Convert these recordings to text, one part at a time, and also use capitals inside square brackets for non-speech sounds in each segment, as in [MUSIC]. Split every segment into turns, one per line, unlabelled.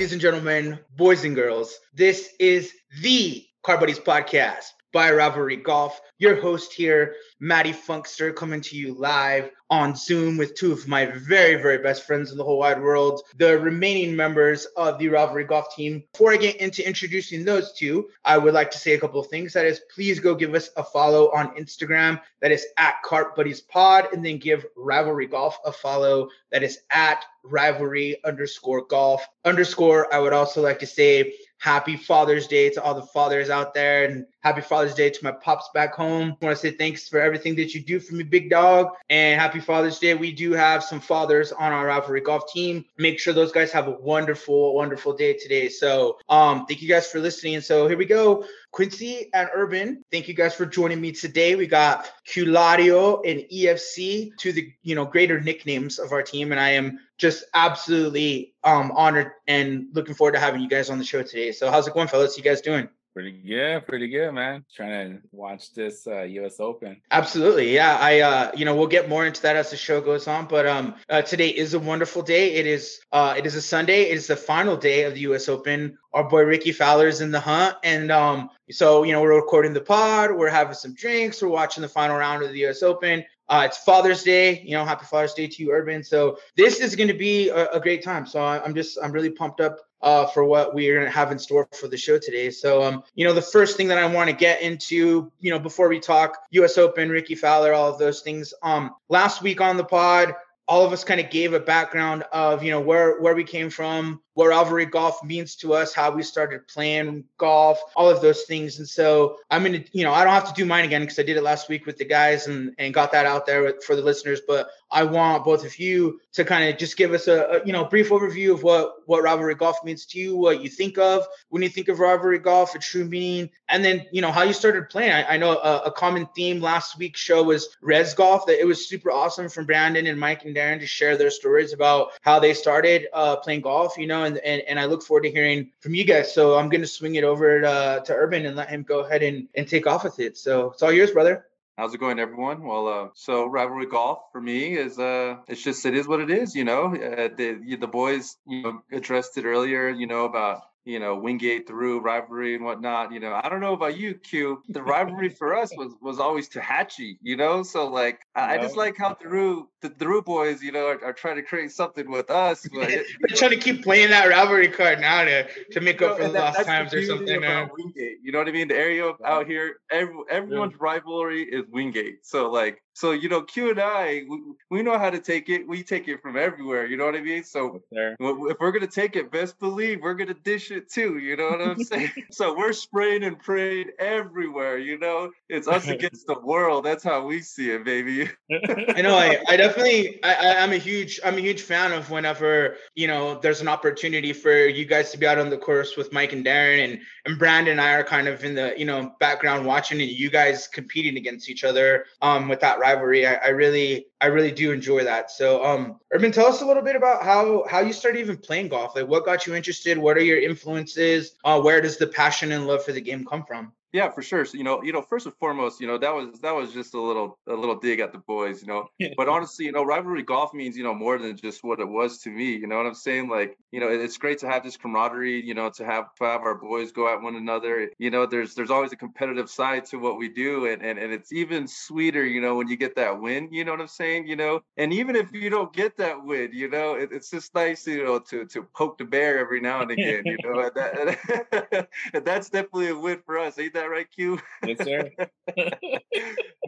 ladies and gentlemen, boys and girls, this is the Car Buddies podcast by Rivalry Golf. Your host here, Matty Funkster, coming to you live on Zoom with two of my very, very best friends in the whole wide world, the remaining members of the Rivalry Golf team. Before I get into introducing those two, I would like to say a couple of things. That is, please go give us a follow on Instagram. That is at Cart Buddies Pod, and then give Rivalry Golf a follow. That is at rivalry underscore golf underscore. I would also like to say happy Father's Day to all the fathers out there, and happy Father's Day to my pops back home. I want to say thanks for everything that you do for me, big dog, and happy Father's Day. We do have some fathers on our Rivalry Golf team. Make sure those guys have a wonderful, wonderful day today. So, um, thank you guys for listening. So here we go. Quincy and Earvin, thank you guys for joining me today. We got Q-Lario and EFC, to the you know greater nicknames of our team, and I am just absolutely um honored and looking forward to having you guys on the show today. So how's it going, fellas? You guys doing?
Pretty good, pretty good, man. Trying to watch this uh, U.S. Open.
Absolutely, yeah. I, uh, you know, we'll get more into that as the show goes on. But um, uh, today is a wonderful day. It is, uh, it is a Sunday. It is the final day of the U.S. Open. Our boy Rickie Fowler's in the hunt, and um, so you know, we're recording the pod. We're having some drinks. We're watching the final round of the U.S. Open. Uh, it's Father's Day, you know, happy Father's Day to you, Earvin. So this is going to be a, a, great time. So I'm just, I'm really pumped up uh, for what we're going to have in store for the show today. So, um, you know, the first thing that I want to get into, you know, before we talk U.S. Open, Rickie Fowler, all of those things. Um, last week on the pod, all of us kind of gave a background of, you know, where where we came from, what Rivalry golf means to us, how we started playing golf, all of those things. And so I'm gonna, you know, I don't have to do mine again because I did it last week with the guys and and got that out there for the listeners. But I want both of you to kind of just give us a, a, you know brief overview of what what Rivalry golf means to you, what you think of when you think of Rivalry golf, its true meaning, and then you know how you started playing. I, I know a, a, common theme last week's show was res golf. That it was super awesome from Brandon and Mike and Darren to share their stories about how they started uh, playing golf. You know, and, and and I look forward to hearing from you guys. So I'm going to swing it over to, to Earvin and let him go ahead and, and take off with it. So it's all yours, brother.
How's it going, everyone? Well, uh, so rivalry golf for me is uh, it's just it is what it is. You know, uh, the the boys you know addressed it earlier. You know about you know, Wingate through rivalry and whatnot. You know, I don't know about you, Q. The rivalry [LAUGHS] for us was was always Tohatchi, you know. So like, I, I just like how Thoreau the Thoreau boys, you know, are, are, trying to create something with us. But [LAUGHS]
They're trying to keep playing that rivalry card now to to make up for the lost times or something.
Wingate, you know what I mean? The area out here, every, everyone's yeah. rivalry is Wingate. So like, so you know, Q and I, we, we, know how to take it. We take it from everywhere. You know what I mean? So if we're gonna take it, best believe we're gonna dish it too. You know what I'm [LAUGHS] saying? so we're spraying and praying everywhere. You know, it's us [LAUGHS] against the world. That's how we see it, baby. [LAUGHS]
I know. I, I definitely. I, I'm a huge. I'm a huge fan of whenever you know there's an opportunity for you guys to be out on the course with Mike and Darren and and Brandon and I are kind of in the you know background watching and you guys competing against each other um with that rivalry. I, I really I really do enjoy that. So um Earvin, tell us a little bit about how how you started even playing golf. Like what got you interested? What are your influences? Uh, where does the passion and love for the game come from?
Yeah, for sure. So, you know, you know, first and foremost, you know, that was that was just a little a little dig at the boys, you know. but honestly, you know, rivalry golf means, you know, more than just what it was to me. You know what I'm saying? Like, you know, it's great to have this camaraderie, you know, to have to have our boys go at one another. You know, there's there's always a competitive side to what we do, and and, and it's even sweeter, you know, when you get that win. You know what I'm saying? You know, and even if you don't get that win, you know, it, it's just nice, you know, to to poke the bear every now and again. You know, and that, and that's definitely a win for us. Ain't that right, Q?
Yes, sir. [LAUGHS]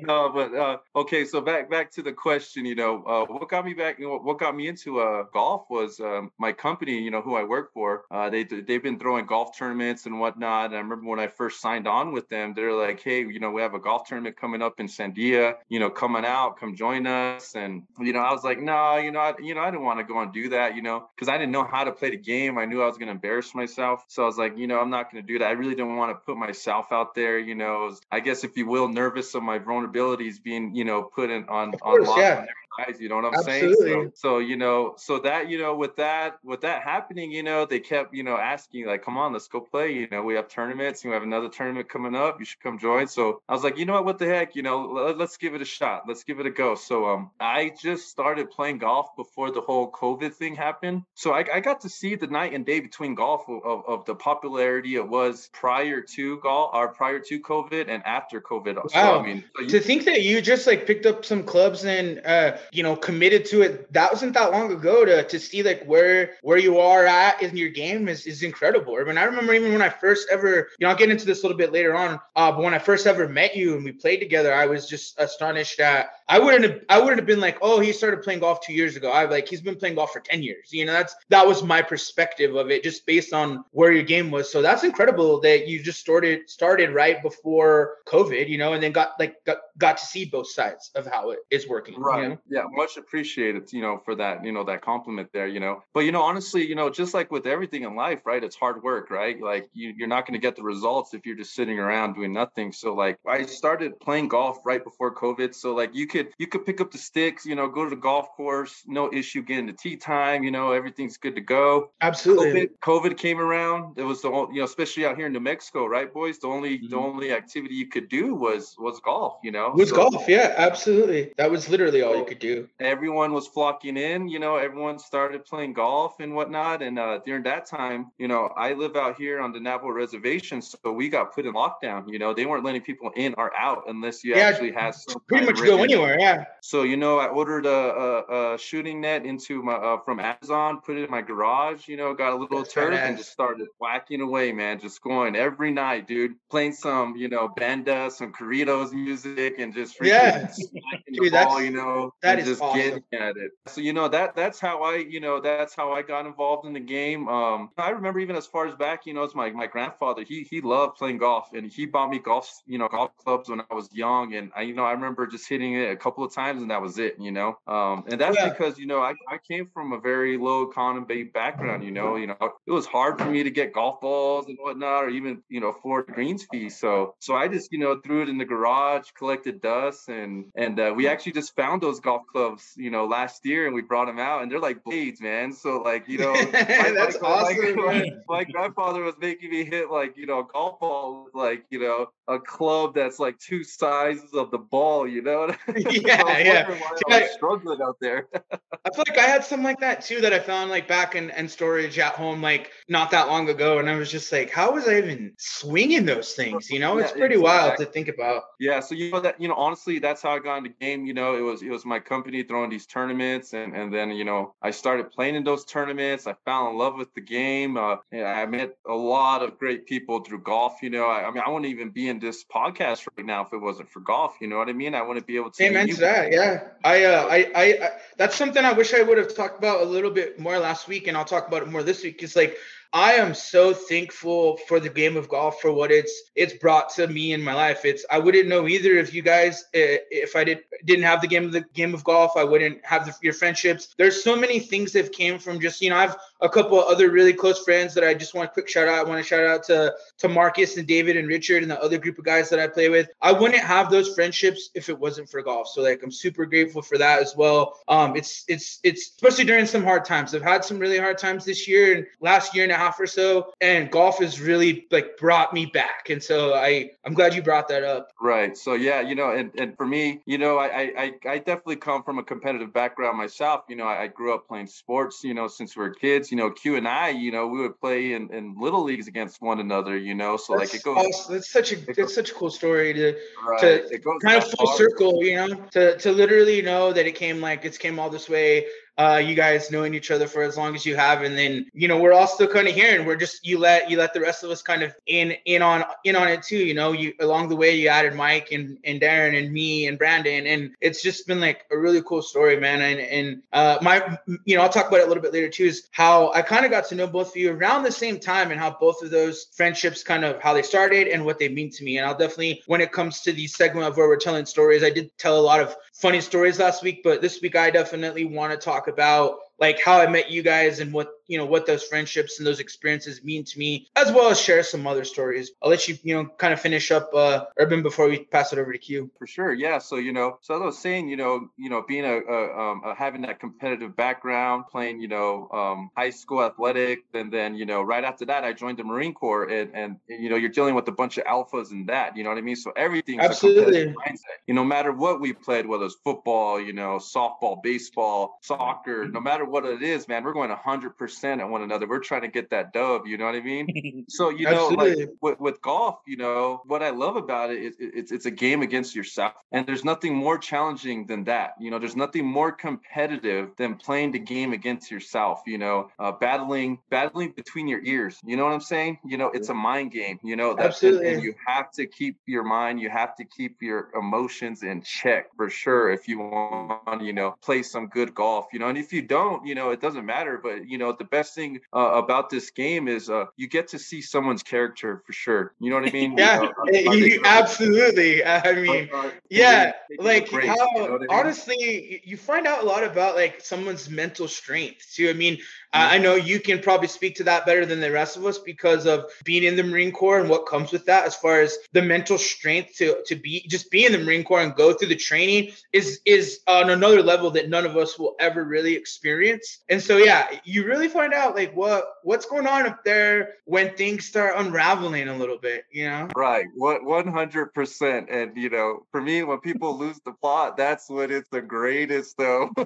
no, but uh, okay. So back back to the question. You know, uh, what got me back? You know, what got me into uh, golf was um, my company. You know, who I work for. Uh, they they've been throwing golf tournaments and whatnot. And I remember when I first signed on with them, they're like, "Hey, you know, we have a golf tournament coming up in Sandia. You know, coming out, come join us." And you know, I was like, "No, nah, you know, I, you know, I didn't want to go and do that. You know, because I didn't know how to play the game. I knew I was going to embarrass myself. So I was like, you know, I'm not going to do that. I really didn't want to put myself out there. You know, I guess if you will, nervous of my vulnerabilities being, you know, put in on
course,
on
yeah.
Sides. You know what I'm Absolutely. saying? So, so you know, so that you know, with that with that happening, you know, they kept you know asking like, come on, let's go play. You know, we have tournaments. And We have another tournament coming up. You should come join. So I was like, you know what? What the heck? You know, let, let's give it a shot. Let's give it a go. So um, I just started playing golf before the whole COVID thing happened. So I, I got to see the night and day between golf of, of, of the popularity it was prior to golf or prior to COVID and after COVID. Wow. So,
I mean, so you, to think that you just like picked up some clubs and uh, you know committed to it. That wasn't that long ago to to see like where where you are at in your game is is incredible. I mean, I remember even when I first ever you know I'll get into this a little bit later on. Uh, but when I first ever met you and we played together, I was just astonished that I wouldn't have I wouldn't have been like, oh, he started playing golf two years ago. I like he's been playing golf for ten years. You know, that's that was my perspective of it, just based on where your game was. So that's incredible that you just started started right before COVID. You know, and then got like got, got to see both sides of how it is working.
Right.
You know?
Yeah, much appreciated. You know, for that. You know, that compliment there. You know, but you know, honestly, you know, just like with everything in life, right? It's hard work, right? Like you, you're not going to get the results if you're just sitting around doing nothing. So like I started playing golf right before COVID. So like you could you could pick up the sticks, you know, go to the golf course, no issue getting the tee time, you know, everything's good to go.
Absolutely.
COVID, COVID came around. It was the only, you know, especially out here in New Mexico, right, boys? The only mm-hmm. the only activity you could do was was golf, you know.
Was so, golf, yeah, absolutely. That was literally all you could do.
Everyone was flocking in, you know, everyone started playing golf and whatnot. And uh, during that time, you know, I live out here on the Navajo reservation, so we got put in lockdown. You know, they weren't letting people in or out unless you yeah, actually had
pretty much go anywhere. Yeah.
So you know, I ordered a, a, a shooting net into my uh, from Amazon, put it in my garage. You know, got a little That's turf and just started whacking away, man. Just going every night, dude. Playing some, you know, banda, some Corridos music, and just
yeah,
dude, ball, you know, that is just awesome. getting at it. So you know that that's how I, you know, that's how I got involved in the game. Um, I remember even as far as back, you know, it's my my grandfather. He he loved playing golf, and he bought me golf, you know, golf clubs when I was young, and I, you know, I remember just hitting it a couple of times, and that was it, you know. Um, and that's yeah. because you know I, I came from a very low economy background. You know, you know it was hard for me to get golf balls and whatnot, or even you know afford greens fees. So so I just you know threw it in the garage, collected dust, and and uh, we actually just found those golf clubs you know last year, and we brought them out, and they're like blades, man. So like you know [LAUGHS]
that's
my,
awesome.
My, my grandfather was making me hit like you know golf ball like you know a club that's like two sizes of the ball. You know? [LAUGHS] [LAUGHS]
yeah, yeah.
I was struggling out there. [LAUGHS]
I feel like I had something like that too that I found like back in, in storage at home like not that long ago, and I was just like, how was I even swinging those things? You know, it's pretty exactly. wild to think about.
Yeah, so you know that you know honestly, that's how I got into game. You know, it was it was my company throwing these tournaments, and and then you know I started playing in those tournaments. I fell in love with the game. Uh, I met a lot of great people through golf. You know, I, I mean, I wouldn't even be in this podcast right now if it wasn't for golf. You know what I mean? I wouldn't be able to.
Amen to that. Yeah, I, uh, I, I, I, that's something I wish I would have talked about a little bit more last week, and I'll talk about it more this week. It's like I am so thankful for the game of golf for what it's it's brought to me in my life. It's I wouldn't know either if you guys if I did didn't have the game of the game of golf. I wouldn't have the, your friendships. There's so many things that came from just you know I've a couple of other really close friends that I just want a quick shout out. I want to shout out to to Marcus and David and Richard and the other group of guys that I play with. I wouldn't have those friendships if it wasn't for golf. So like I'm super grateful for that as well. Um, it's it's it's especially during some hard times. I've had some really hard times this year and last year and a half or so, and golf has really like brought me back. And so I I'm glad you brought that up.
Right. So yeah, you know, and and for me, you know, I I I definitely come from a competitive background myself. You know, I, I grew up playing sports. You know, since we were kids you know, Q and I, you know, we would play in, in little leagues against one another, you know. So that's like it goes.
Awesome. It's such a it it's such a cool story to right. to kind of full hard. circle, you know, to to literally know that it came like it's came all this way uh, you guys knowing each other for as long as you have, and then you know we're all still kind of here, and we're just you let you let the rest of us kind of in in on in on it too. You know, you along the way you added Mike and and Darren and me and Brandon, and it's just been like a really cool story, man. And and uh, my you know I'll talk about it a little bit later too. Is how I kind of got to know both of you around the same time, and how both of those friendships kind of how they started and what they mean to me. And I'll definitely when it comes to the segment of where we're telling stories, I did tell a lot of funny stories last week, but this week I definitely want to talk about like how I met you guys and what you know what those friendships and those experiences mean to me, as well as share some other stories. I'll let you you know kind of finish up uh, Earvin before we pass it over to Q.
For sure, yeah. So you know, so as I was saying, you know, you know, being a, a, um, a having that competitive background, playing you know um, high school athletic, and then you know right after that I joined the Marine Corps, and and you know you're dealing with a bunch of alphas and that, you know what I mean. So everything's
absolutely
mindset. You know, no matter what we played, whether it's football, you know, softball, baseball, soccer, no matter what it is, man, we're going 100% at one another. We're trying to get that dub, you know what I mean? [LAUGHS] so, you know, like with, with golf, you know, what I love about it is it's, it's a game against yourself. And there's nothing more challenging than that. You know, there's nothing more competitive than playing the game against yourself, you know, uh, battling, battling between your ears. You know what I'm saying? You know, it's a mind game, you know, that,
Absolutely.
And, and you have to keep your mind, you have to keep your emotions in check for sure if you want, you know, play some good golf, you know, and if you don't, you know, it doesn't matter. But, you know, the best thing uh, about this game is uh, you get to see someone's character for sure. You know what I [LAUGHS] mean?
yeah, [LAUGHS]
you know,
you, absolutely. I mean, yeah, like how, you know I mean? honestly, you find out a lot about like someone's mental strength too. I mean, I know you can probably speak to that better than the rest of us because of being in the Marine Corps and what comes with that, as far as the mental strength to to be just be in the Marine Corps and go through the training is is on another level that none of us will ever really experience. And so yeah, you really find out like what what's going on up there when things start unraveling a little bit, you know?
Right. What one hundred percent. And you know, for me, when people [LAUGHS] lose the plot, that's when it's the greatest though. [LAUGHS]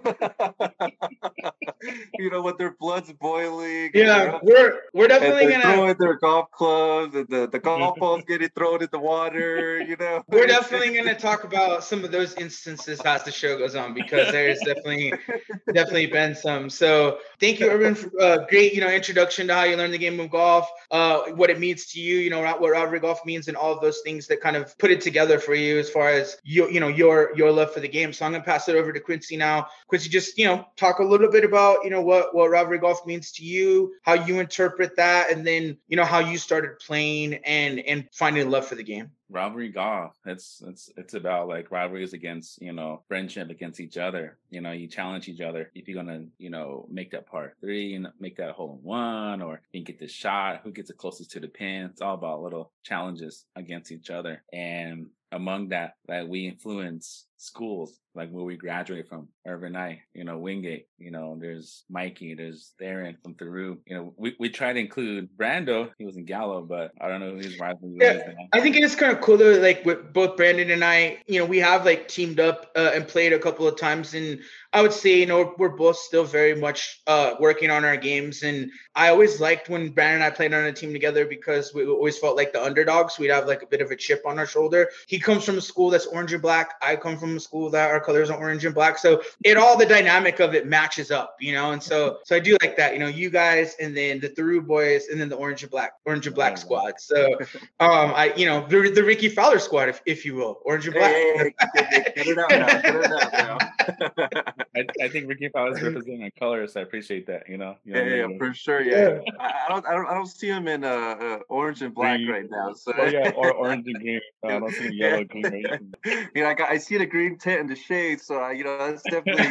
you know, with their blood's boiling.
Yeah, we're we're definitely
gonna throwing their golf clubs and the, the golf [LAUGHS] balls getting thrown in the water, you know. [LAUGHS]
We're definitely gonna talk about some of those instances as the show goes on because there's definitely [LAUGHS] definitely been some. So thank you, Earvin, for uh, great, you know, introduction to how you learn the game of golf, uh, what it means to you, you know, what rivalry golf means, and all of those things that kind of put it together for you as far as you, you know, your your love for the game. So I'm gonna pass it over to Quincy now. Quincy, just you know, talk a little bit about you know what what rivalry golf means to you, how you interpret that, and then you know how you started playing and and finding love for the game.
Rivalry golf. It's it's it's about like rivalries against you know friendship against each other. You know you challenge each other if you're gonna you know make that par three and make that hole in one or you get the shot who gets the closest to the pin. It's all about little challenges against each other. And among that that we influence schools like where we graduate from Earvin Knight, you know, Wingate, you know, there's Mikey, there's Darren from Thoreau. You know, we, we try to include Brando. He was in Gallup, but I don't know who his rival
yeah. I think it is kind of cool though, like with both Brandon and I, you know, we have like teamed up uh, and played a couple of times and I would say, you know, we're both still very much uh, working on our games. And I always liked when Brandon and I played on a team together because we always felt like the underdogs. We'd have like a bit of a chip on our shoulder. He comes from a school that's orange and black. I come from a school that our colors are orange and black. So it all the dynamic of it matches up, you know. And so so I do like that, you know, you guys and then the Thoreau boys and then the orange and black orange and black squad. So um I you know the, the Rickie Fowler squad, if, if you will, orange and black. Hey, hey, hey, out now. Get it out. [LAUGHS]
I, I think Rickie Fowler is representing my colors. So I appreciate that. You know. You know
yeah, yeah, for sure. Yeah. yeah. I, don't, I don't, I don't see him in uh, uh orange and black green. right now. So.
Oh, yeah, or orange and green. I don't see yellow, [LAUGHS] green. Right?
you know, I got, I see the green tint in the shade, so I, you know, that's definitely. [LAUGHS]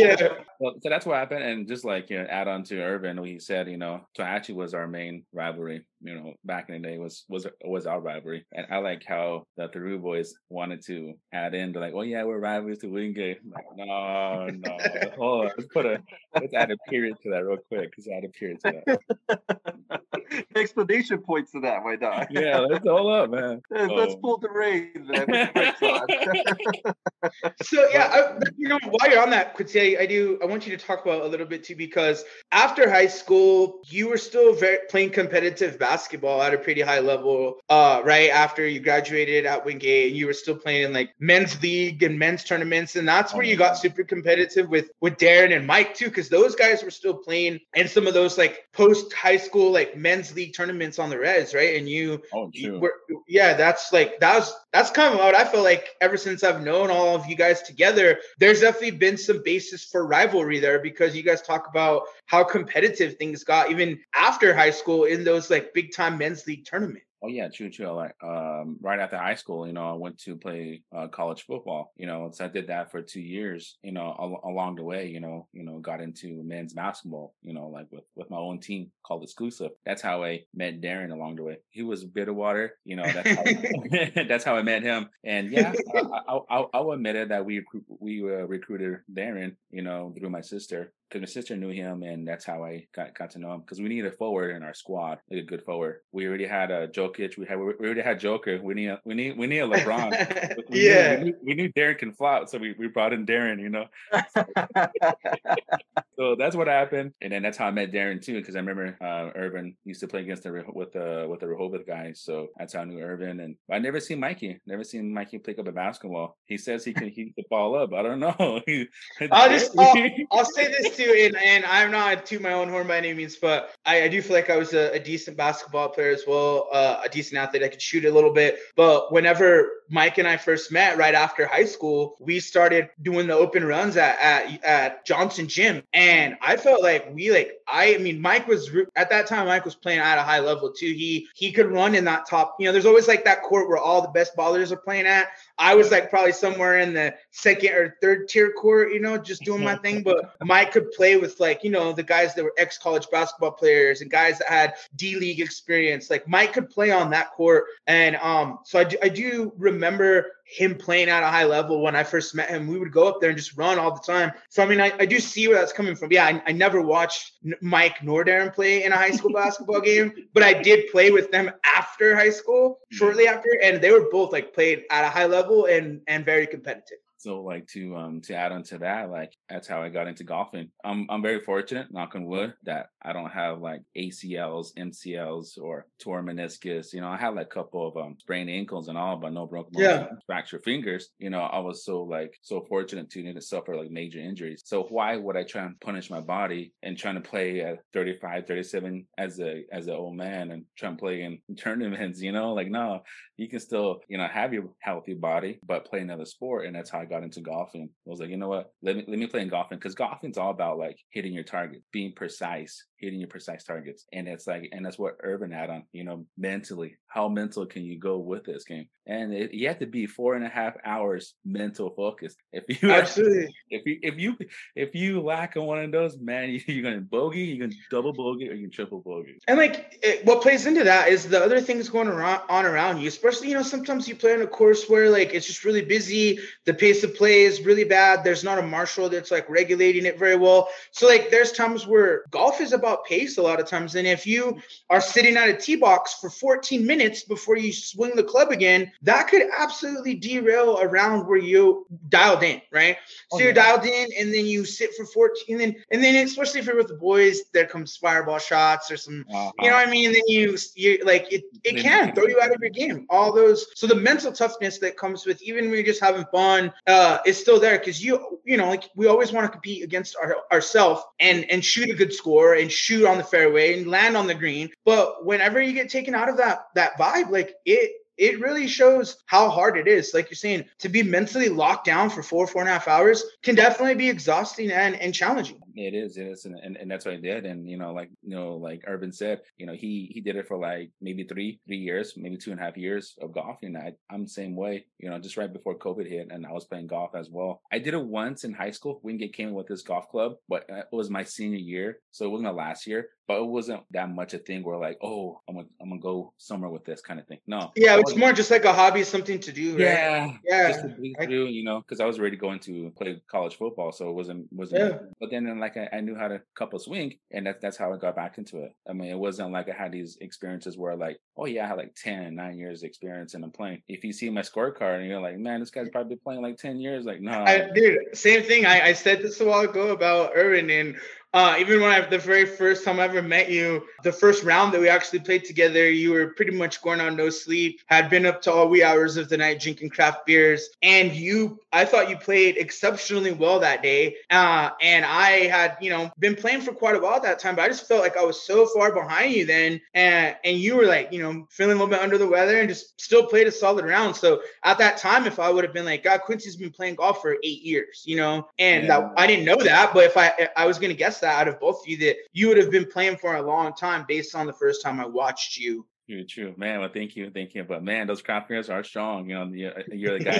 yeah. Well, so that's what happened, and just like you know, add on to Earvin, he said, you know, so actually was our main rivalry you know, back in the day was was was our rivalry. And I like how the Thoreau boys wanted to add in, to like, oh yeah, we're rivals to Wingate. Like, no, no, hold on, let's put a let's add a period to that real quick. Let's add a period to
that. [LAUGHS] Explanation points to that, my dog. [LAUGHS]
yeah, let's hold up, man. [LAUGHS]
Let's oh. pull the reins,
so yeah, I, you know, while you're on that, Quincy, I do. I want you to talk about a little bit too because after high school, you were still very playing competitive basketball at a pretty high level, uh, right after you graduated at Wingate, and you were still playing in like men's league and men's tournaments, and that's where you got oh. super competitive with with Darren and Mike too, because those guys were still playing in some of those like post high school like men's league tournaments on the res, right? And you,
oh,
you were, yeah, that's like that was that's kind of what I feel like ever since I've known all of you guys together. There's definitely been some basis for rivalry there because you guys talk about how competitive things got even after high school in those like big time men's league tournament.
Oh yeah, true, true. Like um, right after high school, you know, I went to play uh, college football. You know, so I did that for two years. You know, al- along the way, you know, you know, got into men's basketball. You know, like with with my own team called Exclusive. That's how I met Darren along the way. He was Bitterwater. You know, that's how, [LAUGHS] [LAUGHS] that's how I met him. And yeah, I, I, I, will admit it that we we uh, recruited Darren. You know, through my sister because my sister knew him, and that's how I got, got to know him. Because we needed a forward in our squad, like a good forward. We already had a Jokic. We had we already had Joker. We need a, we need we need a LeBron. [LAUGHS]
we yeah,
knew, we, knew, we, knew, Darren can flout, so we, we brought in Darren. You know, [LAUGHS] so that's what happened, and then that's how I met Darren too. Because I remember uh, Earvin used to play against the with the with the Rehoboth guys, so that's how I knew Earvin. And I never seen Mikey. Never seen Mikey pick up a basketball. He says he can keep the ball up. I don't know. [LAUGHS]
I'll just I'll, I'll say this too, and, and I'm not to my own horn by any means, but I, I do feel like I was a, a, decent basketball player as well, uh, a decent athlete. I could shoot a little bit, but whenever Mike and I first met right after high school, we started doing the open runs at at, at Johnson Gym, and I felt like we like I, I mean Mike was at that time Mike was playing at a high level too. He he could run in that top. You know, there's always like that court where all the best ballers are playing at. I was like probably somewhere in the second or third tier court, you know, just doing my thing. But Mike could play with like, you know, the guys that were ex college basketball players and guys that had D League experience. Like Mike could play on that court. And um, so I do, I do remember him playing at a high level when I first met him. We would go up there and just run all the time. So I mean, I, I do see where that's coming from. Yeah, I, I never watched Mike nor Darren play in a high school [LAUGHS] basketball game, but I did play with them after high school, mm-hmm. shortly after, and they were both like played at a high level and and very competitive.
So like to um to add on to that, like that's how I got into golfing. I'm I'm very fortunate, knock on wood, that I don't have like ACLs, MCLs, or torn meniscus. You know, I had like a couple of um sprained ankles and all, but no broken yeah. fractured fingers. You know, I was so like so fortunate to to suffer like major injuries. So why would I try and punish my body and trying to play at 35, 37 as a as an old man and try and play in [LAUGHS] tournaments? You know, like no, you can still you know have your healthy body, but play another sport, and that's how I got into golfing. I was like, you know what? Let me let me play in golfing because golfing's all about like hitting your target, being precise, hitting your precise targets. And it's like, and that's what Earvin had on, you know, mentally. How mental can you go with this game? And it, you have to be four and a half hours mental focus. [LAUGHS] If you
absolutely,
if you if you if you lack on one of those, man, [LAUGHS] you, are gonna bogey, you're gonna double bogey, or you can triple bogey.
And like, it, what plays into that is the other things going around on around you. Especially, you know, sometimes you play on a course where like it's just really busy. The pace of play is really bad. There's not a marshal that's like regulating it very well. So like, there's times where golf is about about pace a lot of times. And if you are sitting at a tee box for 14 minutes before you swing the club again, that could absolutely derail a round where you dialed in, right? So oh, you're dialed in and then you sit for 14 and then and then especially if you're with the boys, there comes fireball shots or some uh-huh. you know what I mean? And then you you like it it can throw you out of your game. All those so the mental toughness that comes with even when you're just having fun uh is still there because you you know like we always want to compete against our ourselves and and shoot a good score and shoot on the fairway and land on the green. But whenever you get taken out of that that vibe, like it it really shows how hard it is. Like you're saying, to be mentally locked down for four, four and a half hours can definitely be exhausting and, and challenging.
It is, it is, and, and, and that's what I did. And you know, like you know, like Earvin said, you know, he he did it for like maybe three three years, maybe two and a half years of golfing. I I'm the same way. You know, just right before COVID hit, and I was playing golf as well. I did it once in high school. Wingate came with this golf club, but uh, it was my senior year, so it wasn't my last year. But it wasn't that much a thing where like, oh, I'm gonna I'm gonna go somewhere with this kind of thing. No.
Yeah, it's more just like a hobby, something to do. Right?
Yeah,
yeah.
Just to through, you know, because I was ready going to play college football, so it wasn't wasn't. Yeah. But then, then like I, I knew how to couple swing, and that's that's how I got back into it. I mean, it wasn't like I had these experiences where like, oh yeah, I had like 10, 9 years experience and I'm playing. If you see my scorecard and you're like, man, this guy's probably playing like 10 years, like no.
Nah. dude, same thing. I, I said this a while ago about Earvin and uh, even when I the very first time I ever met you, the first round that we actually played together, you were pretty much going on no sleep, had been up to all wee hours of the night drinking craft beers, and you, I thought you played exceptionally well that day. Uh, and I had, you know, been playing for quite a while at that time, but I just felt like I was so far behind you then, and and you were like, you know, feeling a little bit under the weather and just still played a solid round. So at that time, if I would have been like, God, Quincy's been playing golf for eight years, you know, and yeah. that, I didn't know that, but if I I was gonna guess that out of both of you that you would have been playing for a long time based on the first time I watched you
True, true, man. Well, thank you, thank you. But man, those craft beers are strong. You know, you're, you're the guy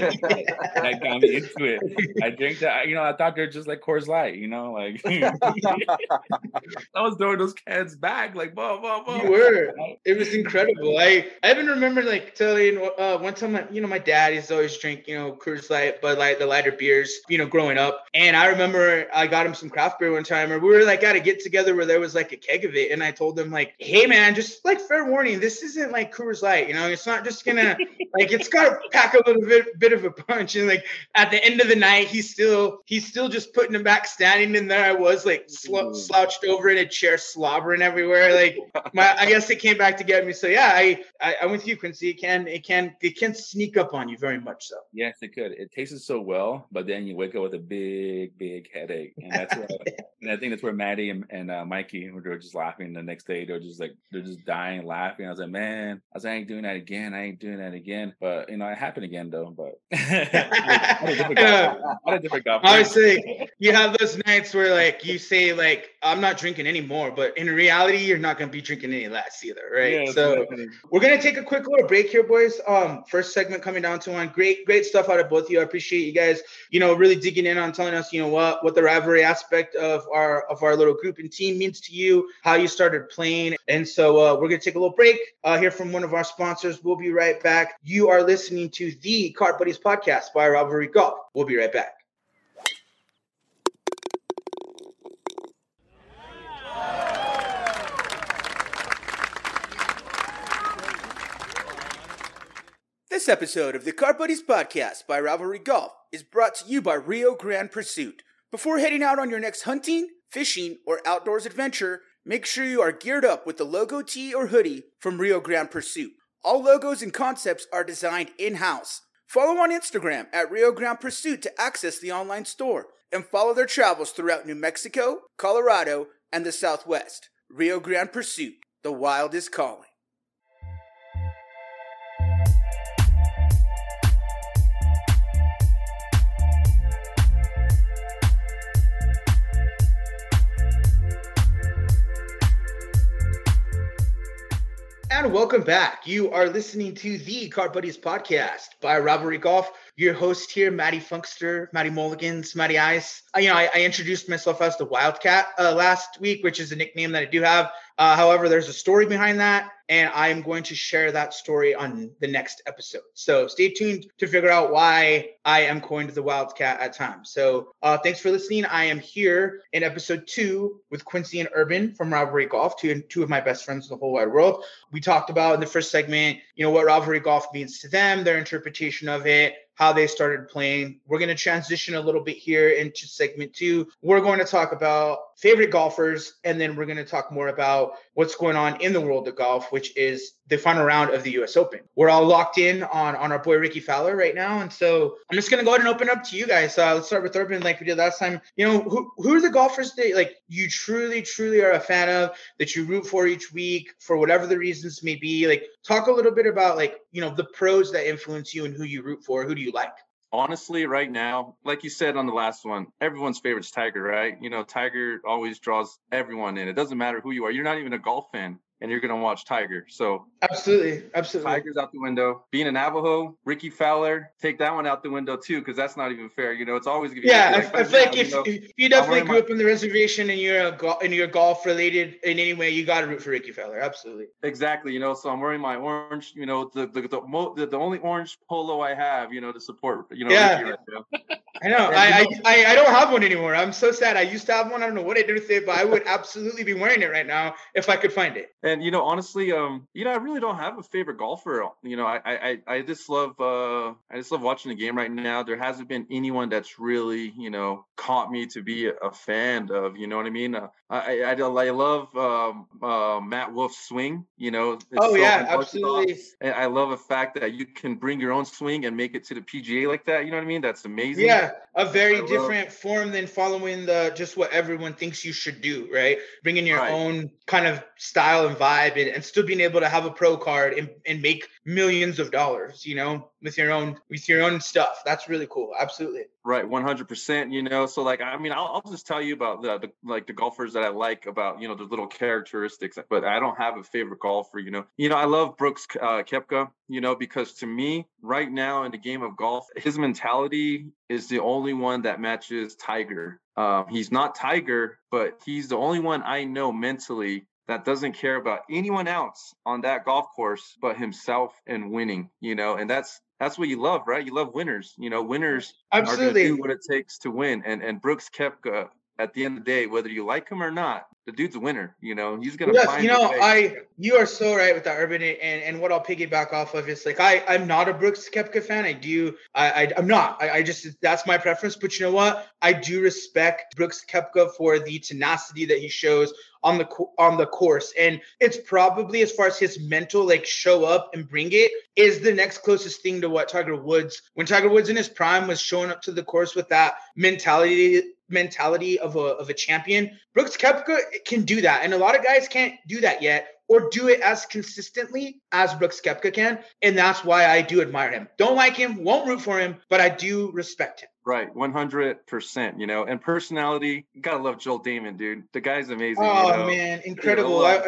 that got me into it. [LAUGHS] I drink that. You know, I thought they're just like Coors Light. You know, like [LAUGHS] I was throwing those cans back, like, whoa, whoa, whoa.
You were. [LAUGHS] It was incredible. I I even remember like telling uh, one time, you know, my dad to always drink, you know, Coors Light, but like the lighter beers, you know, growing up. And I remember I got him some craft beer one time, or we were like at a get together where there was like a keg of it, and I told him like, hey man, just like fair warning, this this isn't like Coors Light, you know. It's not just gonna like it's got to [LAUGHS] pack a little bit bit of a punch. And like at the end of the night, he's still he's still just putting him back, standing in there. I was like sl- slouched over in a chair, slobbering everywhere. Like my, I guess it came back to get me. So yeah, I, I I'm with you, Quincy. It can it can it can sneak up on you very much so.
Yes, it could. It tasted so well, but then you wake up with a big big headache, and that's where, [LAUGHS] and I think that's where Matty and, and uh, Mikey were just laughing the next day. They're just like they're just dying laughing. I was like like, man, I was, like, I ain't doing that again. I ain't doing that again. But you know, it happened again though. But [LAUGHS] what
a different [LAUGHS] I was saying, you have those nights where like you say like, I'm not drinking anymore, but in reality, you're not gonna be drinking any less either, right? Yeah, so we're gonna take a quick little break here, boys. Um, first segment coming down to one. Great, great stuff out of both of you. I appreciate you guys, you know, really digging in on telling us, you know, what what the rivalry aspect of our of our little group and team means to you, how you started playing, and so uh, we're gonna take a little break uh, hear from one of our sponsors. We'll be right back. You are listening to the Cart Buddies podcast by Rivalry Golf. We'll be right back. This episode of the Cart Buddies podcast by Rivalry Golf is brought to you by Rio Grande Pursuit. Before heading out on your next hunting, fishing, or outdoors adventure, Make sure you are geared up with the logo tee or hoodie from Rio Grande Pursuit. All logos and concepts are designed in house. Follow on Instagram at Rio Grande Pursuit to access the online store and follow their travels throughout New Mexico, Colorado, and the Southwest. Rio Grande Pursuit, the wild is calling. And welcome back. You are listening to the Cart Buddies podcast by Rivalry Golf. Your host here, Matty Funkster, Matty Mulligans, Matty Ice. Uh, you know, I, I, introduced myself as the Wildcat uh, last week, which is a nickname that I do have. Uh, however, there's a story behind that, and I am going to share that story on the next episode. So stay tuned to figure out why I am coined the Wildcat at times. So uh, thanks for listening. I am here in episode two with Quincy and Earvin from Rivalry Golf, two, two of my best friends in the whole wide world. We talked about in the first segment, you know, what Rivalry Golf means to them, their interpretation of it, how they started playing. We're going to transition a little bit here into segment two. We're going to talk about favorite golfers, and then we're going to talk more about what's going on in the world of golf, which is the final round of the U.S. Open. We're all locked in on on our boy Rickie Fowler right now, and so I'm just going to go ahead and open up to you guys. Uh, let's start with Earvin, like we did last time. You know, who who are the golfers that like you truly, truly are a fan of that you root for each week for whatever the reasons may be? Like, talk a little bit about like you know the pros that influence you and who you root for. Who do you like?
Honestly, right now, like you said on the last one, everyone's favorite is Tiger, right? You know, Tiger always draws everyone in. It doesn't matter who you are. You're not even a golf fan and you're going to watch Tiger. So
absolutely, absolutely.
Tiger's out the window. Being a Navajo, Rickie Fowler, take that one out the window too, because that's not even fair. You know, it's always going to
be. Yeah, I, I feel like if, you, know, if you definitely grew my... up in the reservation and you're a go- and you're golf related in any way, you got to root for Rickie Fowler. Absolutely.
Exactly. You know, so I'm wearing my orange. You know, the the the, the, the only orange polo I have. You know, to support. You know,
yeah. Right I know. I, I, I don't have one anymore. I'm so sad. I used to have one. I don't know what I did with it, but I would absolutely be wearing it right now if I could find it.
And you know, honestly, um, you know, I really don't have a favorite golfer. You know, I I I just love uh I just love watching the game right now. There hasn't been anyone that's really you know caught me to be a fan of. You know what I mean? Uh, I, I I love um, uh, Matt Wolff's swing. You know.
oh so yeah, absolutely.
And I love the fact that you can bring your own swing and make it to the PGA like that. You know what I mean? That's amazing.
Yeah Yeah, a very different form than following the just what everyone thinks you should do, right? Bringing your right. own kind of style and vibe and, and still being able to have a pro card and, and make millions of dollars, you know, with your own with your own stuff. That's really cool. Absolutely.
Right, 100%, you know. So like I mean, I'll, I'll just tell you about the, the, like the golfers that I like about, you know, the little characteristics, but I don't have a favorite golfer, you know. You know, I love Brooks uh, Koepka, you know, because to me, right now in the game of golf, his mentality is the only one that matches Tiger. Um, he's not Tiger, but he's the only one I know mentally that doesn't care about anyone else on that golf course but himself and winning, you know, and that's that's what you love, right? You love winners. You know, winners Absolutely. are going to do what it takes to win. And and Brooks Koepka, at the end of the day, whether you like him or not, the dude's a winner. You know, he's gonna.
Yes, you know, I you are so right with that Earvin and and what I'll piggyback off of is like I I'm not a Brooks Koepka fan. I do I, I am not. I, I just that's my preference. But you know what? I do respect Brooks Koepka for the tenacity that he shows on the on the course and it's probably as far as his mental like show up and bring it is the next closest thing to what Tiger Woods when Tiger Woods in his prime was showing up to the course with that mentality mentality of a of a champion. Brooks Koepka can do that, and a lot of guys can't do that yet or do it as consistently as Brooks Koepka can, and that's why I do admire him. Don't like him, won't root for him, but I do respect him.
Right, one hundred percent. You know, and personality, gotta love Joel Dahmen, dude. The guy's amazing.
Oh
you know?
man, incredible! I,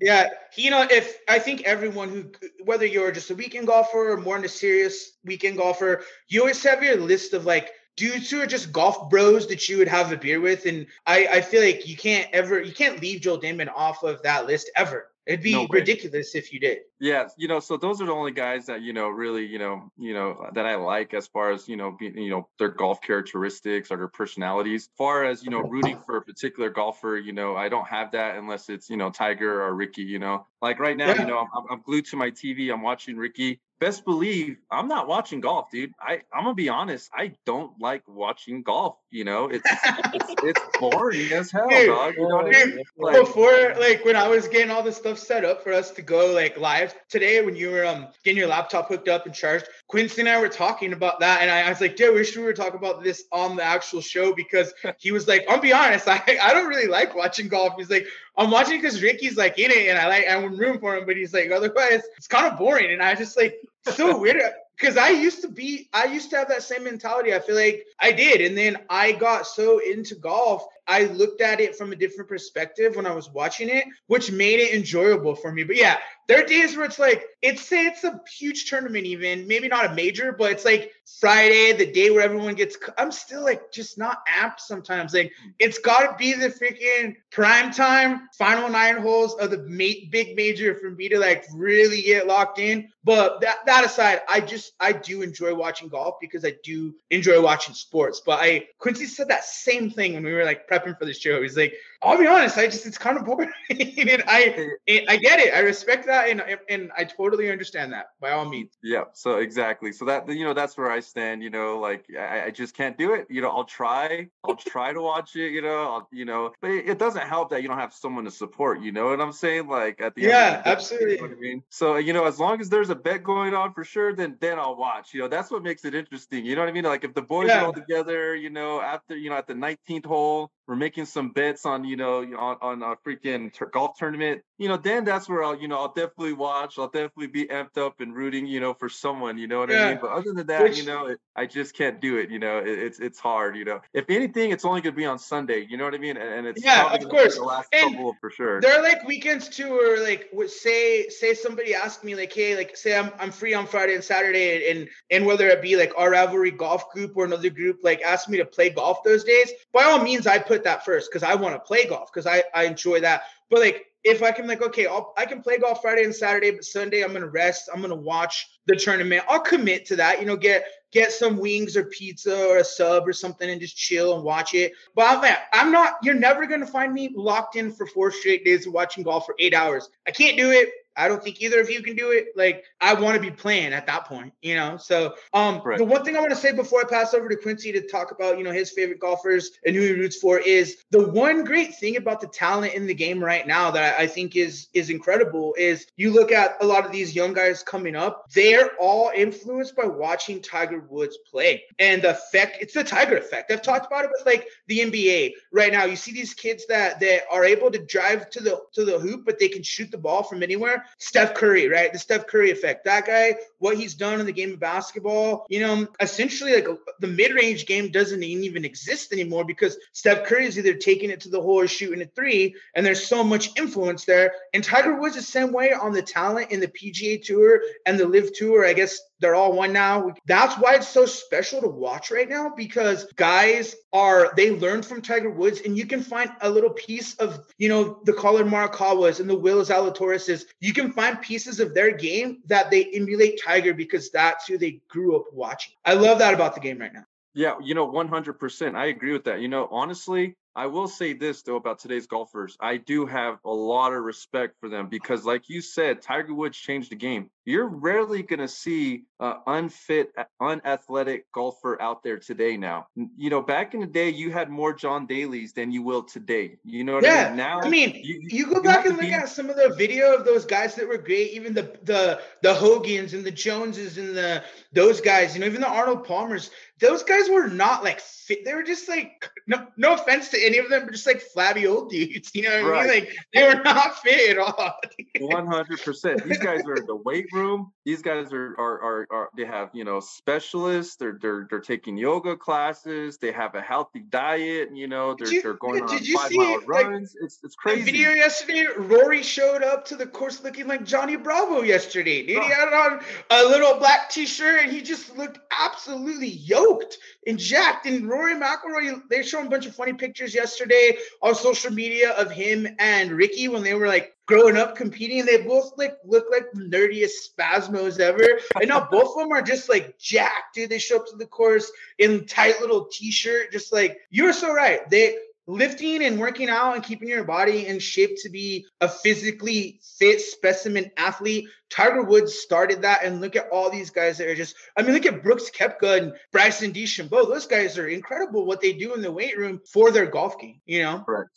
yeah, you know, if I think everyone who, whether you're just a weekend golfer or more in a serious weekend golfer, you always have your list of like dudes who are just golf bros that you would have a beer with. And I, I feel like you can't ever, you can't leave Joel Dahmen off of that list ever. It'd be no ridiculous if you did.
Yeah, you know, so those are the only guys that you know really, you know, you know that I like as far as you know, you know, their golf characteristics or their personalities. As far as you know, rooting for a particular golfer, you know, I don't have that unless it's you know Tiger or Rickie. You know, like right now, yeah. you know, I'm, I'm glued to my TV. I'm watching Rickie best believe I'm not watching golf, dude. I I'm gonna be honest. I don't like watching golf. You know, it's it's, it's [LAUGHS] boring as hell, dude, dog. You know dude, I mean?
Like, before, like when I was getting all this stuff set up for us to go like live today, when you were um getting your laptop hooked up and charged, Quincy and I were talking about that, and I, I was like, dude, we should we were talking about this on the actual show because [LAUGHS] he was like, I'll be honest, [LAUGHS] I I don't really like watching golf. He's like, I'm watching because Rickie's like in it, and I like I'm room for him, but he's like otherwise it's kind of boring, and I just like so weird because I used to be, I used to have that same mentality. I feel like I did. And then I got so into golf, I looked at it from a different perspective when I was watching it, which made it enjoyable for me. But yeah, there are days where it's like, it's it's a huge tournament, even maybe not a major, but it's like Friday, the day where everyone gets, I'm still like just not apt sometimes. Like it's got to be the freaking prime time, final nine holes of the ma- big major for me to like really get locked in. But that, that aside, I just, I do enjoy watching golf because I do enjoy watching sports. But I, Quincy said that same thing when we were like prepping for the show. He's like, I'll be honest, I just, it's kind of boring. [LAUGHS] and I, I get it. I respect that. And, and I totally understand that by all means.
Yeah. So exactly. So that, you know, that's where I stand, you know, like I, I just can't do it. You know, I'll try, I'll [LAUGHS] try to watch it, you know, I'll, you know, but it, it, doesn't help that you don't have someone to support, you know what I'm saying? Like at the
yeah, end absolutely.
You know I mean? So, you know, as long as there's a bet going on for sure, then, then I'll watch, you know, that's what makes it interesting. You know what I mean? Like if the boys yeah. are all together, you know, after, you know, at the 19th hole, we're making some bets on, you know, on, on a freaking golf tournament, you know, then that's where I'll, you know, I'll definitely watch. I'll definitely be amped up and rooting, you know, for someone, you know what yeah. I mean? But other than that, Which, you know, it, I just can't do it. You know, it, it's it's hard. You know, if anything, it's only gonna be on Sunday. You know what I mean? And, and it's
yeah, of course.
The last
and
couple for sure.
There are like weekends too, where like say say somebody asked me like, hey, like say I'm I'm free on Friday and Saturday, and and whether it be like our rivalry golf group or another group like ask me to play golf those days. By all means, I put that first because I want to play golf because I I enjoy that. But like if I can like, okay, I'll, I can play golf Friday and Saturday, but Sunday I'm gonna rest. I'm gonna watch the tournament. I'll commit to that. You know, get get some wings or pizza or a sub or something and just chill and watch it. But I'm, I'm not. You're never gonna find me locked in for four straight days of watching golf for eight hours. I can't do it. I don't think either of you can do it. Like I want to be playing at that point, you know. So um
Right.
the one thing I want to say before I pass over to Quincy to talk about, you know, his favorite golfers and who he roots for is the one great thing about the talent in the game right now that I think is is incredible is you look at a lot of these young guys coming up, they're all influenced by watching Tiger Woods play. And the effect, it's the Tiger effect. I've talked about it with like the NBA right now. You see these kids that that are able to drive to the to the hoop, but they can shoot the ball from anywhere. Steph Curry, right? The Steph Curry effect. That guy, what he's done in the game of basketball, you know, essentially like the mid-range game doesn't even exist anymore because Steph Curry is either taking it to the hole or shooting a three, and there's so much influence there. And Tiger Woods the same way on the talent in the PGA Tour and the LIV Tour. I guess they're all one now. That's why it's so special to watch right now because guys are they learned from Tiger Woods, and you can find a little piece of you know the Collin Morikawas and the Will Zalatoris's. You can find pieces of their game that they emulate Tiger because that's who they grew up watching. I love that about the game right now.
Yeah, you know, 100%. I agree with that. You know, honestly, I will say this though about today's golfers. I do have a lot of respect for them because, like you said, Tiger Woods changed the game. You're rarely going to see an unfit, unathletic golfer out there today now. You know, back in the day, you had more John Daly's than you will today. You know what I
Yeah,
mean? Now,
I mean,
you-
you, go
you
back and look
be-
at some of the video of those guys that were great, even the the the Hogans and the Joneses and the those guys, you know, even the Arnold Palmers. Those guys were not like fit. They were just like no no offense to any of them, but just like flabby old dudes. You know what I mean? Like they were not fit at all.
One hundred percent. These guys are in the weight room. These guys are, are are are they have you know specialists. They're they're they're taking yoga classes. They have a healthy diet. You know they're
you-
they're going on five
see
mile
it, like,
runs. it's it's crazy.
video yesterday, Rory showed up to the course looking like Johnny Bravo yesterday. Dude, he had on a little black t-shirt and he just looked absolutely yoked and jacked. And Rory McIlroy, they showed a bunch of funny pictures yesterday on social media of him and Rickie when they were like growing up competing. They both like look like nerdiest spasmos ever. And now both of them are just like jacked, dude. They show up to the course in tight little t-shirt, just like you're so right. They lifting and working out and keeping your body in shape to be a physically fit specimen athlete. Tiger Woods started that, and look at all these guys that are just. I mean, look at Brooks Koepka and Bryson DeChambeau. Those guys are incredible. What they do in the weight room for their golf game. You know.
Correct.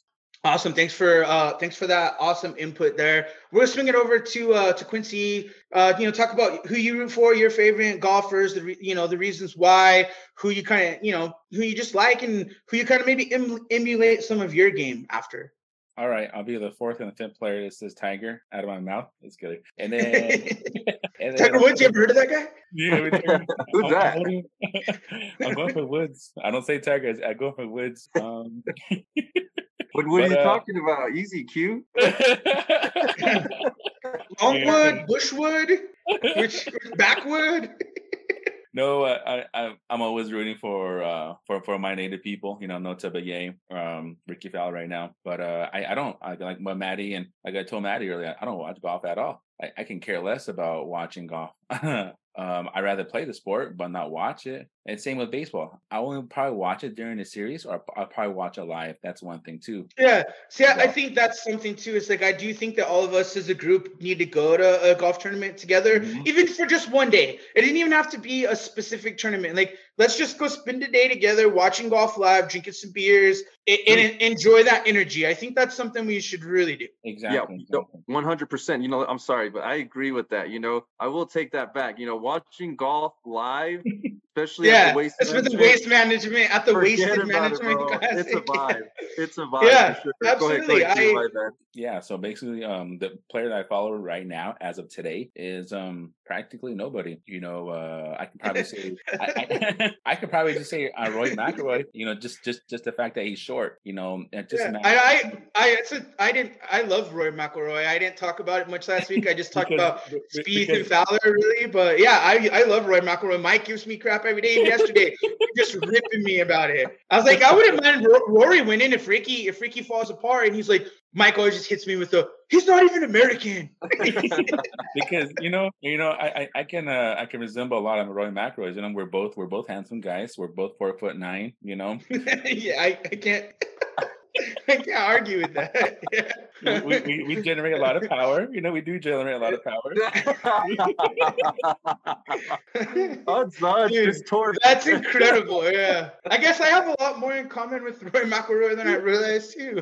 Awesome. Thanks for uh thanks for that awesome input there. We're gonna swing it over to uh to Quincy. Uh, you know, talk about who you root for, your favorite golfers, the re- you know the reasons why, who you kind of you know who you just like, and who you kind of maybe em- emulate some of your game after.
All right, I'll be the fourth and the fifth player that says Tiger out of my mouth. It's kidding. And then, [LAUGHS] and then
Tiger Woods, you ever heard of that guy?
Yeah, we. [LAUGHS]
Who's
I'm-
that?
I'm [LAUGHS] I'm going for Woods. I don't say Tiger. I go for Woods. Um,
What what are you
uh,
talking about? Easy Q.
Longwood, Bushwood, which backwood.
No, I, I I'm always rooting for uh for for my native people. You know, Notah Begay, um, Rickie Fowler right now. But uh, I I don't I like my Matty and like I told Matty earlier. I don't watch golf at all. I, I can care less about watching golf. [LAUGHS] um, I rather play the sport but not watch it. And same with baseball. I only probably watch it during the series, or I'll probably watch it live. That's one thing too.
Yeah. See, I, I think that's something too. It's like I do think that all of us as a group need to go to a golf tournament together,
Mhm.
even for just one day. It didn't even have to be a specific tournament. Like, let's just go spend a day together watching golf live, drinking some beers, and, and enjoy that energy. I think that's something we should really do.
Exactly.
no,
exactly.
One hundred percent. You know, I'm sorry, but I agree with that. You know, I will take that back. You know, watching golf live, especially at
Yeah,
the waste
that's with the waste management at the
forget
wasted
about it,
management
It's a [LAUGHS] vibe. It's a vibe.
Yeah,
for sure. Go ahead, go
absolutely.
ahead, Q,
I-
my.
Yeah, so basically, um, the player that I follow right now, as of today, is um practically nobody. You know, uh, I can probably say [LAUGHS] I, I, [LAUGHS] I could probably just say uh, Roy McIlroy. You know, just just just the fact that he's short. You know, and just
Yeah, I, I, I, it's a, I didn't, I love Roy McIlroy. I didn't talk about it much last week. I just talked
Because-
about
be-
Speed and
because-
Fowler, really. But yeah, I, I love Roy McIlroy. Mike gives me crap every day. Even yesterday, he just ripping me about it. I was like, I wouldn't mind Ro- Rory winning if Rickie, if Rickie falls apart. And he's like, Mike always just hits me with the, he's not even American. [LAUGHS]
because you know, you know, I I, I can uh, I can resemble a lot of Roy McIlroys. You know, we're both we're both handsome guys. We're both four foot nine. You know, [LAUGHS]
yeah, I, I can't. [LAUGHS] [LAUGHS] I can't argue with that. [LAUGHS]
Yeah. We, we, we, generate a lot of power. You know, we do generate a lot of power. [LAUGHS]
that's, that's,
Dude, that's incredible. Yeah. I guess I have a lot more in common with Roy McIlroy than I realized too.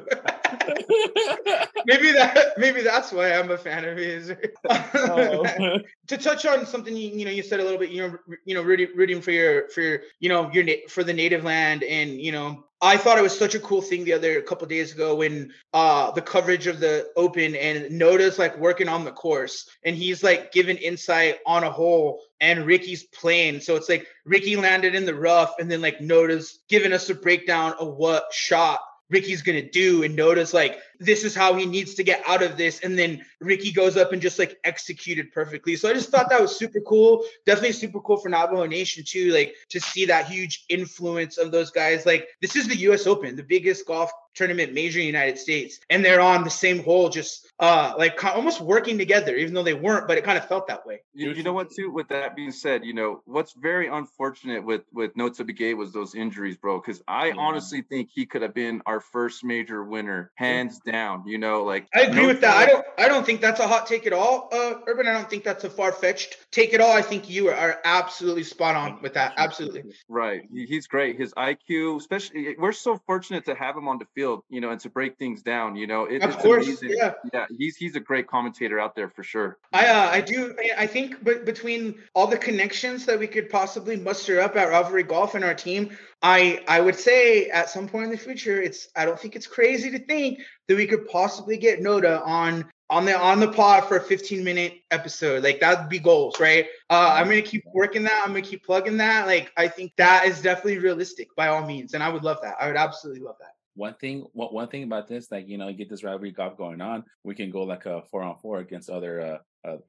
maybe that maybe that's why I'm a fan of his. oh. to touch on something you, you know you said a little bit you know you know rooting, rooting for your for your, you know your for the native land and you know I thought it was such a cool thing the other couple days ago when uh the coverage of the open and Notah's like working on the course and he's like giving insight on a hole and Rickie's playing. So it's like Rickie landed in the rough and then like Notah's giving us a breakdown of what shot Rickie's gonna do, and Notah's like, this is how he needs to get out of this. And then Rickie goes up and just like executed perfectly. So I just thought that was super cool. Definitely super cool for Navajo Nation too, like to see that huge influence of those guys. Like this is the US Open, the biggest golf tournament major in the United States. And they're on the same hole, just uh like almost working together, even though they weren't, but it kind of felt that way.
You, you know what too, with that being said, you know, what's very unfortunate with with Notah Begay was those injuries, bro. Cause I yeah. honestly think he could have been our first major winner, hands down. You know, like
I agree no with that. I don't I don't think that's a hot take at all, uh, Earvin. I don't think that's a far fetched take at all. I think you are absolutely spot on with that. Absolutely.
Right. He's great. His IQ, especially, we're so fortunate to have him on the field, you know, and to break things down. You know,
it, of it's course, amazing. Yeah.
Yeah. He's he's a great commentator out there for sure.
I uh, I do. I think, but between all the connections that we could possibly muster up at Rivalry Golf and our team, I I would say at some point in the future, it's I don't think it's crazy to think that we could possibly get Notah on on the on the pod for a 15 minute episode. Like that'd be goals, right? Uh, I'm gonna keep working that. I'm gonna keep plugging that. Like I think that is definitely realistic by all means, and I would love that. I would absolutely love that
one thing one, thing about this like you know you get this rivalry golf going on we can go like a four on four against other uh,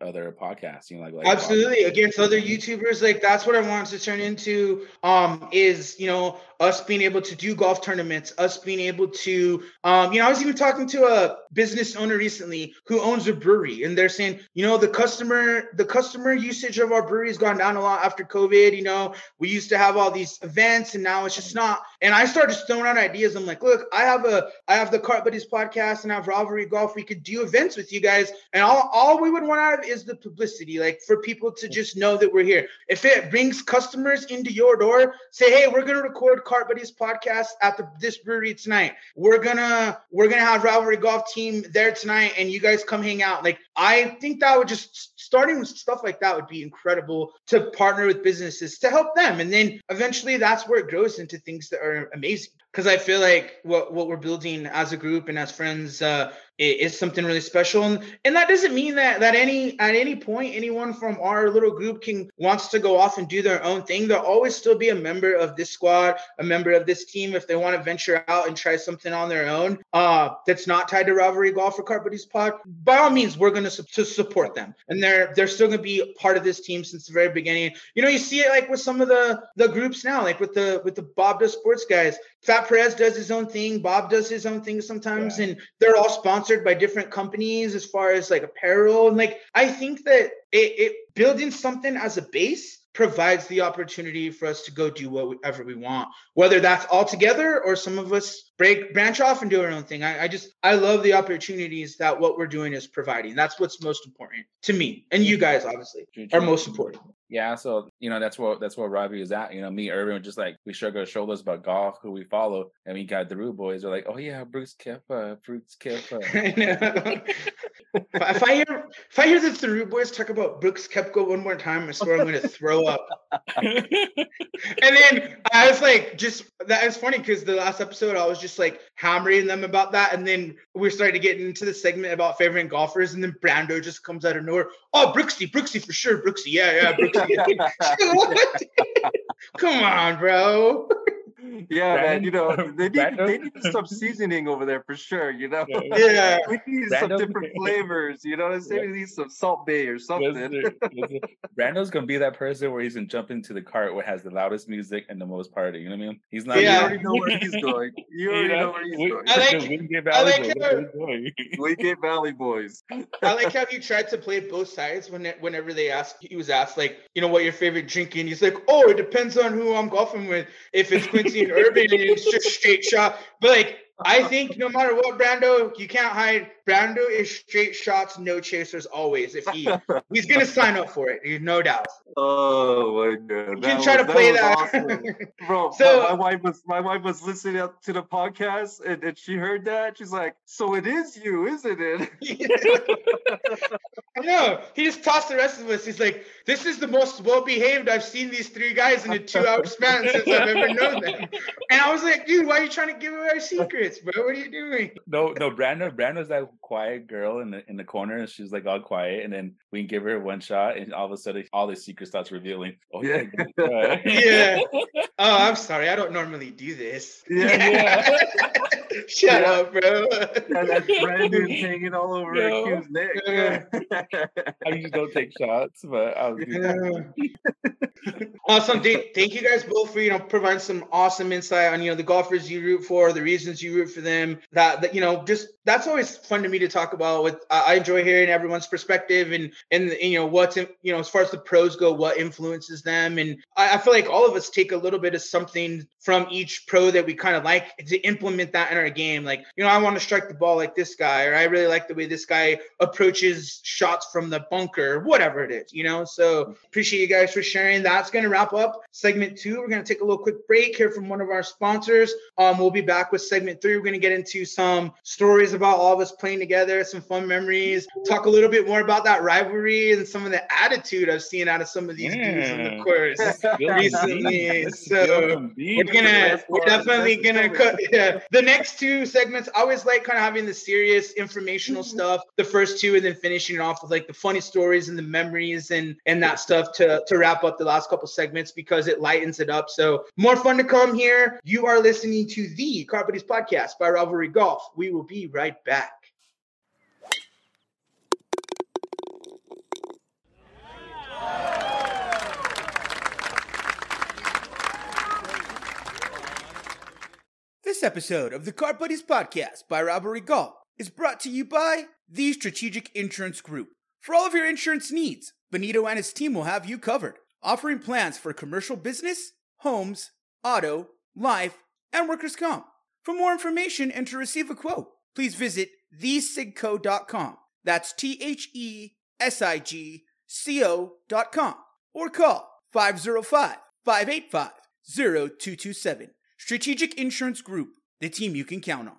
other podcasts. You know, like, like
absolutely against other YouTubers. Like that's what I wanted to turn into. Um, is you know us being able to do golf tournaments, us being able to, um, you know, I was even talking to a business owner recently who owns a brewery, and they're saying, you know, the customer the customer usage of our brewery has gone down a lot after COVID. You know, we used to have all these events, and now it's just not. And I started throwing out ideas. I'm like, look, I have a I have the Cart Buddies podcast, and I have Rivalry Golf. We could do events with you guys, and all all we would want is the publicity, like for people to just know that we're here. If it brings customers into your door, say, hey, we're gonna record Cart Buddies podcast at the this brewery tonight. We're gonna we're gonna have rivalry golf team there tonight, and you guys come hang out. Like I think that would just starting with stuff like that would be incredible to partner with businesses to help them, and then eventually that's where it grows into things that are amazing. Because I feel like what what we're building as a group and as friends uh, is something really special. And, and that doesn't mean that that any at any point anyone from our little group can wants to go off and do their own thing. They'll always still be a member of this squad a member of this team if they want to venture out and try something on their own uh that's not tied to rivalry golf or Cart Buddies pod. By all means we're going to, to support them. And they're they're still going to be part of this team since the very beginning. You know you see it like with some of the the groups now like with the with the bob does sports guys. Fat perez does his own thing. Bob does his own thing sometimes yeah. and they're all sponsored sponsored by different companies as far as like apparel. And like I think that it, it building something as a base provides the opportunity for us to go do whatever we want, whether that's all together or some of us break branch off and do our own thing. I, I, just I love the opportunities that what we're doing is providing. That's what's most important to me and you guys obviously are most important.
Yeah, so you know that's what that's what Robbie is at. You know, me, Earvin, just like we shrug our shoulders about golf, who we follow, and we got the Root Boys. Are like, oh yeah, Brooks Koepka, Brooks Koepka.
If I hear if I hear the Thoreau boys talk about Brooks Koepka one more time, I swear I'm going to throw up. [LAUGHS] and then I was like, just that is funny because the last episode I was just like hammering them about that, and then we started to get into the segment about favorite golfers, and then Brando just comes out of nowhere. Oh, Brooksy, Brooksy for sure, Brooksy, yeah, yeah, Brooksy. [LAUGHS] [LAUGHS] Come on, bro
yeah, Brandon, man. You know, [LAUGHS] they need they need some seasoning over there for sure. You know,
yeah, [LAUGHS]
we need Brandon, some different [LAUGHS] flavors. You know what I'm saying? Yeah. We need some Salt Bae or something.
Listen, Brando's gonna be that person where he's gonna jump into the cart where has the loudest music and the most party. You know what I mean? He's not.
Yeah, you already know where he's going. You already you know, know, where he's we, going. I
like, Wingate Valley, I like
boys. Wingate Valley boys.
I like how you tried to play both sides when whenever they asked, he was asked like, you know, what your favorite drink, drinking. He's like, oh, it depends on who I'm golfing with. If it's Quincy Earvin and it's just straight shot. But like I think no matter what, Brando, you can't hide. Brando is straight shots, no chasers always. If he [LAUGHS] he's gonna sign up for it, there's no doubt.
Oh my god!
You can try to play that,
awesome. [LAUGHS] bro. So my, my, wife was my wife was listening up to the podcast and, and she heard that. She's like, "So it is you, isn't it?" [LAUGHS]
I know. He just tossed the rest of us. He's like, "This is the most well behaved I've seen these three guys in a two hour span since I've ever known them." And I was like, "Dude, why are you trying to give away our secrets, bro? What are you doing?" [LAUGHS]
No, no, Brandon. Brandon's that quiet girl in the in the corner. And she's like all quiet, and then we give her one shot, and all of a sudden, all the secrets starts revealing. Oh yeah, [LAUGHS]
yeah. [LAUGHS] Oh, I'm sorry. I don't normally do this. Yeah. yeah. Shut yeah. up, bro.
Yeah, that's Brandon hanging all over no. Q's neck. Yeah.
I usually don't take shots, but I was
awesome. Thank you guys both for you know providing some awesome insight on you know the golfers you root for, the reasons you for them. That that you know just that's always fun to me to talk about. With I enjoy hearing everyone's perspective and and you know what's in, you know as far as the pros go, what influences them, and I, I feel like all of us take a little bit of something from each pro that we kind of like to implement that in our game. Like you know I want to strike the ball like this guy, or I really like the way this guy approaches shots from the bunker, whatever it is. You know, so appreciate you guys for sharing. That's gonna wrap up segment two. We're gonna take a little quick break here from one of our sponsors. Um, we'll be back with segment three. We're gonna get into some stories about all of us playing together, some fun memories, talk a little bit more about that rivalry and some of the attitude I've seen out of some of these yeah. dudes in the course [LAUGHS] recently. So we're gonna, we're definitely gonna cut. [LAUGHS] Yeah, the next two segments. I always like kind of having the serious informational mm-hmm. stuff, the first two, and then finishing it off with like the funny stories and the memories and and that stuff to to wrap up the last couple segments because it lightens it up. So more fun to come here. You are listening to the Cart Buddies podcast by Rivalry Golf. We will be right back. This episode of the Cart Buddies podcast by Rivalry Golf is brought to you by the Strategic Insurance Group. For all of your insurance needs, Benito and his team will have you covered, offering plans for commercial business, homes, auto, life, and workers' comp. For more information and to receive a quote, please visit thesigco.com. That's T H E S I G C O.com. Or call 505 585 0227. Strategic Insurance Group, the team you can count on.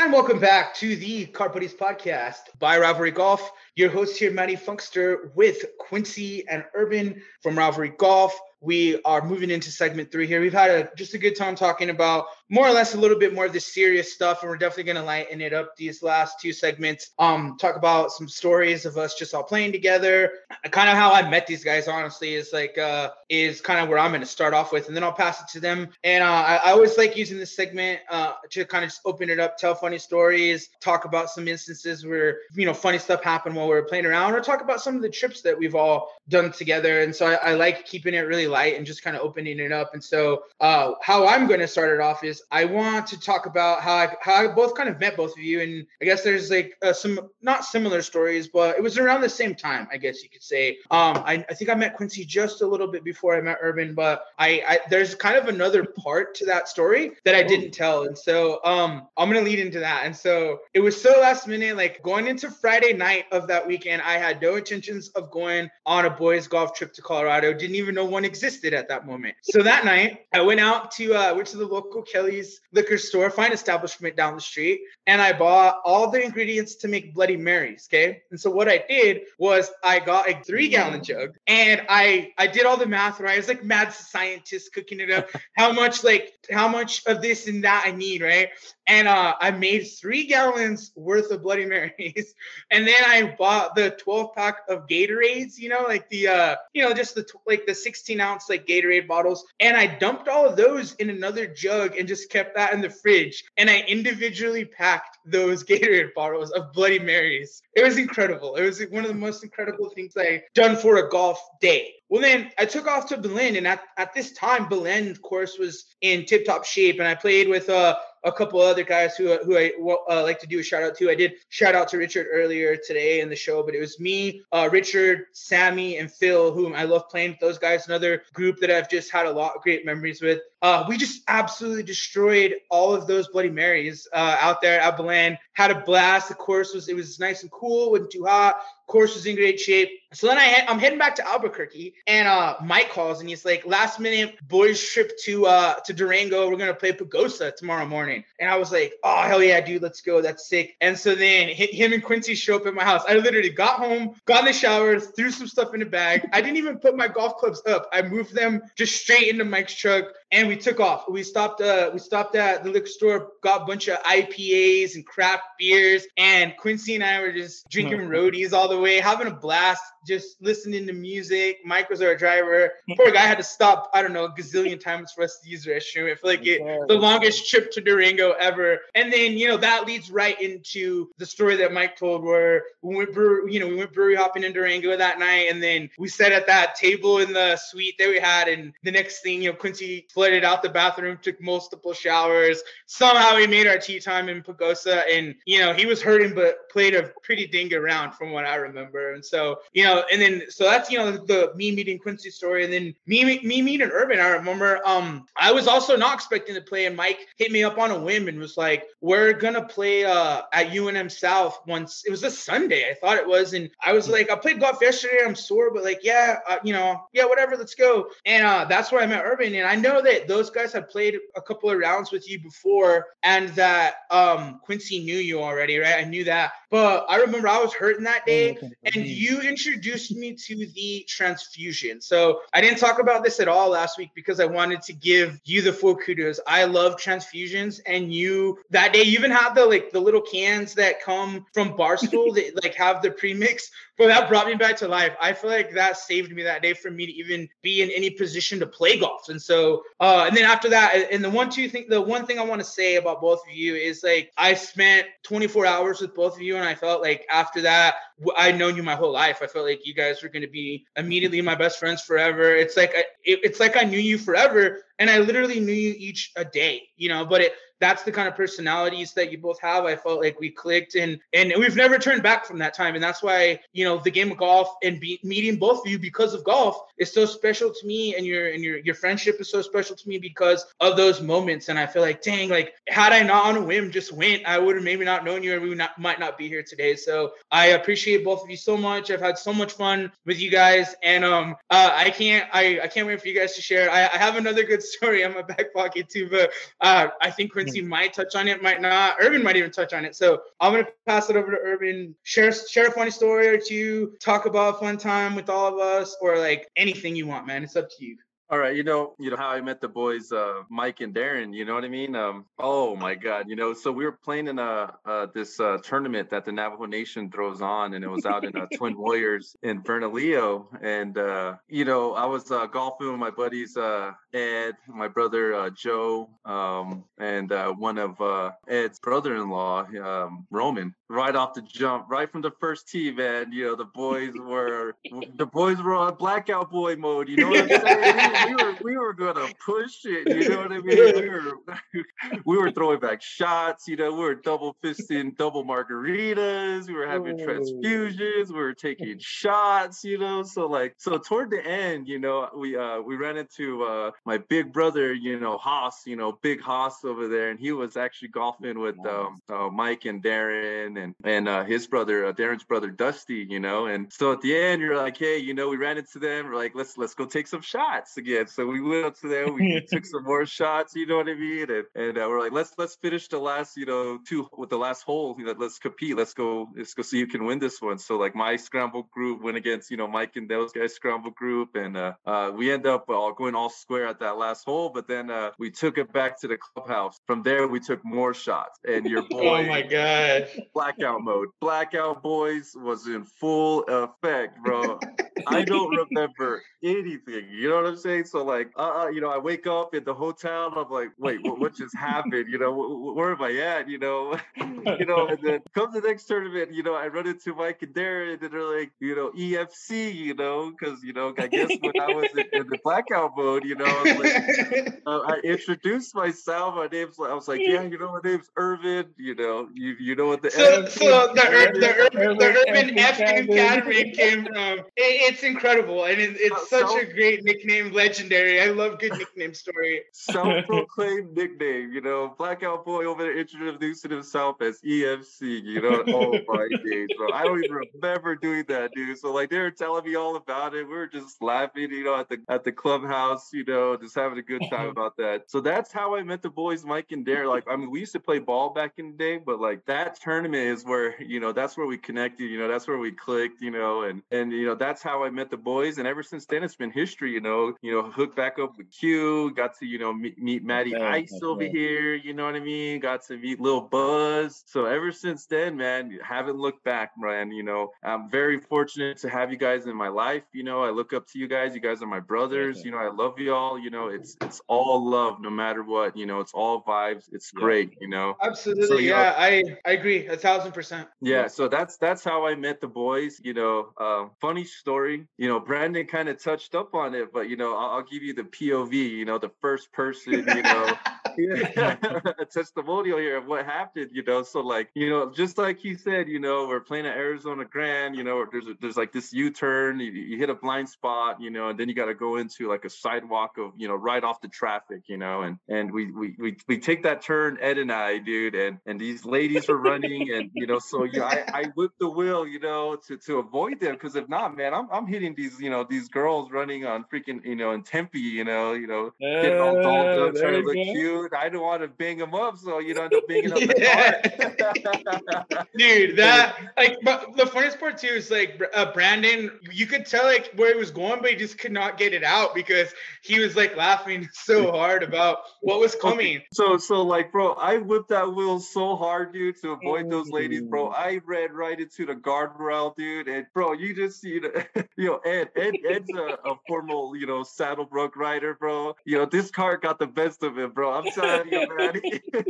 And welcome back to the Car podcast by Rivalry Golf. Your host here, Matty Funkster, with Quincy and Earvin from Rivalry Golf we are moving into segment three here. We've had a, just a good time talking about more or less a little bit more of the serious stuff, and we're definitely going to lighten it up these last two segments. Um, talk about some stories of us just all playing together. Kind of how I met these guys, honestly, is like uh, is kind of where I'm going to start off with, and then I'll pass it to them. And uh, I, I always like using this segment uh, to kind of just open it up, tell funny stories, talk about some instances where you know funny stuff happened while we were playing around, or talk about some of the trips that we've all done together. And so I, I like keeping it really light and just kind of opening it up. And so, uh, how I'm going to start it off is I want to talk about how I, how I both kind of met both of you. And I guess there's like uh, some not similar stories, but it was around the same time, I guess you could say. Um, I, I think I met Quincy just a little bit before I met Urban, but I, I there's kind of another part to that story that I didn't tell. And so um, I'm going to lead into that. And so it was so last minute, like going into Friday night of that weekend, I had no intentions of going on a boys golf trip to Colorado. Didn't even know one existed at that moment. So that night, I went out to uh, went to the local Kelly's liquor store, fine establishment down the street, and I bought all the ingredients to make Bloody Marys. Okay, and so what I did was I got a three gallon jug, and I I did all the math right. I was like mad scientist cooking it up. [LAUGHS] how much like how much of this and that I need, right? and uh, I made three gallons worth of Bloody Marys, [LAUGHS] and then I bought the 12 pack of Gatorades, you know, like the uh, you know, just the like the 16 ounce like Gatorade bottles, and I dumped all of those in another jug and just kept that in the fridge, and I individually packed those [LAUGHS] Gatorade bottles of Bloody Marys. It was incredible. It was one of the most incredible things I done for a golf day. Well, then I took off to Berlin, and at, at this time, Berlin, of course, was in tip top shape, and I played with uh a couple other guys who who I uh, like to do a shout out to. I did shout out to Richard earlier today in the show, but it was me, uh, Richard, Sammy, and Phil, whom I love playing with those guys. Another group that I've just had a lot of great memories with. Uh, we just absolutely destroyed all of those Bloody Marys uh, out there at Berlin. Had a blast. The course was it was nice and cool, wasn't too hot. Course was in great shape. So then I I'm heading back to Albuquerque, and uh, Mike calls and he's like, "Last minute boys trip to uh to Durango. We're gonna play Pagosa tomorrow morning." And I was like, "Oh hell yeah, dude, let's go. That's sick." And so then him and Quincy show up at my house. I literally got home, got in the shower, threw some stuff in the bag. I didn't even put my golf clubs up. I moved them just straight into Mike's truck and we took off. We stopped. Uh, we stopped at the liquor store, got a bunch of IPAs and craft beers, and Quincy and I were just drinking roadies all the way, having a blast just listening to music. Mike was our driver. Poor guy had to stop, I don't know, a gazillion times for us to use the restroom. I feel like it, the longest trip to Durango ever. And then, you know, that leads right into the story that Mike told where we went brewery, you know, we went brewery hopping in Durango that night. And then we sat at that table in the suite that we had. And the next thing, you know, Quincy flooded out the bathroom, took multiple showers. Somehow he made our tee time in Pagosa. And, you know, he was hurting, but played a pretty ding round from what I remember. And so, you know, and then so that's you know the, the me meeting Quincy story, and then me me meeting Earvin. I remember um I was also not expecting to play, and Mike hit me up on a whim and was like, "We're gonna play uh at UNM South once." It was a Sunday, I thought it was, and I was like, "I played golf yesterday. I'm sore, but like, yeah, uh, you know, yeah, whatever, let's go." And uh that's where I met Earvin, and I know that those guys had played a couple of rounds with you before, and that um Quincy knew you already, right? I knew that, but I remember I was hurting that day, and you introduced introduced me to the transfusion. So I didn't talk about this at all last week because I wanted to give you the full kudos. I love transfusions, and you that day you even have the like the little cans that come from Barstool [LAUGHS] that like have the premix. But that brought me back to life. I feel like that saved me that day for me to even be in any position to play golf. And so, uh, and then after that, and the one two thing, the one thing I want to say about both of you is like I spent 24 hours with both of you, and I felt like after that I'd known you my whole life. I felt like you guys were going to be immediately my best friends forever. It's like I, it, it's like I knew you forever, and I literally knew you each a day, you know. But it that's the kind of personalities that you both have. I felt like we clicked and and we've never turned back from that time. And that's why, you know, the game of golf and be, meeting both of you because of golf is so special to me and your and your your friendship is so special to me because of those moments. And I feel like, dang, like had I not on a whim just went, I would have maybe not known you and we not, might not be here today. So I appreciate both of you so much. I've had so much fun with you guys. And um uh, I can't I, I can't wait for you guys to share. I, I have another good [LAUGHS] story on my back pocket too, but uh I think Quincy Quincy might touch on it, might not. Earvin might even touch on it. So I'm gonna pass it over to Earvin. Share share a funny story or two. Talk about a fun time with all of us, or like anything you want, man. It's up to you.
All right, you know, you know how I met the boys, uh, Mike and Darren. You know what I mean? Um, oh my God, you know. So we were playing in a uh, this uh, tournament that the Navajo Nation throws on, and it was out in uh, [LAUGHS] Twin Warriors in Bernalillo. And uh, you know, I was uh, golfing with my buddies uh, Ed, my brother uh, Joe, um, and uh, one of uh, Ed's brother-in-law, um, Roman. Right off the jump, right from the first tee, man. You know, the boys [LAUGHS] were the boys were on blackout boy mode. You know what I'm [LAUGHS] saying? We were we were gonna push it. You know what I mean? We were [LAUGHS] we were throwing back shots. You know, we were double fisting double margaritas. We were having transfusions. We were taking shots. You know, so like so toward the end, you know, we uh we ran into uh my big brother. You know, Haas. You know, big Haas over there, and he was actually golfing with um, uh, Mike and Darren and and uh, his brother, uh, Darren's brother Dusty. You know, and so at the end, you're like, hey, you know, we ran into them. We're like, let's let's go take some shots again again. So we went up to there, we took some more shots, you know what I mean? And and uh, we're like, let's let's finish the last, you know, two with the last hole. You know, let's compete. Let's go. Let's go see who can win this one. So like my scramble group went against you know Mike and those guys scramble group, and uh, uh, we end up all going all square at that last hole. But then uh, we took it back to the clubhouse. From there, we took more shots, and your [LAUGHS] boy.
oh my god.
Blackout mode. Blackout boys was in full effect, bro. I don't [LAUGHS] remember anything. You know what I'm saying? So like, uh, uh you know, I wake up in the hotel and I'm like, wait, what, what just happened? You know, wh- where am I at? You know, [LAUGHS] you know, and then come the next tournament, you know, I run into Mike and Darren and they're like, you know, EFC, you know, because you know, I guess when I was in, in the blackout mode, you know, I, like, [LAUGHS] uh, I introduced myself. My name's I was like, yeah, you know, my name's Earvin. You know, you you know what the
so, so the, Ur- the, Ur- the Urban F Academy came from. It, it's incredible, and it, it's such a great nickname, legendary. I love good nickname story. [LAUGHS]
Self-proclaimed nickname, you know, Blackout Boy over there introducing himself as EFC. You know, oh my [LAUGHS] days, bro. I don't even remember doing that, dude. So like, they were telling me all about it. We were just laughing, you know, at the at the clubhouse, you know, just having a good time [LAUGHS] about that. So that's how I met the boys, Mike and Dare. Like, I mean, we used to play ball back in the day, but like that tournament is where you know that's where we connected. You know, that's where we clicked. You know, and and you know that's how I met the boys. And ever since then, it's been history. You know, you know, hooked back up with Q. Got to you know meet, meet Matty yeah, Ice over here. You know what I mean? Got to meet Lil Buzz. So ever since then, man, haven't looked back, man. You know, I'm very fortunate to have you guys in my life. You know, I look up to you guys. You guys are my brothers. You know, I love y'all. You know, it's it's all love, no matter what. You know, it's all vibes. It's great. You know,
absolutely. So, yeah, know, I I agree a thousand percent.
Yeah, so that's that's how I met the boys. You know, uh, funny story. You know, Brandon kind of touched up on it, but you know, I'll, I'll, give you the POV. You know, the first person. You know, [LAUGHS] a testimonial here of what happened. You know, so like you know, just like he said, you know, we're playing at Arizona Grand. You know, there's a, there's like this U-turn. You, you hit a blind spot. You know, and then you got to go into like a sidewalk of you know right off the traffic. You know, and and we we we, we take that turn, Ed and I, dude, and and these ladies were running, and you know, so yeah, I, I whipped the wheel, you know, to to avoid them because if not, man, I'm I'm hitting these, you know, these girls running on freaking, you know, in Tempe, you know, you know, getting all dolled up, trying to look go. cute. I don't want to bang him up, so you know, end up banging up the [LAUGHS]
car. [LAUGHS] Dude, that like, but the funniest part too is like uh, Brandon, you could tell like where he was going, but he just could not get it out because he was like laughing [LAUGHS] so hard about what was coming.
So so like, bro, I whipped that wheel so hard, dude, to avoid those ladies, bro. I ran right into the guardrail, dude. And bro, you just you know, you know, Ed, Ed Ed's a, a formal, you know, saddle bronc rider, bro. You know, this car got the best of it, bro. I'm telling you, man.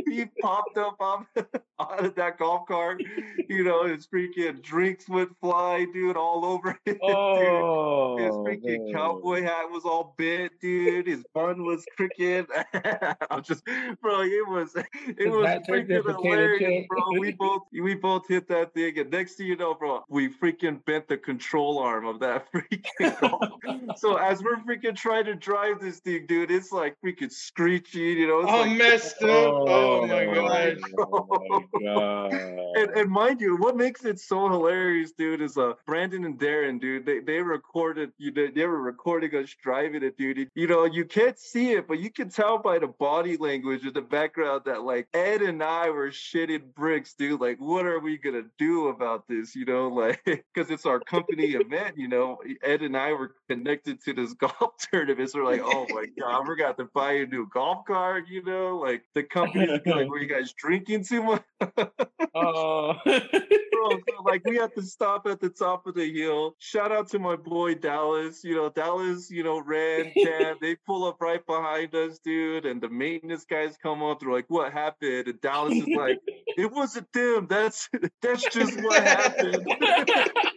He, popped up out [LAUGHS] of that golf cart. You know, his freaking drinks would fly, dude, all over [LAUGHS] it. Oh, dude. His freaking man. cowboy hat was all bent, dude. His bun was crooked. [LAUGHS] I'm just, bro. It was, it was freaking hilarious, bro. We both, we both hit that thing, and next thing you know, bro, we freaking bent the control arm of that freaking golf. so as we're freaking trying to drive this thing, dude, it's like freaking screeching, you know. It's
oh,
like,
messed up. Oh, oh my god.
Oh my god. and, and mind you, what makes it so hilarious, dude, is uh Brandon and Darren, dude, they, they recorded you know, they were recording us driving it, dude. You know, you can't see it, but you can tell by the body language in the background that like Ed and I were shitting bricks, dude. Like, what are we gonna do about this? You know, [LAUGHS] like because it's our company event. You know, Ed and I were connected to this [LAUGHS] golf tournament. So we're like, oh my god, we're gonna to buy a new golf cart. You know, like the company's [LAUGHS] like, were you guys drinking too much? [LAUGHS] oh. [LAUGHS] Bro, so like we had to stop at the top of the hill. Shout out to my boy Dallas. You know, Dallas, you know, ran, can they pull up right behind us, dude. And the maintenance guys come up. They're like, what happened? And Dallas is like, it wasn't them. That's that's just what happened.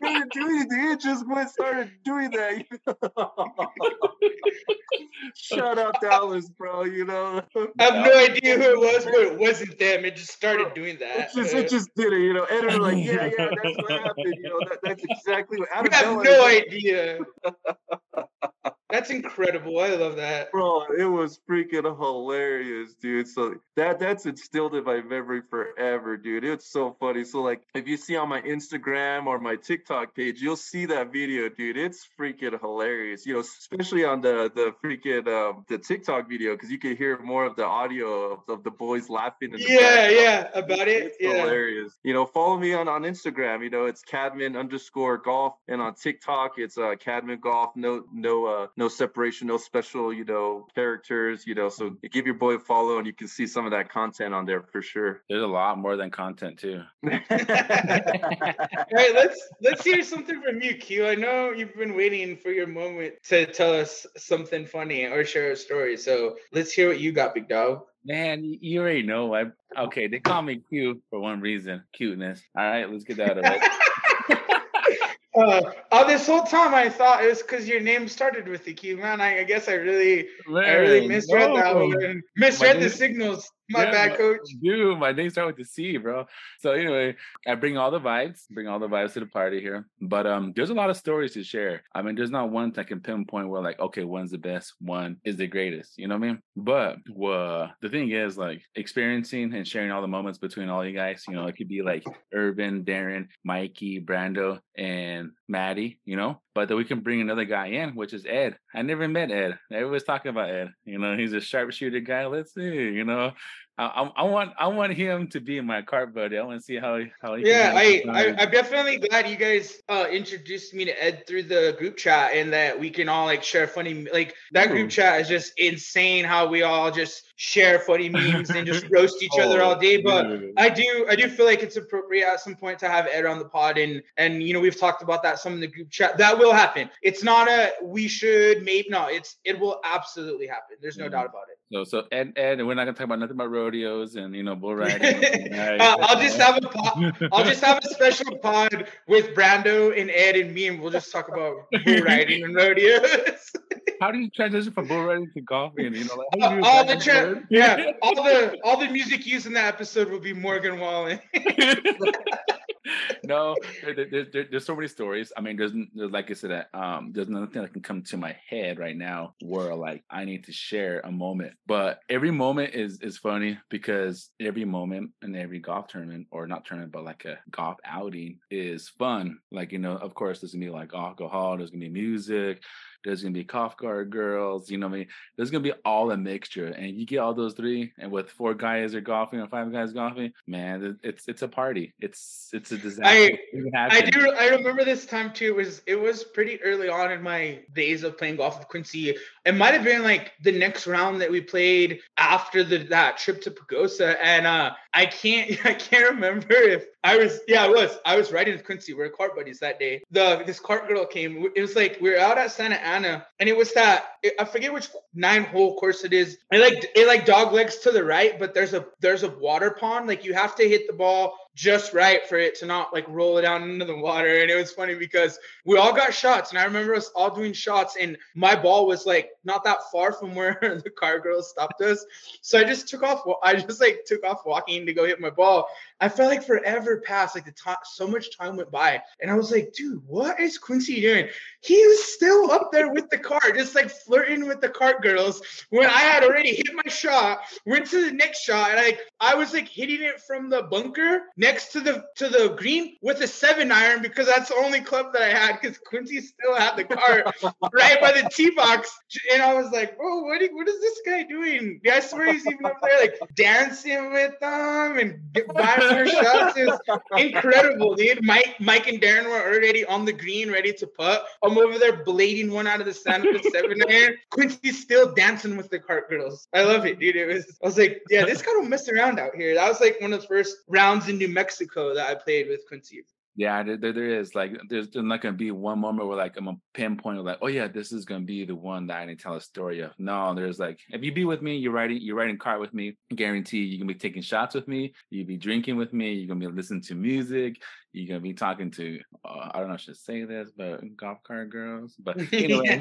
they didn't. It just went started doing that. Shout out Dallas, bro. You know,
I have no idea who it was, but it wasn't them. It just started doing that.
It just, it just did it. You know, and like, yeah, yeah, that's what happened. You know, that, that's exactly what.
I [LAUGHS] have no idea. [LAUGHS] That's incredible. I love that.
Bro, it was freaking hilarious, dude. So that that's instilled in my memory forever, dude. It's so funny. So like if you see on my Instagram or my TikTok page, you'll see that video, dude. It's freaking hilarious. You know, especially on the the freaking um the TikTok video, because you can hear more of the audio of, of the boys laughing.
Yeah, yeah, about it. It's yeah.
hilarious. You know, follow me on on Instagram. You know, it's Cadman underscore golf, and on TikTok it's uh Cadman golf. No, no, uh, no no separation, no special, you know, characters, you know. So give your boy a follow and you can see some of that content on there for sure.
There's a lot more than content too. [LAUGHS]
All right, let's let's hear something from you, Q. I know you've been waiting for your moment to tell us something funny or share a story. So let's hear what you got, big dog.
Man, you already know. I okay. They call me Q for one reason, cuteness. All right, let's get that out of it. [LAUGHS]
Uh, oh, this whole time I thought it was because your name started with the Q. Man, I, I guess I really, Man, I really misread no. that one. Misread the signals. My yeah, bad, coach.
Dude, my name start with the C, bro. So anyway, I bring all the vibes, bring all the vibes to the party here. But um, there's a lot of stories to share. I mean, there's not one that can pinpoint where like, okay, one's the best, one is the greatest. You know what I mean? But well, the thing is, like, experiencing and sharing all the moments between all you guys. You know, it could be like Earvin, Darren, Mikey, Brando, and Matty. You know, but that we can bring another guy in, which is Ed. I never met Ed. Everybody's talking about Ed. You know, he's a sharpshooter guy. Let's see. You know, I, I, want I want him to be my cart buddy. I want to see how how
he. Yeah, I, I am definitely glad you guys uh, introduced me to Ed through the group chat, and that we can all like share funny like that Ooh. group chat is just insane. How we all just share funny memes and just [LAUGHS] roast each oh, other all day. But yeah. I do I do feel like it's appropriate at some point to have Ed on the pod, and and you know we've talked about that some in the group chat. That will happen. It's not a we should maybe no. It's it will absolutely happen. There's no mm-hmm. doubt about it.
So so Ed, and we're not gonna talk about nothing about rodeos and you know bull [LAUGHS] riding.
uh, I'll just have a pod, I'll just have a special pod with Brando and Ed and me, and we'll just talk about bull riding and rodeos. [LAUGHS]
How do you transition from bull riding to golfing? You know, like, uh,
all the tra- yeah, all the all the music used in that episode will be Morgan Wallen [LAUGHS]
no, there, there, there's so many stories. I mean, there's, there's like I said, um, there's nothing that can come to my head right now where like I need to share a moment. But every moment is is funny because every moment in every golf tournament, or not tournament, but like a golf outing, is fun. Like you know, of course, there's gonna be like alcohol, there's gonna be music there's gonna be cough guard girls, you know what I mean? There's gonna be all a mixture. And you get all those three, and with four guys are golfing or five guys golfing, man, it's it's a party. It's it's a disaster.
I, I do I remember this time too. It was it was pretty early on in my days of playing golf with Quincy. It might have been like the next round that we played after the that trip to Pagosa. And uh I can't [LAUGHS] I can't remember if I was yeah, I was. I was riding with Quincy. We are cart buddies that day. The this cart girl came. It was like we were out at Santa Ana, and it was that I forget which nine hole course it is. It like it like dog legs to the right, but there's a there's a water pond. Like you have to hit the ball just right for it to not like roll it down into the water. And it was funny because we all got shots, and I remember us all doing shots, and my ball was like not that far from [LAUGHS] where the car girls stopped us. So I just took off. I just like took off walking to go hit my ball. I felt like forever passed. Like the time, so much time went by, and I was like, dude, what is Quincy doing? He was still up there with the cart, just like flirting with the cart girls. When I had already hit my shot, went to the next shot, and like I was like hitting it from the bunker next to the to the green with a seven iron because that's the only club that I had because Quincy still had the cart [LAUGHS] right by the tee box. And I was like, bro, what, what is this guy doing? I swear he's even up there like dancing with them and buying more shots. It was incredible, dude. Mike, Mike and Darren were already on the green, ready to putt. I'm over there blading one out of the sand with a seven [LAUGHS] iron. Quincy's still dancing with the cart girls. I love it, dude. It was I was like, yeah, this guy don't mess around out here. That was like one of the first rounds in New Mexico that I played with Quincy.
Yeah, there, there is like there's, there's not gonna be one moment where like I'm a pinpoint of like oh yeah this is gonna be the one that I need to tell a story of. No, there's like if you be with me, you're riding you're riding car with me. Guarantee you're gonna be taking shots with me. You'll be drinking with me. You're gonna be listening to music. You're gonna be talking to uh, I don't know if I should say this, but golf cart girls. But [LAUGHS] anyway.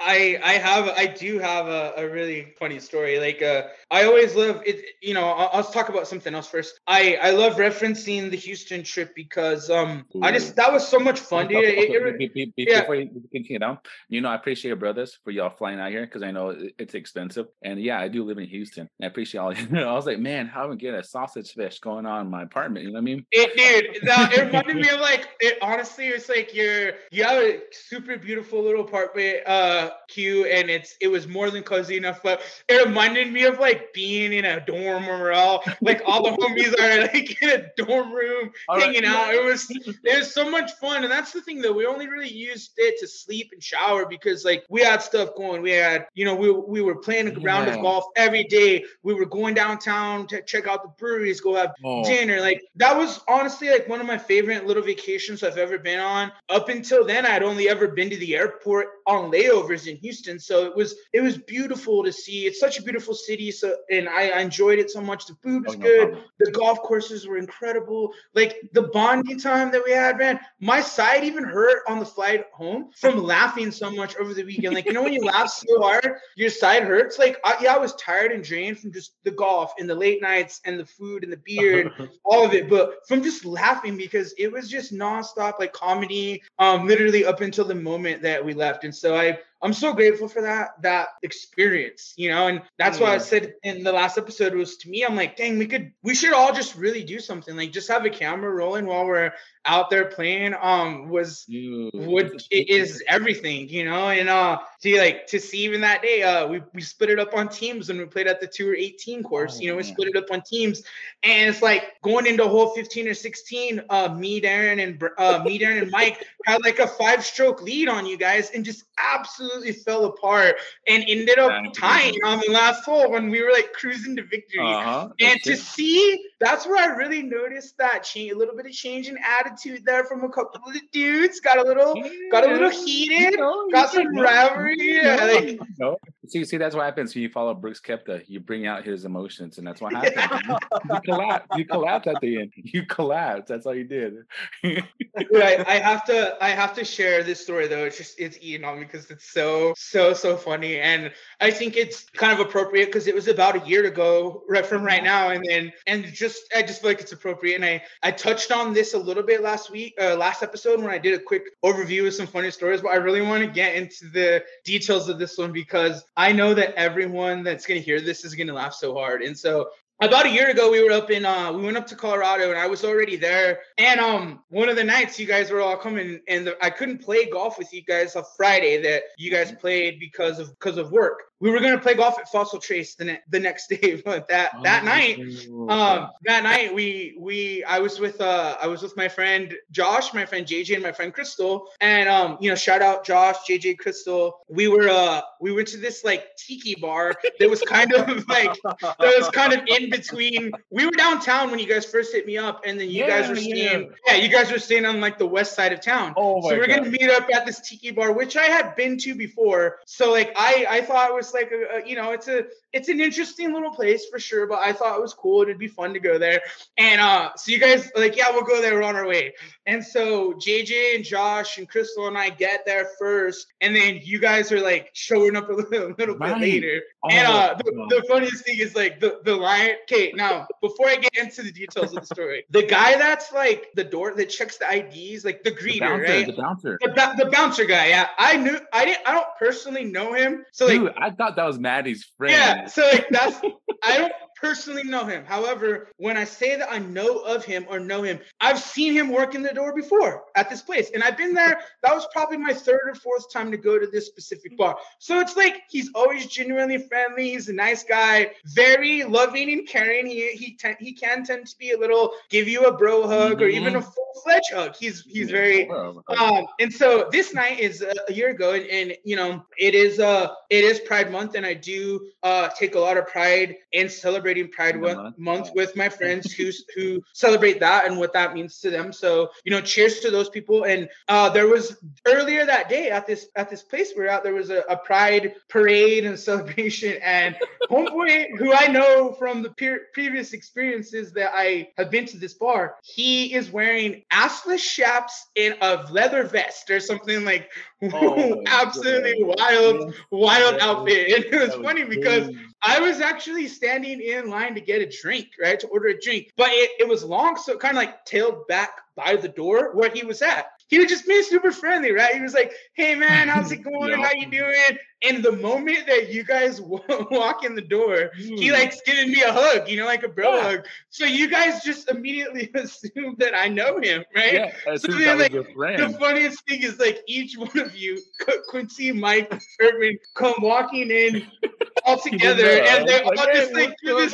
I I have I do have a, a really funny story. Like uh, I always love it. You know, I'll, I'll, talk about something else first. I I love referencing the Houston trip because um Ooh. I just that was so much fun, dude. It, it,
it, yeah. Before you continue down, you know I appreciate your brothers for y'all flying out here because I know it's expensive. And yeah, I do live in Houston. I appreciate all. You [LAUGHS] know, I was like, man, how am I get a sausage fish going on in my apartment? You know what I mean? Dean.
It, dude, that, it [LAUGHS] reminded me of like it. Honestly, it's like you're you have a super beautiful little apartment, uh, Q, and it's it was more than cozy enough. But it reminded me of like being in a dorm where we're all like all the homies are like in a dorm room all hanging right. out. It was [LAUGHS] it was so much fun, and that's the thing though. We only really used it to sleep and shower because like we had stuff going. We had you know we we were playing a yeah. round of golf every day. We were going downtown to check out the breweries, go have oh. dinner. Like that was honestly like one of my favorite little vacations I've ever been on. Up until then, I'd only ever been to the airport on layovers in Houston, so it was it was beautiful to see. It's such a beautiful city, so and I, I enjoyed it so much. The food was oh, no good. Problem. The golf courses were incredible. Like the bonding time that we had, man. My side even hurt on the flight home from laughing so much over the weekend. Like you know when you laugh so hard, your side hurts. Like I, yeah, I was tired and drained from just the golf and the late nights and the food and the beer, [LAUGHS] all of it. But from just laughing because it was just nonstop like comedy, um, literally up until the moment that we left. And so I I'm so grateful for that that experience, you know, and that's why I said in the last episode was to me, I'm like, dang, we could, we should all just really do something, like just have a camera rolling while we're out there playing. Um, was would it is everything, you know, and uh, to like to see even that day, uh, we we split it up on teams when we played at the tour 18 course, oh, you know, we split it up on teams, and it's like going into hole 15 or 16, uh, me, Darren, and uh, me, Darren, and Mike had like a five stroke lead on you guys, and just absolutely fell apart and ended up tying on the last hole when we were like cruising to victory. Uh-huh. And to see, that's where I really noticed that change, a little bit of change in attitude there from a couple of the dudes. Got a little, yeah. got a little heated, got some rivalry. [LAUGHS] Like,
no. See, see, that's what happens when you follow Brooks Koepka. You bring out his emotions, and that's what [LAUGHS] happens. you, you collapse. You collapse at the end. You collapse. That's all you did. [LAUGHS]
right. I have to. I have to share this story though. It's just it's eating on me because it's so so so funny, and I think it's kind of appropriate because it was about a year ago, right from right now, and then and just I just feel like it's appropriate, and I I touched on this a little bit last week, uh, last episode when I did a quick overview of some funny stories, but I really want to get into the details of this one because I know that everyone that's gonna hear this is gonna laugh so hard, and so about a year ago we were up in uh we went up to colorado and i was already there. And um one of the nights you guys were all coming and the, i couldn't play golf with you guys on friday that you guys played because of because of work. We were gonna play golf at Fossil Trace the, ne- the next [LAUGHS] day, but that oh, that night, um, that night we we I was with uh I was with my friend Josh, my friend JJ, and my friend Crystal, and um you know shout out Josh, JJ, Crystal. We were uh we went to this like tiki bar that was kind of [LAUGHS] like that was kind of in between. We were downtown when you guys first hit me up, and then you yeah, guys were staying. Yeah. yeah. you guys were staying on like the west side of town. Oh my so we're God. gonna meet up at this tiki bar, which I had been to before. So like I I thought it was like a, a, you know it's a it's an interesting little place for sure but i thought it was cool it'd be fun to go there and uh so you guys like yeah we'll go there we're on our way and so jj and josh and crystal and i get there first and then you guys are like showing up a little, [LAUGHS] a little right. bit later. Oh, and uh the, the, funniest thing is like the the line okay now before i get into the details of the story the guy that's like the door that checks the ids like the greeter the bouncer, right?
the bouncer.
The, the bouncer guy yeah. I knew i didn't i don't personally know him so like
Dude, I thought that was Matty's friend.
Yeah, so like that's I don't personally know him. However, when I say that I know of him or know him, I've seen him work in the door before at this place. And I've been there. That was probably my third or fourth time to go to this specific bar. So it's like he's always genuinely friendly. He's a nice guy, very loving and caring. He he te- he can tend to be a little give you a bro hug mm-hmm. or even a mm-hmm. full fledged hug. He's he's very um and so this night is a, a year ago and, and, you know it is uh it is Pride month and I do uh take a lot of pride in celebrating celebrating Pride month, month with my [LAUGHS] friends who who celebrate that and what that means to them. So you know, cheers to those people. And uh, there was earlier that day at this at this place we are at, there was a, a Pride parade and [LAUGHS] celebration. And homeboy, who I know from the pe- previous experiences that I have been to this bar, he is wearing assless chaps in a leather vest or something like oh, [LAUGHS] absolutely wild, wild outfit. [LAUGHS] And it was funny because I was actually standing in line to get a drink, right? To order a drink. But it, it was long, so it kind of like tailed back by the door where he was at. he was just being super friendly, right? He was like, "Hey man, how's it [LAUGHS] going? How you doing?" And the moment that you guys [LAUGHS] walk in the door, he likes giving me a hug, you know, like a bro yeah. hug. So you guys just immediately [LAUGHS] assume that I know him, right? Yeah, so then, like, the funniest thing is like each one of you, Quincy, Mike, Earvin, come walking in [LAUGHS] all together, and they're all just like this,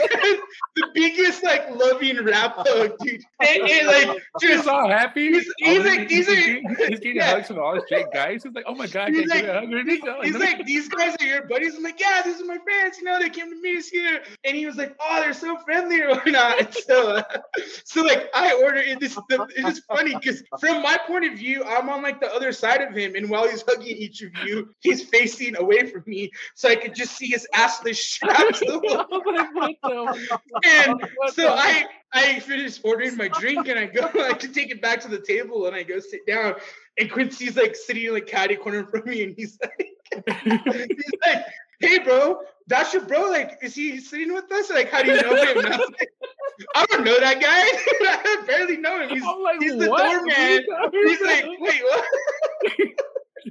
the biggest like loving rap hug, dude. And, and like
just he's all happy. He's, he's like, these are he's getting yeah. hugs from all his Jake guys. He's like, oh my god, he's
like, he's like these guys are your buddies. I'm like, yeah, these are my friends. You know, they came to meet us here. And he was like, oh, they're so friendly or [LAUGHS] whatnot. so, [LAUGHS] so like, I ordered it. This it's funny because from my point of view, I'm on like the other side of him, and while he's hugging each of you, he's facing away from me, so I could just see his assless straps. [LAUGHS] and so I I finish ordering my drink and I go, [LAUGHS] I can take it back to the table and I go sit down. And Quincy's like sitting in like caddy corner from me and he's like, [LAUGHS] he's like, hey bro, that's your bro. Like, is he sitting with us? Like, how do you know him? I, like, I, don't know that guy. [LAUGHS] I barely know him. He's, like, he's the doorman. He's like, wait, what?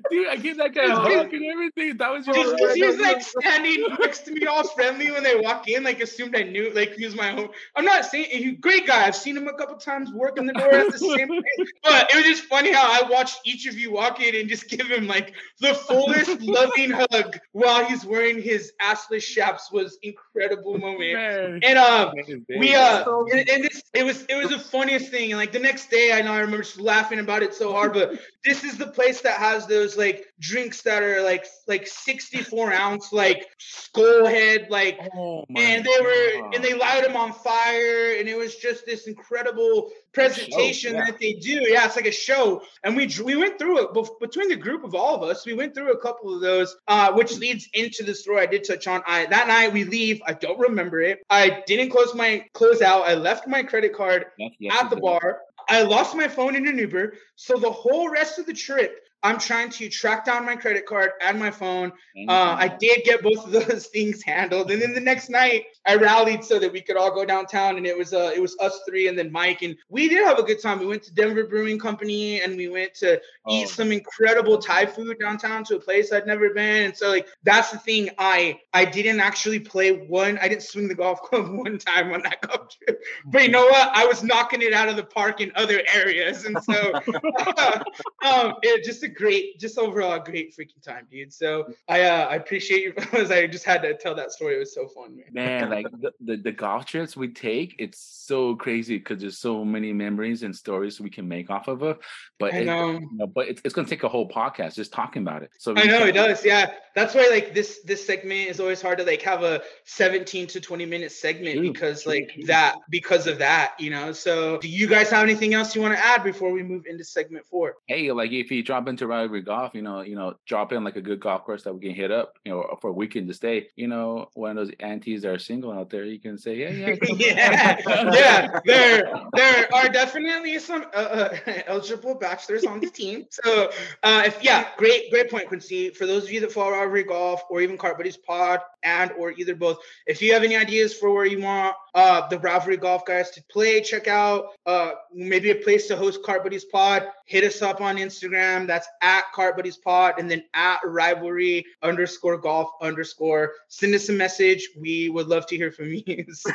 Dude, I gave that guy a hug and everything. That was
your. He's, he's like standing next to me, all friendly when they walk in. Like assumed I knew, like he was my home. I'm not saying he's a great guy. I've seen him a couple times working the door at the same [LAUGHS] place. But it was just funny how I watched each of you walk in and just give him like the fullest [LAUGHS] loving hug while he's wearing his assless chaps. Was incredible moment. Man. And um, we uh, and, and this it was it was the funniest thing. And like the next day, I know I remember just laughing about it so hard. But this is the place that has those like drinks that are like like 64 ounce like skull head like oh and they were God. and they light them on fire and it was just this incredible presentation show, yeah. that they do yeah it's like a show and we we went through it between the group of all of us we went through a couple of those uh, which leads into the story i did touch on i that night we leave i don't remember it i didn't close my close out i left my credit card at the bar I lost my phone in an Uber. So the whole rest of the trip, I'm trying to track down my credit card and my phone. Uh, I did get both of those [LAUGHS] things handled, and then the next night I rallied so that we could all go downtown, and it was uh, it was us three and then Mike, and we did have a good time. We went to Denver Brewing Company, and we went to oh. eat some incredible Thai food downtown to a place I'd never been, and so like that's the thing. I I didn't actually play one. I didn't swing the golf [LAUGHS] club one time on that golf trip, but you know what? I was knocking it out of the park in other areas, and so [LAUGHS] uh, um, it just great, just overall a great freaking time, dude. So I uh, I appreciate you [LAUGHS] fellas. I just had to tell that story. It was so fun, man.
Man, like [LAUGHS] the, the, the golf trips we take, it's so crazy because there's so many memories and stories we can make off of it. But I know. It, you know, but it's, it's gonna take a whole podcast just talking about it. So
I know it does. Yeah, that's why like this this segment is always hard to like have a 17 to 20 minute segment Dude. because like that because of that, you know. So do you guys have anything else you want to add before we move into segment four?
Hey, like if you drop into rivalry golf, you know, you know, drop in like a good golf course that we can hit up, you know, for a weekend to stay. You know, one of those aunties that are single out there, you can say, yeah, yeah, [LAUGHS]
yeah, [LAUGHS] yeah. There, there are definitely some uh, uh, [LAUGHS] eligible bachelors on the team. So, uh, if yeah, great, great point, Quincy. For those of you that follow Rivalry Golf or even Cart Buddies Pod and or either both, if you have any ideas for where you want uh, the Rivalry Golf guys to play, check out uh, maybe a place to host Cart Buddies Pod. Hit us up on Instagram. That's at Cart Buddies Pod and then at Rivalry underscore Golf underscore. Send us a message. We would love to hear from you. [LAUGHS] so,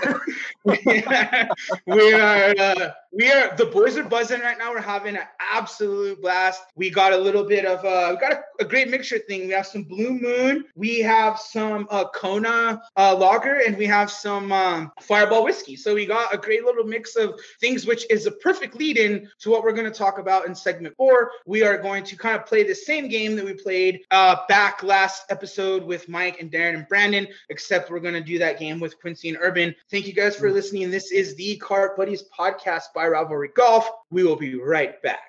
we are uh, we are the boys are buzzing right now. We're having an absolute blast. We got a little bit of uh, we got a, a great mixture thing. We have some Blue Moon. We have some uh, Kona uh, lager, and we have some um, Fireball whiskey. So we got a great little mix of things, which is a perfect lead in to what we're going to talk about in segment four. We are going to kind of play the same game that we played uh, back last episode with Mike and Darren and Brandon, except we're going to do that game with Quincy and Earvin. Thank you guys for listening. This is the Cart Buddies podcast by Rivalry Golf. We will be right back.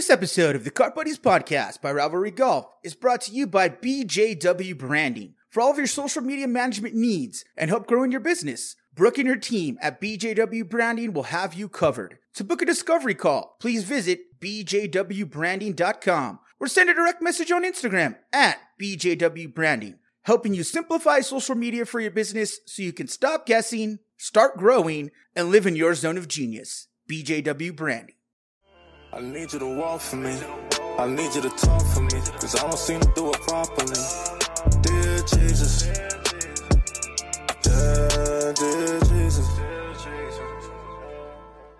This episode of the Cart Buddies podcast by Rivalry Golf is brought to you by BJW Branding. For all of your social media management needs and help growing your business, Brooke and her team at BJW Branding will have you covered. To book a discovery call, please visit bjwbranding.com or send a direct message on Instagram at
BJW Branding, helping you simplify social media for your business so you can stop guessing, start growing, and live in your zone of genius. BJW Branding.
I need you to walk for me. I need you to talk for me. Cause I don't seem to do it properly. Dear Jesus. Dear, dear Jesus.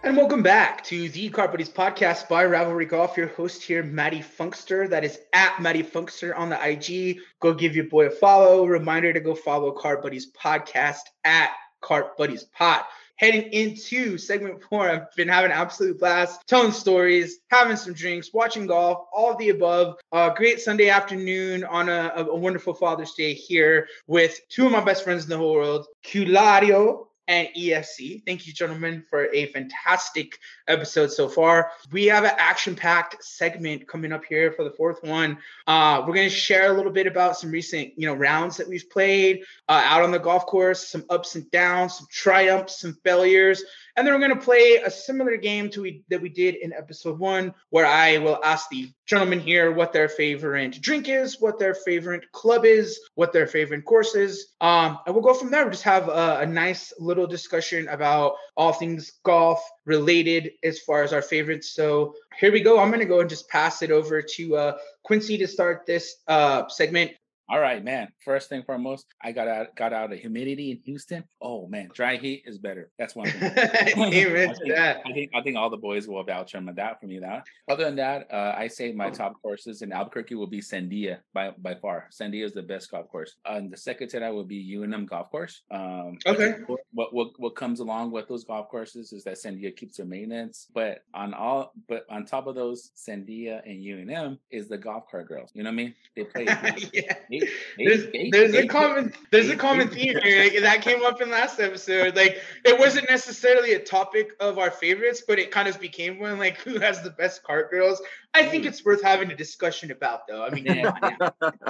And welcome back to the Cart Buddies podcast by Rivalry Golf. Your host here, Matty Funkster. That is at Matty Funkster on the IG. Go give your boy a follow. Reminder to go follow Cart Buddies podcast at Cart Buddies Pod. Heading into segment four, I've been having an absolute blast, telling stories, having some drinks, watching golf, all of the above. Uh, great Sunday afternoon on a, a wonderful Father's Day here with two of my best friends in the whole world, Q-Lario and EFC. Thank you, gentlemen, for a fantastic episode so far. We have an action-packed segment coming up here for the fourth one. Uh, we're going to share a little bit about some recent, you know, rounds that we've played uh, out on the golf course, some ups and downs, some triumphs, some failures, and then we're going to play a similar game to we that we did in episode one, where I will ask the gentlemen here what their favorite drink is, what their favorite club is, what their favorite course is, um, and we'll go from there. We'll just have a, a nice little discussion about all things golf related as far as our favorites. So here we go. I'm going to go and just pass it over to uh, Quincy to start this uh, segment.
All right, man. First thing foremost, I got out got out of humidity in Houston. Oh man, dry heat is better. That's one thing. [LAUGHS]
Amen [LAUGHS]
I,
to
think,
that.
I think I think all the boys will vouch on that for me. That other than that, uh, I say my top courses in Albuquerque will be Sandia by by far. Sandia is the best golf course. Uh, and the second to that would be UNM Golf Course. Um,
Okay.
What what what comes along with those golf courses is that Sandia keeps their maintenance, but on all but on top of those, Sandia and UNM is the golf cart girls. You know what I mean? They play. [LAUGHS]
yeah.
they-
There's, there's a common there's a common theme here that came up in last episode. Like it wasn't necessarily a topic of our favorites, but it kind of became one. Like who has the best cart girls? I think it's worth having a discussion about, though. I mean,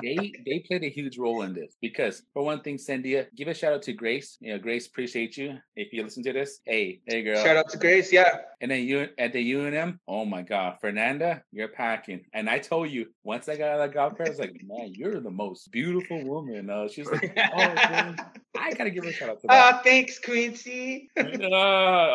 they they played a huge role in this because for one thing, Sandia, give a shout out to Grace. You know, Grace, appreciate you if you listen to this. Hey, hey girl.
shout out to Grace. Yeah,
And then you at the UNM, oh my god, Fernanda, you're packing. And I told you once I got out of that golf I was like, man, you're the most beautiful woman. Uh, she's like, oh, man, [LAUGHS] I gotta give her a shout out to that.
Ah, thanks, Quincy.
Uh,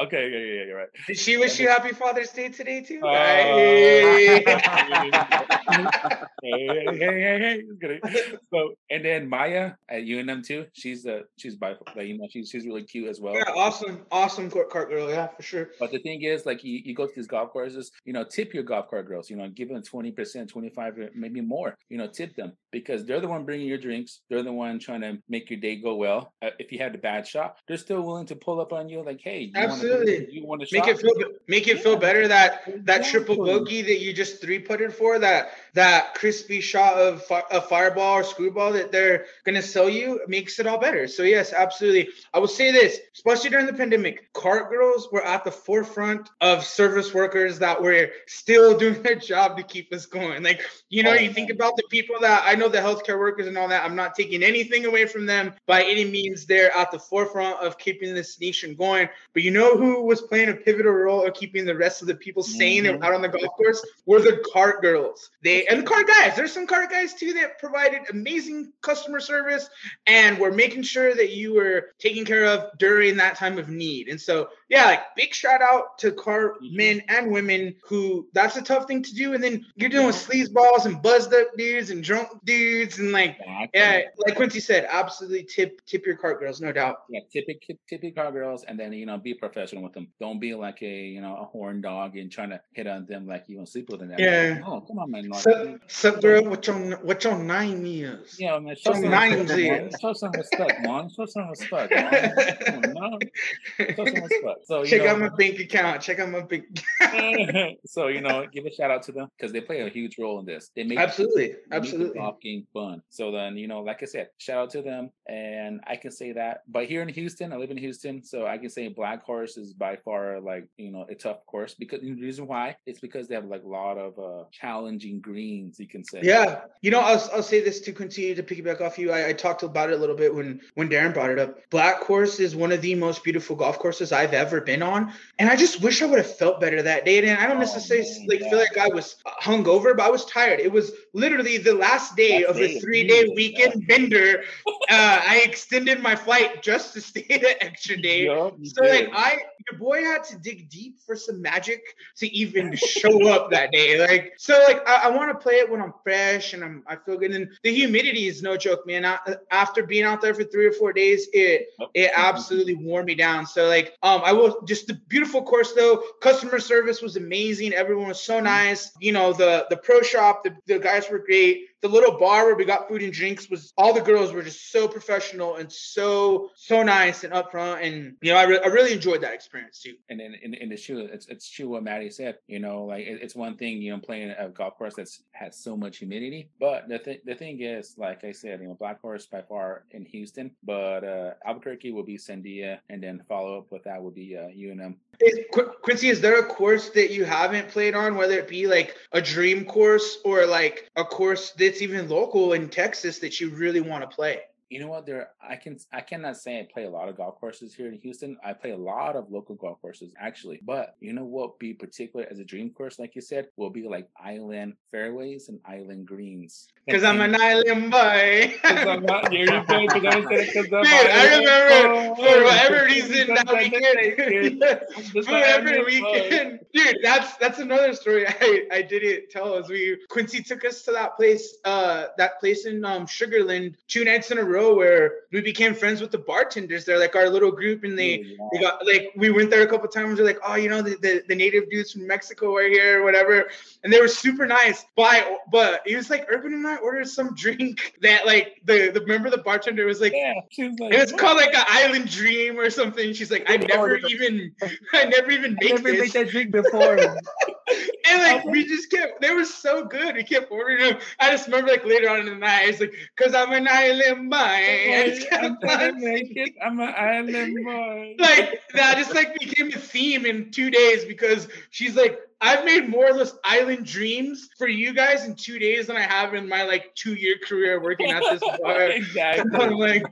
okay, yeah, yeah, you're right.
Did she wish you happy Father's Day today too?
Uh, [LAUGHS]
Hey.
hey, hey, hey, hey. So, and then Maya at UNM too. She's the she's by like, you know she's she's really cute as well.
yeah, awesome, awesome court cart girl. Yeah, for sure.
But the thing is, like you, you go to these golf courses, you know, tip your golf cart girls. You know, give them twenty percent, twenty five, maybe more. You know, tip them because they're the one bringing your drinks. They're the one trying to make your day go well. Uh, if you had a bad shot, they're still willing to pull up on you. Like, hey, you
Absolutely.
wanna, you want to
Make it feel make it feel better that that triple bogey that you just three putted for that that crispy shot of a fireball or screwball that they're gonna sell you makes it all better. So yes, absolutely. I will say this, especially during the pandemic, cart girls were at the forefront of service workers that were still [LAUGHS] doing their job to keep us going. Like you know,
Oh,
you think about the people that I know, the healthcare workers and all that. I'm not taking anything away from them by any means. They're at the forefront of keeping this nation going. But you know who was playing a pivotal role of keeping the rest of the people sane
Mhm.
out on the golf course? Were the cart girls. They and the cart guys. There's some cart guys too that provided amazing customer service and were making sure that you were taken care of during that time of need. And so, yeah, like big shout out to
Mhm.
men and women who that's a tough thing to do. And then you're dealing with sleazeballs and buzzed up dudes and drunk dudes and like yeah, like Quincy said, absolutely tip tip your cart girls, no doubt.
Yeah, typical cart girls, and then you know be professional with them. Don't be like a you know a horn dog and trying to hit on them like you want to sleep with them.
Yeah.
Oh, come on, man. Like,
Sup, sup girl, what your what your nine is?
Yeah, man. Show
Some nines
respect,
is.
Show some respect, man. Show some respect. Man. [LAUGHS] Show some respect. So you
Check
know,
out my bank account. Check out my bank. [LAUGHS] [LAUGHS]
so you know, give a shout out to them because they play a huge role in this. They make
absolutely, absolutely.
game fun. So then, you know, like I said, shout out to them, and I can say that. But here in Houston, I live in Houston, so I can say Black Horse is by far like you know a tough course because the reason why it's because they have like a lot of uh challenging greens. You can say,
Yeah, you know, I'll, I'll say this to continue to piggyback off you. I, I talked about it a little bit when when Darren brought it up. Black Horse is one of the most beautiful golf courses I've ever been on, and I just wish I would have felt better that day. And I don't
Oh,
necessarily like
yeah.
feel like I was uh, hungover, but I was tired. It was literally the last day of a three day
June,
weekend bender. Uh, I extended my flight just to stay the extra day.
You
So like. I, your boy had to dig deep for some magic to even show up that day. Like so, like I, I want to play it when I'm fresh and I'm I feel good. And the humidity is no joke, man. I, after being out there for three or four days, it it absolutely wore me down. So like um I will just the beautiful course though. Customer service was amazing. Everyone was so nice. You know the the pro shop, the, the guys were great. The little bar where we got food and drinks was all the girls were just so professional and so so nice and upfront. And you know I, re- I really enjoyed that experience too.
and in, in, in the shoe, it's it's true what Matty said. You know, like it, it's one thing you know playing a golf course that's has so much humidity, but the thing the thing is, like I said, you know, Black Horse by far in Houston, but uh Albuquerque will be Sandia, and then follow up with that would be uh, UNM.
Is, Qu- Quincy, is there a course that you haven't played on, whether it be like a dream course or like a course that's even local in Texas that you really want to play?
You know what? There, I can I cannot say I play a lot of golf courses here in Houston. I play a lot of local golf courses actually, but you know what? Be particular as a dream course, like you said, will be like island fairways and island greens.
Because I'm an island boy.
Not [LAUGHS] here. You go. Because I said it. Because I'm
Dude, I remember
boy.
for whatever reason that weekend. For whatever weekend, dude. That's that's another story [LAUGHS] I I didn't tell. As we Quincy took us to that place, uh, that place in um Sugarland two nights in a row where we became friends with the bartenders. They're like our little group, and they
Yeah.
we got like we went there a couple times. They're like, oh, you know, the, the, the native dudes from Mexico are here, or whatever, and they were super nice. But but he was like, Earvin and I ordered some [LAUGHS] drink that like the the remember the bartender was like.
Yeah, was like,
It was
"What?"
called like an island dream or something. She's like, I oh, never even, [LAUGHS] I never even
I never made that drink before. [LAUGHS]
And like we just kept, they were so good. We kept ordering them. I just remember like later on in the night, it's like, cause I'm an island boy. I just kept
I'm gonna
on
make it. I'm an island boy.
like that just like became a theme in two days because she's like I've made more or less island dreams for you guys in two days than I have in my like two year career working at this [LAUGHS] bar.
exactly.
I'm [LAUGHS] like,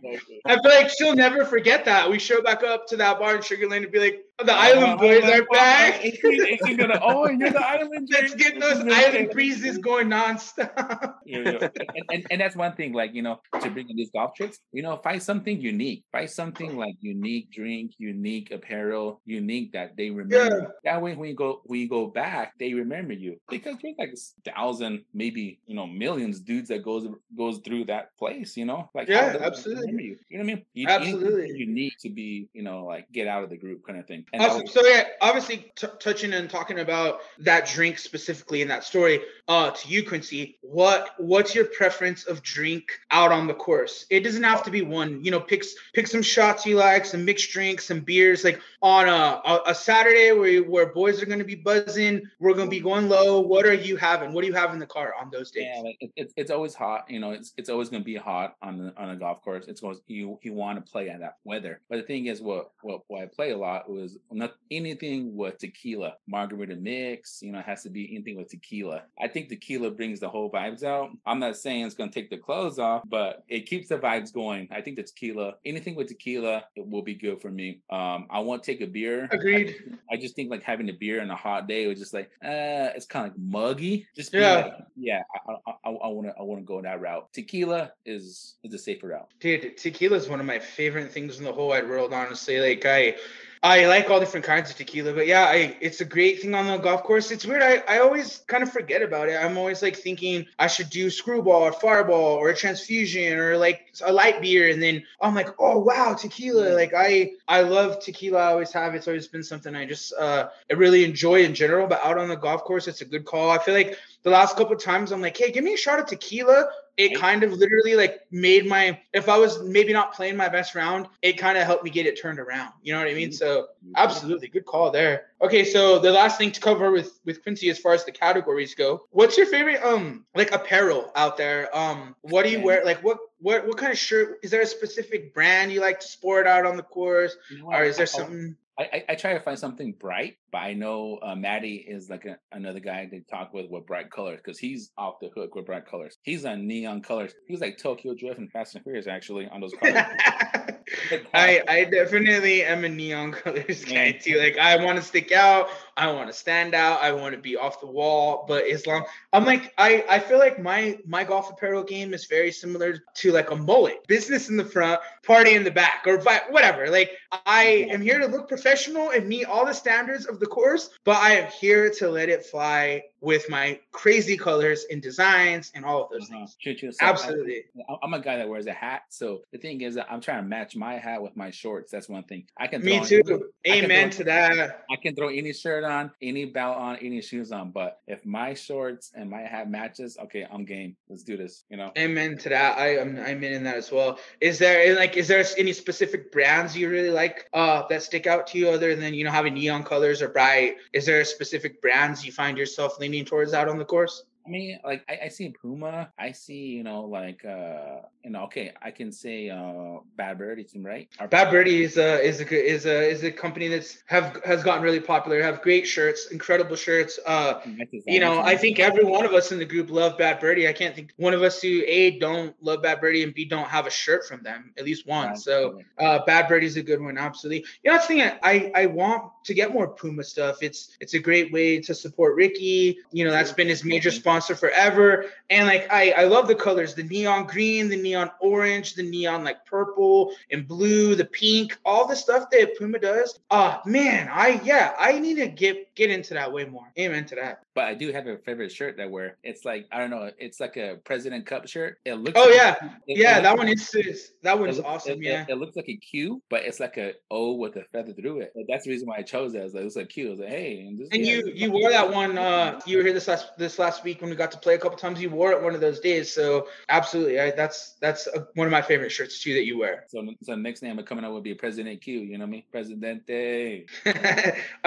I feel like she'll never forget that. We show back up to that bar in Sugar Sugarland and be like, oh, the island oh, boys are back. [LAUGHS]
Gonna, oh, you're the island.
Let's get those island breezes going nonstop.
Yeah, yeah. And, and, and that's one thing, like, you know, to bring in these golf trips, you know, find something unique. Find something like unique drink, unique apparel, unique that they remember. That way when you go when you go back, they remember you. Because there's like a thousand, maybe, you know, millions dudes that goes goes through that place, you know? Like
Yeah, absolutely.
You? you know what I mean? You, you need
Absolutely.
unique to be, you know, like get out of the group kind of thing. And
Awesome.
that
So yeah, obviously t- touching and talking about that drink specifically in that story. Uh, to you, Quincy, what what's your preference of drink out on the course? It doesn't have to be one. You know, pick pick some shots you like, some mixed drinks, some beers. Like on a a, a Saturday where you- where boys are gonna be buzzing, we're gonna be going low. What are you having? What do you have in the car on those days?
Yeah, like it, it, it's always hot. You know, it's it's always going to be hot on the on a golf course. It's always you you want to play at that weather. But the thing is, what what what I play a lot was not anything with tequila, margarita mix. You know, it has to be anything with tequila. I think tequila brings the whole vibes out. I'm not saying it's going to take the clothes off, but it keeps the vibes going. I think the tequila, anything with tequila, it will be good for me. Um, I won't take a beer. I
Agreed.
I just think like having a beer on a hot day was just like, uh, it's kind of like muggy. Just
Yeah.
like, yeah, I, I, I want to, I want to go that route. Tequila is is a safer route.
Dude, tequila is one of my favorite things in the whole wide world. Honestly, like I, I like all different kinds of tequila, but yeah, I it's a great thing on the golf course. It's weird. I, I always kind of forget about it. I'm always like thinking I should do screwball or fireball or a transfusion or like a light beer, and then I'm like, oh wow, tequila. Like I I love tequila. I always have. It's always been something I just uh I really enjoy in general. But out on the golf course, it's a good call. I feel like the last couple of times I'm like, hey, give me a shot of tequila. It kind of literally like made my if I was maybe not playing my best round, it kind of helped me get it turned around. You know what I mean? So absolutely good call there. Okay, so the last thing to cover with with Quincy as far as the categories go, what's your favorite um like apparel out there? Um, what do you wear? Like what what what kind of shirt? Is there a specific brand you like to sport out on the course,
You know
or is there something?
I, I, try to find something bright, but I know uh, Matty is like a, another guy to talk with with bright colors because he's off the hook with bright colors. He's on neon colors. He's like Tokyo Drift and Fast and Furious actually on those colors. [LAUGHS] [LAUGHS]
I I definitely am a neon colors guy too. Like I want to stick out. I want to stand out. I want to be off the wall. But as long I'm like I I feel like my my golf apparel game is very similar to like a mullet. Business in the front, party in the back, or whatever. Like I am here to look professional and meet all the standards of the course, but I am here to let it fly with my crazy colors and designs and all of those uh-huh. things. True, true. So Absolutely.
I, am a guy that wears a hat, so the thing is that I'm trying to match my hat with my shorts. That's one thing. I can.
Me too. Any, Amen throw, to that.
I can throw any shirt on, any belt on, any shoes on, but if my shorts and my hat matches, okay, I'm game. Let's do this. You know.
Amen to that. I am. I'm in that as well. Is there like is there any specific brands you really like uh, that stick out to you other than you know having neon colors or bright? Is there specific brands you find yourself leaning leaning towards out on the course?
I mean, like I, I, see Puma. I see, you know, like uh, you know, okay, I can say uh, Bad Birdie team, right?
Our Bad Birdie is a is a is a is a company that's have has gotten really popular. Have great shirts, incredible shirts. Uh, you know, I think every one of us in the group love Bad Birdie. I can't think one of us who a don't love Bad Birdie and b don't have a shirt from them at least one. So uh, Bad Birdie's a good one, absolutely. You know, that's the thing. I I want to get more Puma stuff. It's it's a great way to support Rickie. You know, that's been his major sponsor forever. And like I, I love the colors, the neon green, the neon orange, the neon like purple and blue, the pink, all the stuff that Puma does. Ah, uh, man, I yeah, I need to get get into that way more. Amen to that.
But I do have a favorite shirt that wear. It's like I don't know. It's like a President Cup shirt. It looks.
Oh
like
yeah, it, yeah. It that one is, that one is awesome.
It,
yeah.
It, looks like a Q, but it's like a O with a feather through it. that's the reason why I chose it. I was like, it was like Q. I was like, hey.
And, and yeah, you you wore that one. Uh, you were here this last this last week when we got to play a couple times. You wore it one of those days. So absolutely, I, that's that's a, one of my favorite shirts too that you wear.
So so next name coming up would be President Q. You know what I mean? Presidente. [LAUGHS]
All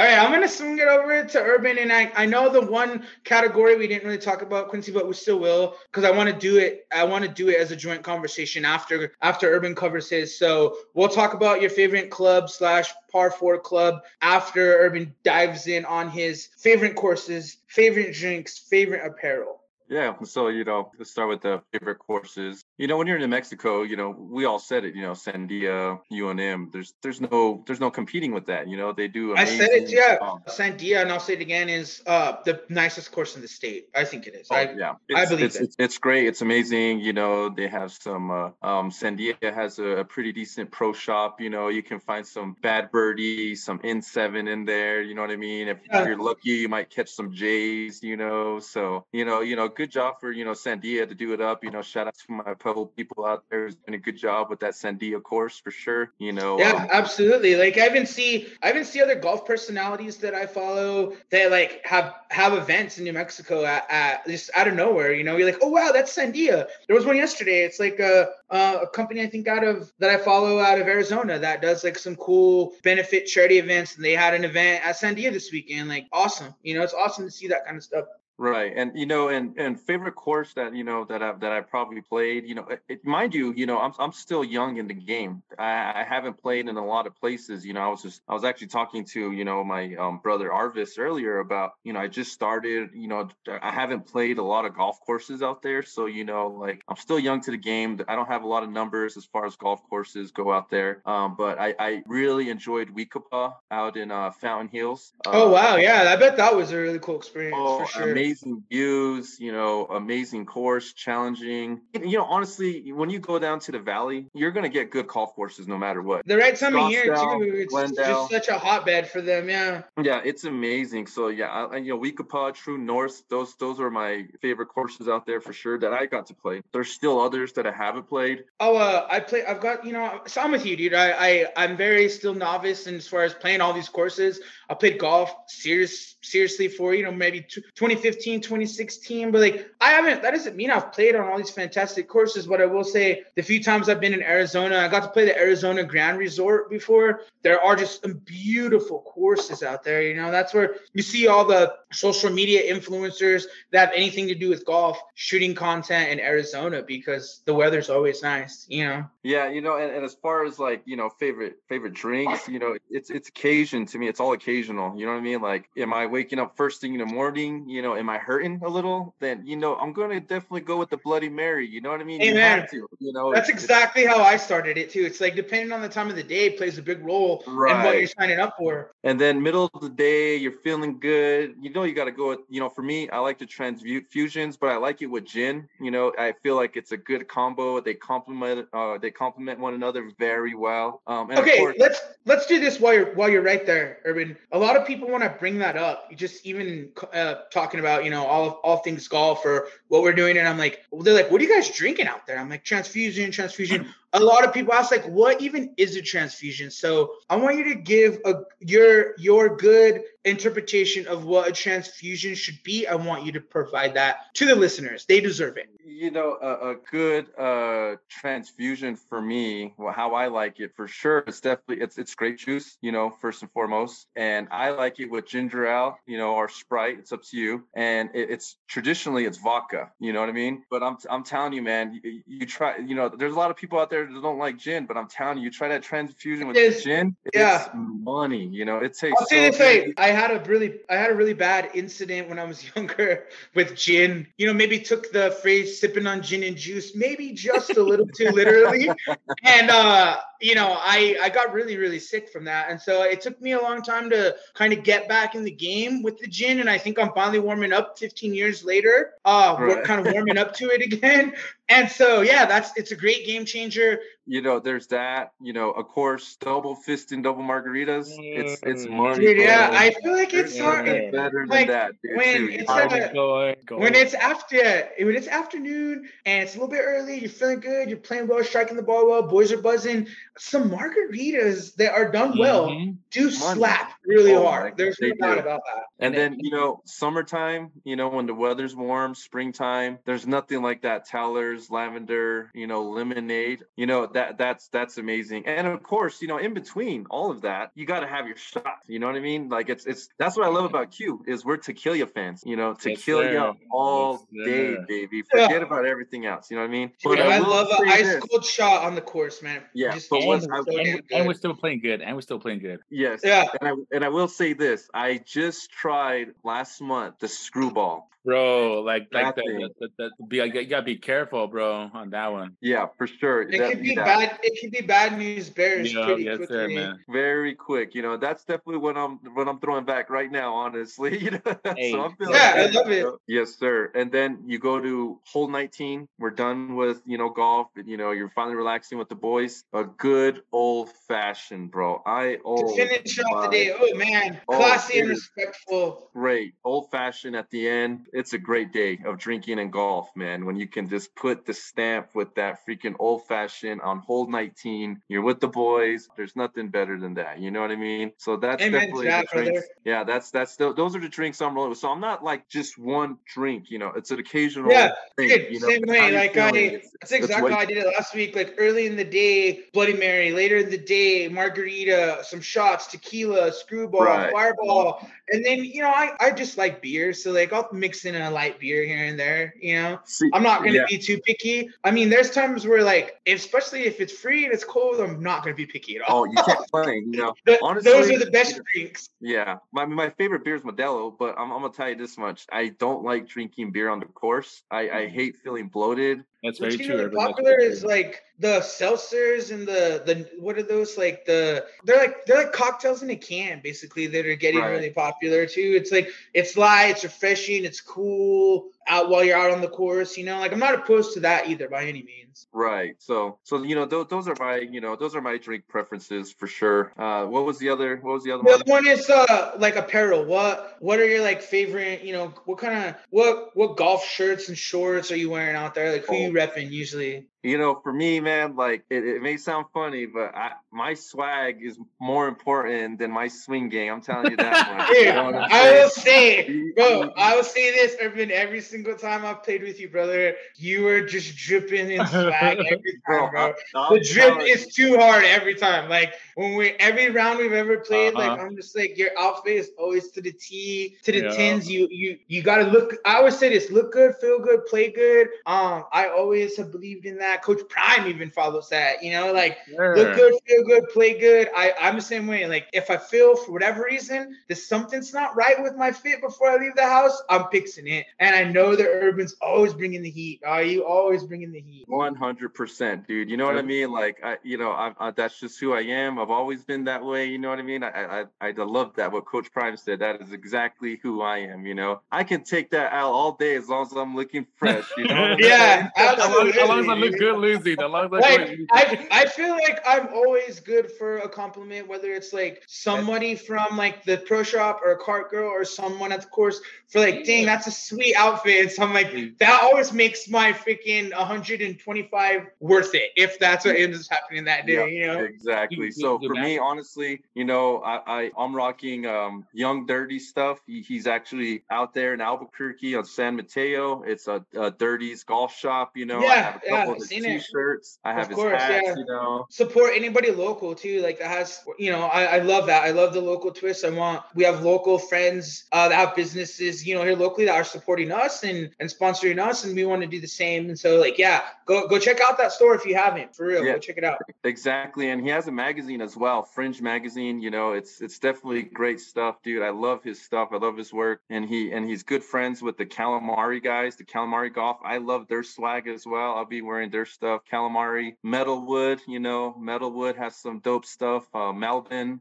right, I'm gonna swing it over to Earvin, and I I know the one category category we didn't really talk about Quincy, but we still will because I want to do it. I want to do it as a joint conversation after after Earvin covers his. So we'll talk about your favorite club slash par four club after Earvin dives in on his favorite courses, favorite drinks, favorite apparel.
Yeah, so you know, let's start with the favorite courses. You know, when you're in New Mexico, you know, we all said it. You know, Sandia, UNM. There's there's no there's no competing with that. You know, they do.
I said it, yeah. Um, Sandia, and I'll say it again, is uh the nicest course in the state. I think it is. Oh, I, yeah,
it's, I believe it's, it's, it's, great. It's amazing. You know, they have some. Uh, um, Sandia has a, a, pretty decent pro shop. You know, you can find some bad birdie, some in seven in there. You know what I mean? If, yeah. if you're lucky, you might catch some J's. You know, so you know, you know good job for you know Sandia to do it up. You know, shout out to my Pebble people out there who's doing a good job with that Sandia course for sure. You know,
yeah, um, absolutely. Like I even see I even see other golf personalities that I follow that like have have events in New Mexico at, at just out of nowhere. You know, you're like, oh wow, that's Sandia. There was one yesterday. It's like a a company I think out of that I follow out of Arizona that does like some cool benefit charity events, and they had an event at Sandia this weekend. Like awesome. You know, it's awesome to see that kind of stuff.
Right, and you know, and and favorite course that you know that I that I probably played. You know, it, mind you, you know, I'm I'm still young in the game. I, I haven't played in a lot of places. You know, I was just I was actually talking to you know my um, brother Arvis earlier about you know I just started. You know, I haven't played a lot of golf courses out there, so you know, like I'm still young to the game. I don't have a lot of numbers as far as golf courses go out there. Um, but I I really enjoyed We-Ko-Pa out in uh, Fountain Hills.
oh uh, wow, yeah, I bet that was a really cool experience oh, for sure
amazing views, you know, amazing course, challenging. You know, honestly, when you go down to the valley, you're going to get good golf courses no matter what.
The right time of year too. It's Glendale. just such a hotbed for them. Yeah.
Yeah, it's amazing. So yeah, I, you know, We-Ko-Pa, True North, those those are my favorite courses out there for sure that I got to play. There's still others that I haven't played.
Oh, uh, I play. I've got you know, so I'm with you, dude. I, I I'm very still novice and as far as playing all these courses. I played golf serious seriously for you know maybe 2015 2016 but like i haven't that doesn't mean i've played on all these fantastic courses but i will say the few times i've been in arizona i got to play the arizona grand resort before. There are just some beautiful courses out there you know? That's where you see all the social media influencers that have anything to do with golf shooting content in arizona because the weather's always nice you know?
Yeah you know and, and as far as like you know favorite favorite drinks you know it's it's occasion to me it's all occasional you know what i mean? Like am i waking up first thing in the morning you know am am I hurting a little? Then you know I'm gonna definitely go with the Bloody Mary. You know what I mean?
Amen.
You have to. You know,
That's exactly how I started it too. It's like depending on the time of the day plays a big role in what you're signing up for.
And then middle of the day, you're feeling good. You know, you got to go with, you know, for me, I like the transfusions, but I like it with gin. You know, I feel like it's a good combo. They complement, uh, they complement one another very well. Um, and of
Okay,
course,
let's let's do this while you're while you're right there, Earvin. A lot of people want to bring that up. You just even uh, talking about you know all of all things golf or what we're doing, and I'm like, they're like, what are you guys drinking out there? I'm like, transfusion, transfusion. A lot of people ask like, what even is a transfusion? So I want you to give a your your good interpretation of what a transfusion should be. I want you to provide that to the listeners. They deserve it.
you know, a, a good uh, transfusion for me, well, how I like it for sure, it's definitely it's it's grape juice, you know, first and foremost, and I like it with ginger ale, you know, or Sprite. It's up to you, and it, it's traditionally it's vodka, you know what I mean. But I'm I'm telling you, man, you, you try, you know, there's a lot of people out there don't like gin, but I'm telling you, you try that transfusion with gin,
Yeah.
it's money, you know, it tastes.
I'll say
so
this way. I had a really, I had a really bad incident when I was [LAUGHS] younger with gin. You know, maybe took the phrase "sipping on gin and juice" maybe just a little too literally, [LAUGHS] and uh, you know, I I got really, really sick from that, and so it took me a long time to kind of get back in the game with the gin, and I think I'm finally warming up 15 years later. Uh, we're kind of warming up to it again, and so yeah, that's it's a great game changer.
You know, there's that, you know, of course, double fist and double margaritas. It's it's
Mm.
money.
Dude, yeah. I feel like it's
There's
hard.
nothing better than
like,
that. Dude,
when
too,
it's like
Go,
a-
go, go.
when it's after when it's afternoon and it's a little bit early, you're feeling good, you're playing well, striking the ball well, boys are buzzing. Some margaritas that are done well
Mhm.
do
Money.
slap really
Oh
hard. There's no doubt about that.
And
And
then,
it-
you know, summertime, you know, when the weather's warm, springtime, there's nothing like that Tellers, lavender, you know, lemonade. You know, that that's that's amazing. And of course, you know, in between all of that, you got to have your shot. You know what I mean? Like it's it's that's what I love about Q is we're tequila fans. You know,
Yes,
tequila
sir.
all
Yes,
day,
sir.
baby.
Yeah.
Forget about everything else. You know what I mean?
Dude, I,
will
love an
say
ice
this.
cold shot on the course, man.
Yeah,
Just
but
tastes
what's-
so
and, we- and we're still playing good. And we're still playing good.
Yes.
Yeah.
And I and I will say this: I just tried last month the screwball.
Bro, like like
That
the, the, the, the, be, you gotta be careful, bro, on that one.
Yeah, for sure.
It
That-
could be
yeah.
bad. It could be bad news bears
Yeah,
pretty
yes,
quickly.
sir, man.
very quick. You know, that's definitely what I'm what I'm throwing back right now, honestly. [LAUGHS] You know,
Hey.
so I'm feeling
Yeah, I love
you
it.
Yes, sir. And then you go to hole 19. We're done with you know golf. You know, you're finally relaxing with the boys. A good old fashioned, bro. I
To
oh
finish off the day, oh man,
Oh,
classy and respectful.
great old fashioned at the end it's a great day of drinking and golf man when you can just put the stamp with that freaking old fashioned on hole 19 you're with the boys there's nothing better than that you know what i mean so that's
Amen
definitely
that,
the drinks yeah that's that's the, those are the drinks i'm rolling with so i'm not like just one drink you know it's an occasional
Yeah,
thing,
dude,
you know
same way, like, I-. That's exactly how I did it last week. Like early in the day, Bloody Mary. Later in the day, margarita, some shots, tequila, screwball,
Right.
fireball. And then, you know, I, I just like beer. So, like, I'll mix in a light beer here and there, you know?
See,
I'm not going to
yeah.
be too picky. I mean, there's times where, like, especially if it's free and it's cold, I'm not going to be picky at all.
oh you can't complain you know [LAUGHS]
Th-
honestly,
those are the best drinks.
Yeah, my my favorite beer is Modelo, but I'm, I'm gonna tell you this much: I don't like drinking beer on the course. I, I hmm. hate feeling bloated.
That's very
really
true. Earvin.
Popular is like the seltzers and the the what are those like the they're like they're like cocktails in a can basically that are getting
Right.
really popular too. It's like it's light, it's refreshing, it's cool out while you're out on the course. You know, like I'm not opposed to that either by any means.
Right. So so you know those those are my you know those are my drink preferences for sure. Uh, what was the other? What was the other
The
one?
other one is uh like apparel. What what are your like favorite? You know, what kind of what what golf shirts and shorts are you wearing out there? Like who you
Oh.
repping usually?
You know, for me, man, like it, it may sound funny, but I, my swag is more important than my swing game. I'm telling you that much. [LAUGHS]
Dude,
You know
I will say, bro, I will say this, Earvin, every single single time I've played with you, brother, you were just dripping in [LAUGHS] swag every time, bro. The drip is too hard every time. Like when we every round we've ever played, uh-huh. like I'm just like your outfit is always to the T, to the yeah. tins. You you you gotta look. I always say this: look good, feel good, play good. Um, I always have believed in that. Coach Prime even follows that. You know, like sure. look good, feel good, play good. I I'm the same way. Like if I feel for whatever reason that something's not right with my fit before I leave the house, I'm fixing it. And I know that Earvin's always bringing the heat. Are you always bringing the heat?
One hundred percent, dude. You know what I mean? Like I, you know, I, I, that's just who I am. I've always been that way. You know what I mean? I, I, I love that. What Coach Prime said. That is exactly who I am. You know, I can take that out all day as long as I'm looking fresh. You know? [LAUGHS]
yeah, absolutely.
As long as I look good losing. As long as
I, like, I, I feel like I'm always good for a compliment, whether it's like somebody from like the pro shop or a cart girl or someone at the course for like, dang, that's a sweet outfit. So I'm like, that always makes my freaking 125 worth it if that's what ends up happening that day. Yeah, you know
exactly. So for me, honestly, you know, I, I I'm rocking um Young Dirty stuff. He, he's actually out there in Albuquerque on San Mateo. It's a, a Dirty's golf shop. You know,
yeah,
I have a couple
yeah,
of his t-shirts. It. I have
of course,
his hats.
Yeah.
You know,
support anybody local too. Like that has, you know, I, I love that. I love the local twist. I want we have local friends uh, that have businesses, you know, here locally that are supporting us and and sponsoring us, and we want to do the same. And so, like, yeah, go go check out that store if you haven't. For real, yeah, go check it out.
Exactly, and he has a magazine as well, Fringe Magazine. You know, it's it's definitely great stuff, dude. I love his stuff. I love his work, and he and he's good friends with the Calamari guys, the Calamari Golf. I love their swag as well. I'll be wearing their stuff. Calamari, Metalwood. You know, Metalwood has some dope stuff. Uh,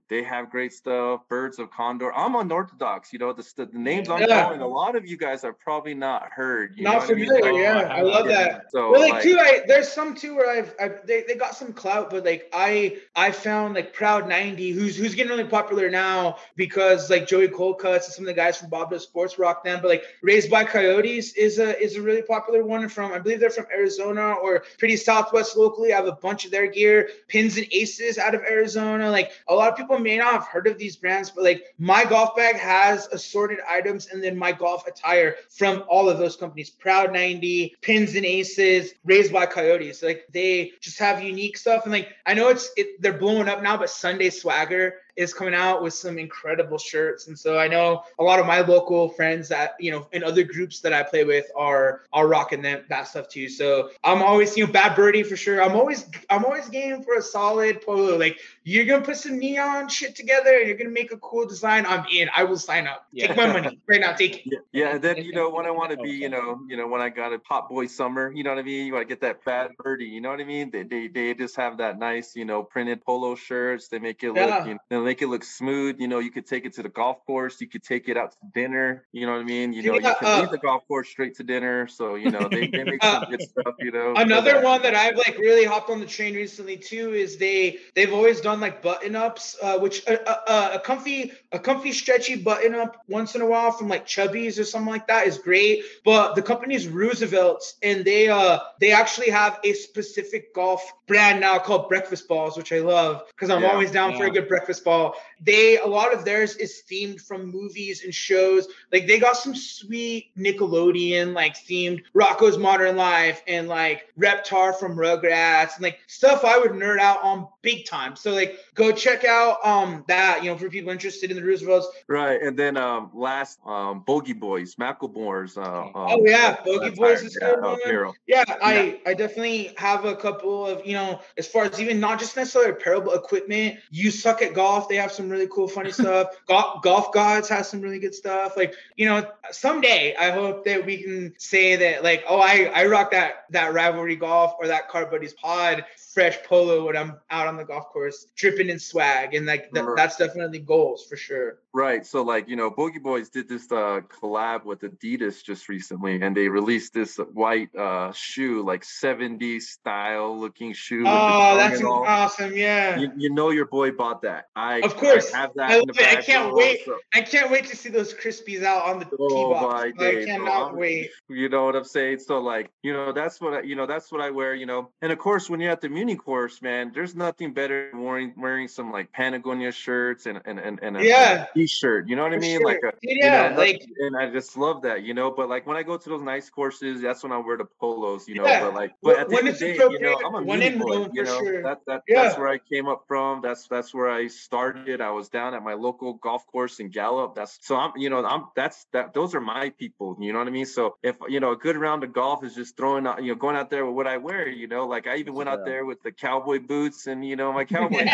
they have great stuff. Birds of Condor. I'm unorthodox. You know, the the, names I'm yeah. calling. A lot of you guys have probably not heard.
not familiar. I mean? Yeah, I, love yeah. that. So, well, like, like, too, I there's some too where I've, I've they, they got some clout, but like I I found like Proud 90, who's who's getting really popular now because like Joey Coldcuts and some of the guys from Bob Does Sports rock them. But like Raised by Coyotes is a is a really popular one from I believe they're from Arizona or pretty Southwest locally. I have a bunch of their gear, pins and aces out of Arizona. Like a lot of people may not have heard of these brands, but like my golf bag has assorted items and then my golf attire from all of those companies. Proud 90, pins and aces, Raised by Coyotes. Like they just have unique stuff. And like I know it's it, they're blowing up now, but Sunday Swagger is coming out with some incredible shirts. And so I know a lot of my local friends that, you know, in other groups that I play with are are rocking them that stuff too. So I'm always, you know, bad birdie for sure. I'm always I'm always game for a solid polo. Like you're gonna put some neon shit together and you're gonna make a cool design. I'm in. I will sign up. Yeah. Take my money [LAUGHS] right now. Take it.
Yeah, yeah. And then you know when I want to be, you know, you know when I got a pop boy summer, you know what I mean. You want to get that bad birdie. You know what I mean. They they, they just have that nice, you know, printed polo shirts. They make it look, yeah. you know, make it look smooth. You know, you could take it to the golf course. You could take it out to dinner. You know what I mean? You know, yeah, you can uh, leave the golf course straight to dinner. So you know, they, they make some uh, [LAUGHS] good stuff. You know.
Another one that I've like really hopped on the train recently too is they they've always done like button ups, uh, which uh, uh, uh, a comfy a comfy stretchy button up once in a while from like Chubbies or something like that is great. But the company's Roosevelt's and they uh they actually have a specific golf brand now called Breakfast Balls, which I love because I'm yeah, always down yeah. for a good breakfast ball po' they a lot of theirs is themed from movies and shows. Like they got some sweet Nickelodeon like themed Rocko's Modern Life and like Reptar from Rugrats and like stuff I would nerd out on big time. So like go check out um that you know for people interested in the Roosevelts.
Right, and then um last um Bogey Boys, Macklemore's. Uh, um,
oh yeah, Bogey Boys is good. Yeah, yeah, I I definitely have a couple of you know as far as even not just necessarily apparel but equipment. You suck at golf. They have some really cool, funny stuff. golf, golf Gods has some really good stuff. Like, you know, someday I hope that we can say that, like, oh, I I rock that that rivalry golf or that Cart Buddies pod fresh polo when I'm out on the golf course, dripping in swag, and like th- right. that's definitely goals for sure.
Right. So like you know, Bogey Boys did this uh, collab with Adidas just recently, and they released this white uh, shoe, like 70s style looking shoe.
Oh, that's awesome! Yeah.
You, you, know your boy bought that. I
of course course.
I have that
I,
in the
it. I can't wait.
so-
I can't wait to see those crispies out on the
Oh,
box.
my
I
days, bro.
cannot
I'm-
wait.
You know what I'm saying? So like, you know, that's what I, you know, that's what I wear, you know. And of course, when you're at the Muni course, man, there's nothing better than wearing wearing some like Patagonia shirts and and and, and a,
Yeah.
t-shirt. You know what I mean?
sure.
Like a
Dude,
you
yeah,
know,
like
and I just love that, you know. But like when I go to those nice courses, that's when I wear the polos, you know.
Yeah.
But like, but at the
When
end of the day, you know, I'm a Muni boy, you know.
sure.
That that
Yeah.
that's where I came up from. That's that's where I started. I was down at my local golf course in Gallup. That's so I'm, you know, I'm that's that. Those are my people. You know what I mean? So if you know a good round of golf is just throwing out, you know, going out there with what I wear. You know, like I even went out there with the cowboy boots and you know my cowboy.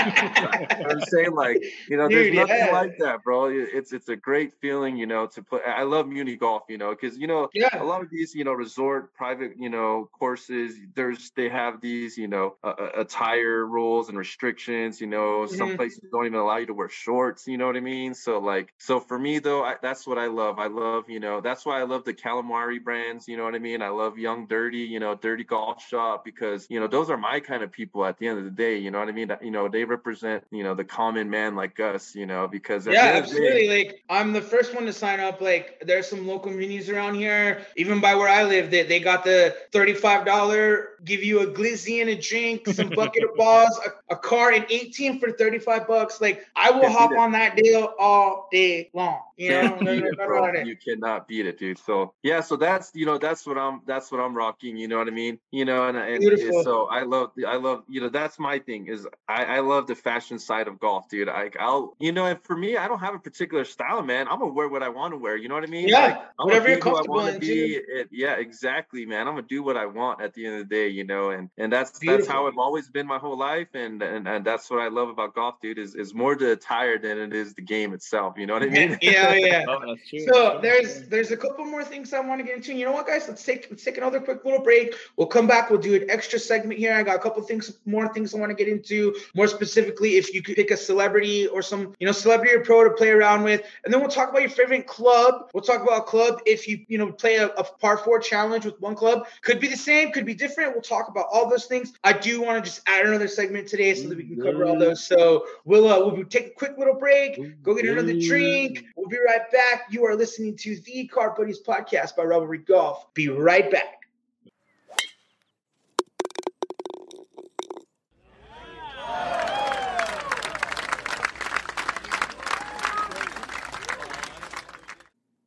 I'm saying like you know, there's
Dude,
nothing
yeah.
like that, bro. It's it's a great feeling, you know, to play. I love Muni golf, you know, because you know a lot of these, you know, resort private, you know, courses. There's they have these, you know, uh, uh, attire rules and restrictions. You know, some
Mhm.
places don't even allow you to wear shorts. You know what I mean? So like, so for me though, I, that's what I love. I love, you know, that's why I love the calamari brands. You know what I mean? I love Young Dirty, you know, Dirty Golf Shop because you know those are my kind of people. At the end of the day, you know what I mean? You know, they represent, you know, the common man like us. You know, because
Yeah,
the day-
absolutely. Like I'm the first one to sign up. Like there's some local minis around here. Even by where I live, they, they got the $35, give you a glizzy and a drink, some bucket of [LAUGHS] balls, a, a card, and 18 for 35 bucks. Like I will hop on that deal all day long. You know,
Can't
No-
beat
no
it,
doubt
bro.
about it.
You cannot beat it, dude. So yeah, so that's you know that's what I'm that's what I'm rocking. You know what I mean? You know, and and
Beautiful.
so I love I love you know that's my thing is I I love the fashion side of golf, dude. I I'll you know and for me I don't have a particular style, man. I'm gonna wear what I want to wear. You know what I mean?
Yeah,
Like,
whatever you're
I
comfortable in,
It, yeah, exactly, man. I'm gonna do what I want at the end of the day, you know, and and that's that's how I've always been my whole life, and and and that's what I love about golf, dude. Is is more the attire than it is the game itself. You know what I mean? [LAUGHS]
yeah, yeah.
Oh.
So there's there's a couple more things I want to get into. You know what, guys? Let's take let's take another quick little break. We'll come back. We'll do an extra segment here. I got a couple things, more things I want to get into. More specifically, if you could pick a celebrity or some you know celebrity or pro to play around with, and then we'll talk about your favorite club. We'll talk about a club if you you know play a, a par four challenge with one club. Could be the same, could be different. We'll talk about all those things. I do want to just add another segment today so that we can cover all those. So we'll uh, we'll take a quick little break. Go get another drink. We'll be right back. You are listening to the Cart Buddies podcast by Rivalry Golf. Be right back.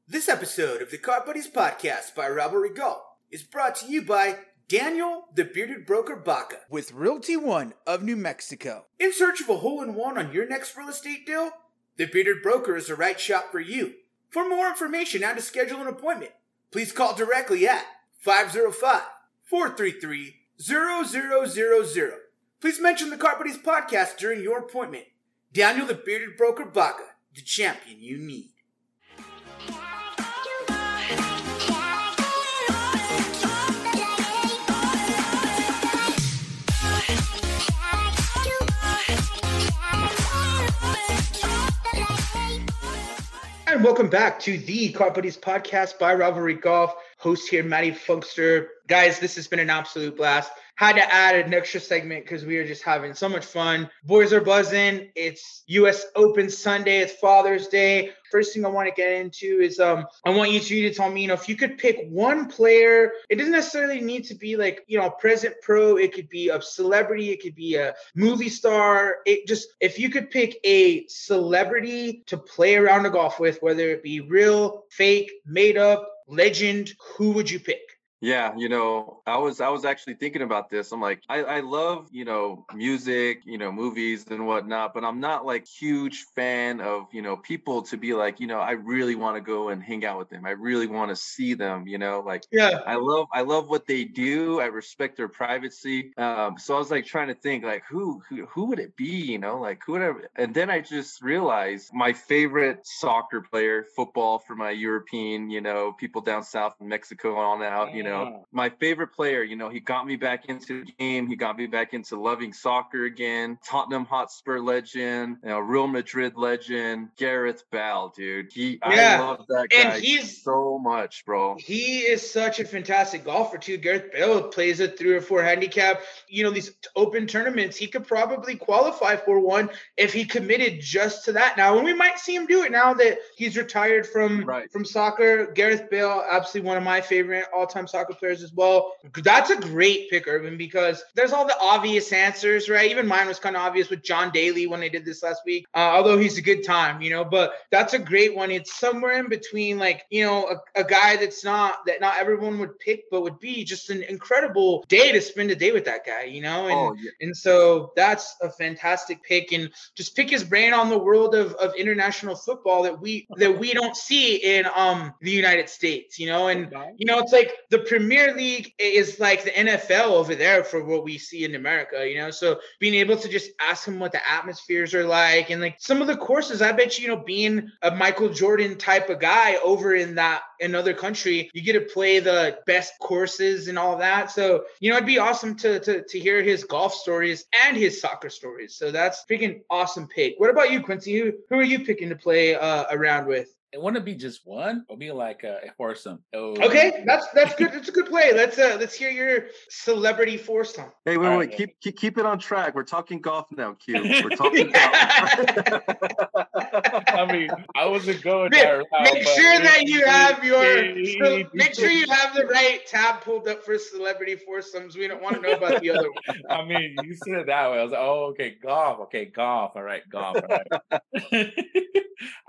This episode of the Cart Buddies podcast by Rivalry Golf is brought to you by Daniel the Bearded Broker Baca with Realty One of New Mexico. In search of a hole in one on your next real estate deal? The Bearded Broker is the right shop for you. For more information and to schedule an appointment, please call directly at 505 433 0000. Please mention the Cart Buddies podcast during your appointment. Daniel the Bearded Broker Baca, the champion you need.
And welcome back to the Cart Buddies podcast by Rivalry Golf. Host here, Matty Funkster. Guys, this has been an absolute blast. Had to add an extra segment because we are just having so much fun. Boys are buzzing. It's US Open Sunday. It's Father's Day. First thing I want to get into is um I want you to tell me, you know, if you could pick one player, it doesn't necessarily need to be like, you know, present pro. It could be a celebrity. It could be a movie star. It just if you could pick a celebrity to play around a golf with, whether it be real, fake, made up, legend, who would you pick?
Yeah, you know, I was I was actually thinking about this. I'm like, I, I love, you know, music, you know, movies and whatnot, but I'm not like huge fan of, you know, people to be like, you know, I really want to go and hang out with them. I really want to see them, you know, like
Yeah.
I love I love what they do. I respect their privacy. Um, so I was like trying to think like who who who would it be? You know, like who would I? And then I just realized my favorite soccer player, football for my European, you know, people down south in Mexico on out. You know, know, my favorite player. You know, he got me back into the game. He got me back into loving soccer again. Tottenham Hotspur legend, you know, Real Madrid legend, Gareth Bale, dude. He, yeah. I love that guy and he's, so much, bro.
He is such a fantastic golfer too. Gareth Bale plays a three or four handicap. You know, these open tournaments, he could probably qualify for one if he committed just to that now. And we might see him do it now that he's retired from right. from soccer. Gareth Bale, absolutely one of my favorite all-time soccer players as well. That's a great pick, Earvin, because there's all the obvious answers, right? Even mine was kind of obvious with John Daly when they did this last week. Uh, although he's a good time, you know, but that's a great one. It's somewhere in between, like you know, a, a guy that's not that not everyone would pick, but would be just an incredible day to spend a day with that guy, you know. And oh, yeah. and so that's a fantastic pick, and just pick his brain on the world of of international football that we that we don't see in um the United States, you know, and you know it's like the Premier League is like the NFL over there for what we see in America, you know. So being able to just ask him what the atmospheres are like and like some of the courses, I bet you, you know, being a Michael Jordan type of guy over in that another country, you get to play the best courses and all that. So, you know, it'd be awesome to to to hear his golf stories and his soccer stories. So that's freaking awesome pick. What about you, Quincy? Who who are you picking to play uh, around with?
It wouldn't be just one. It'll be like a foursome.
Oh. Okay, that's that's good. That's a good play. Let's uh let's hear your celebrity foursome.
Hey, wait, All wait, right. keep, keep keep it on track. We're talking golf now, Q. We're [LAUGHS] talking golf. [LAUGHS]
I mean, I wasn't going
there. Make sure that you have your so make sure you have the right tab pulled up for celebrity foursomes. We don't want to know about the other one. [LAUGHS]
I mean, you said it that way. I was like, oh, okay, golf. Okay, golf. All right, golf. All right.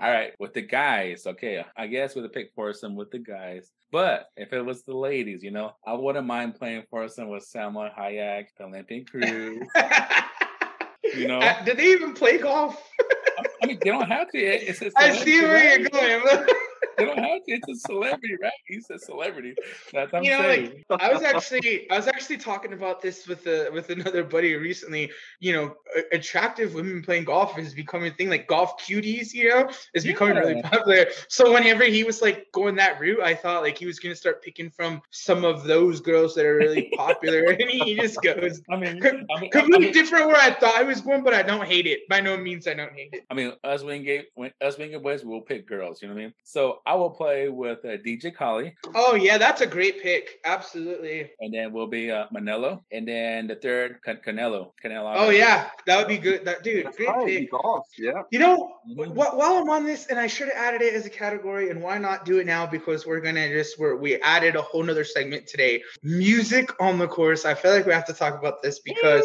All right, with the guys, okay, I guess with a pick foursome with the guys. But if it was the ladies, you know, I wouldn't mind playing foursome with Salma Hayek, the Olympian Cruz. [LAUGHS]
you know, uh, did they even play golf?
I mean, they don't have to. It's, [LAUGHS]
it's I see where you're going. [LAUGHS] [LAUGHS]
they don't have to. It's a celebrity, right? He's a celebrity. That's what I'm you know, saying.
Like, I was actually, I was actually talking about this with a with another buddy recently. You know, attractive women playing golf is becoming a thing. Like golf cuties, you know, is yeah. becoming really popular. So whenever he was like going that route, I thought like he was gonna start picking from some of those girls that are really popular, [LAUGHS] and he just goes. I mean, I mean completely I mean, different where I thought I was going, but I don't hate it. By no means, I don't hate it.
I mean, us Wingate, us Wingate boys will pick girls. You know what I mean? So I will play with uh, DJ Khaled.
Oh yeah, that's a great pick. Absolutely.
And then we'll be uh, Manelo, and then the third Can- Canelo. Canelo.
Oh yeah, that would be good. That dude, that's great pick.
Golf, yeah.
You know, mm-hmm. wh- while I'm on this, and I should have added it as a category, and why not do it now? Because we're gonna just we're, we added a whole nother segment today. Music on the course. I feel like we have to talk about this because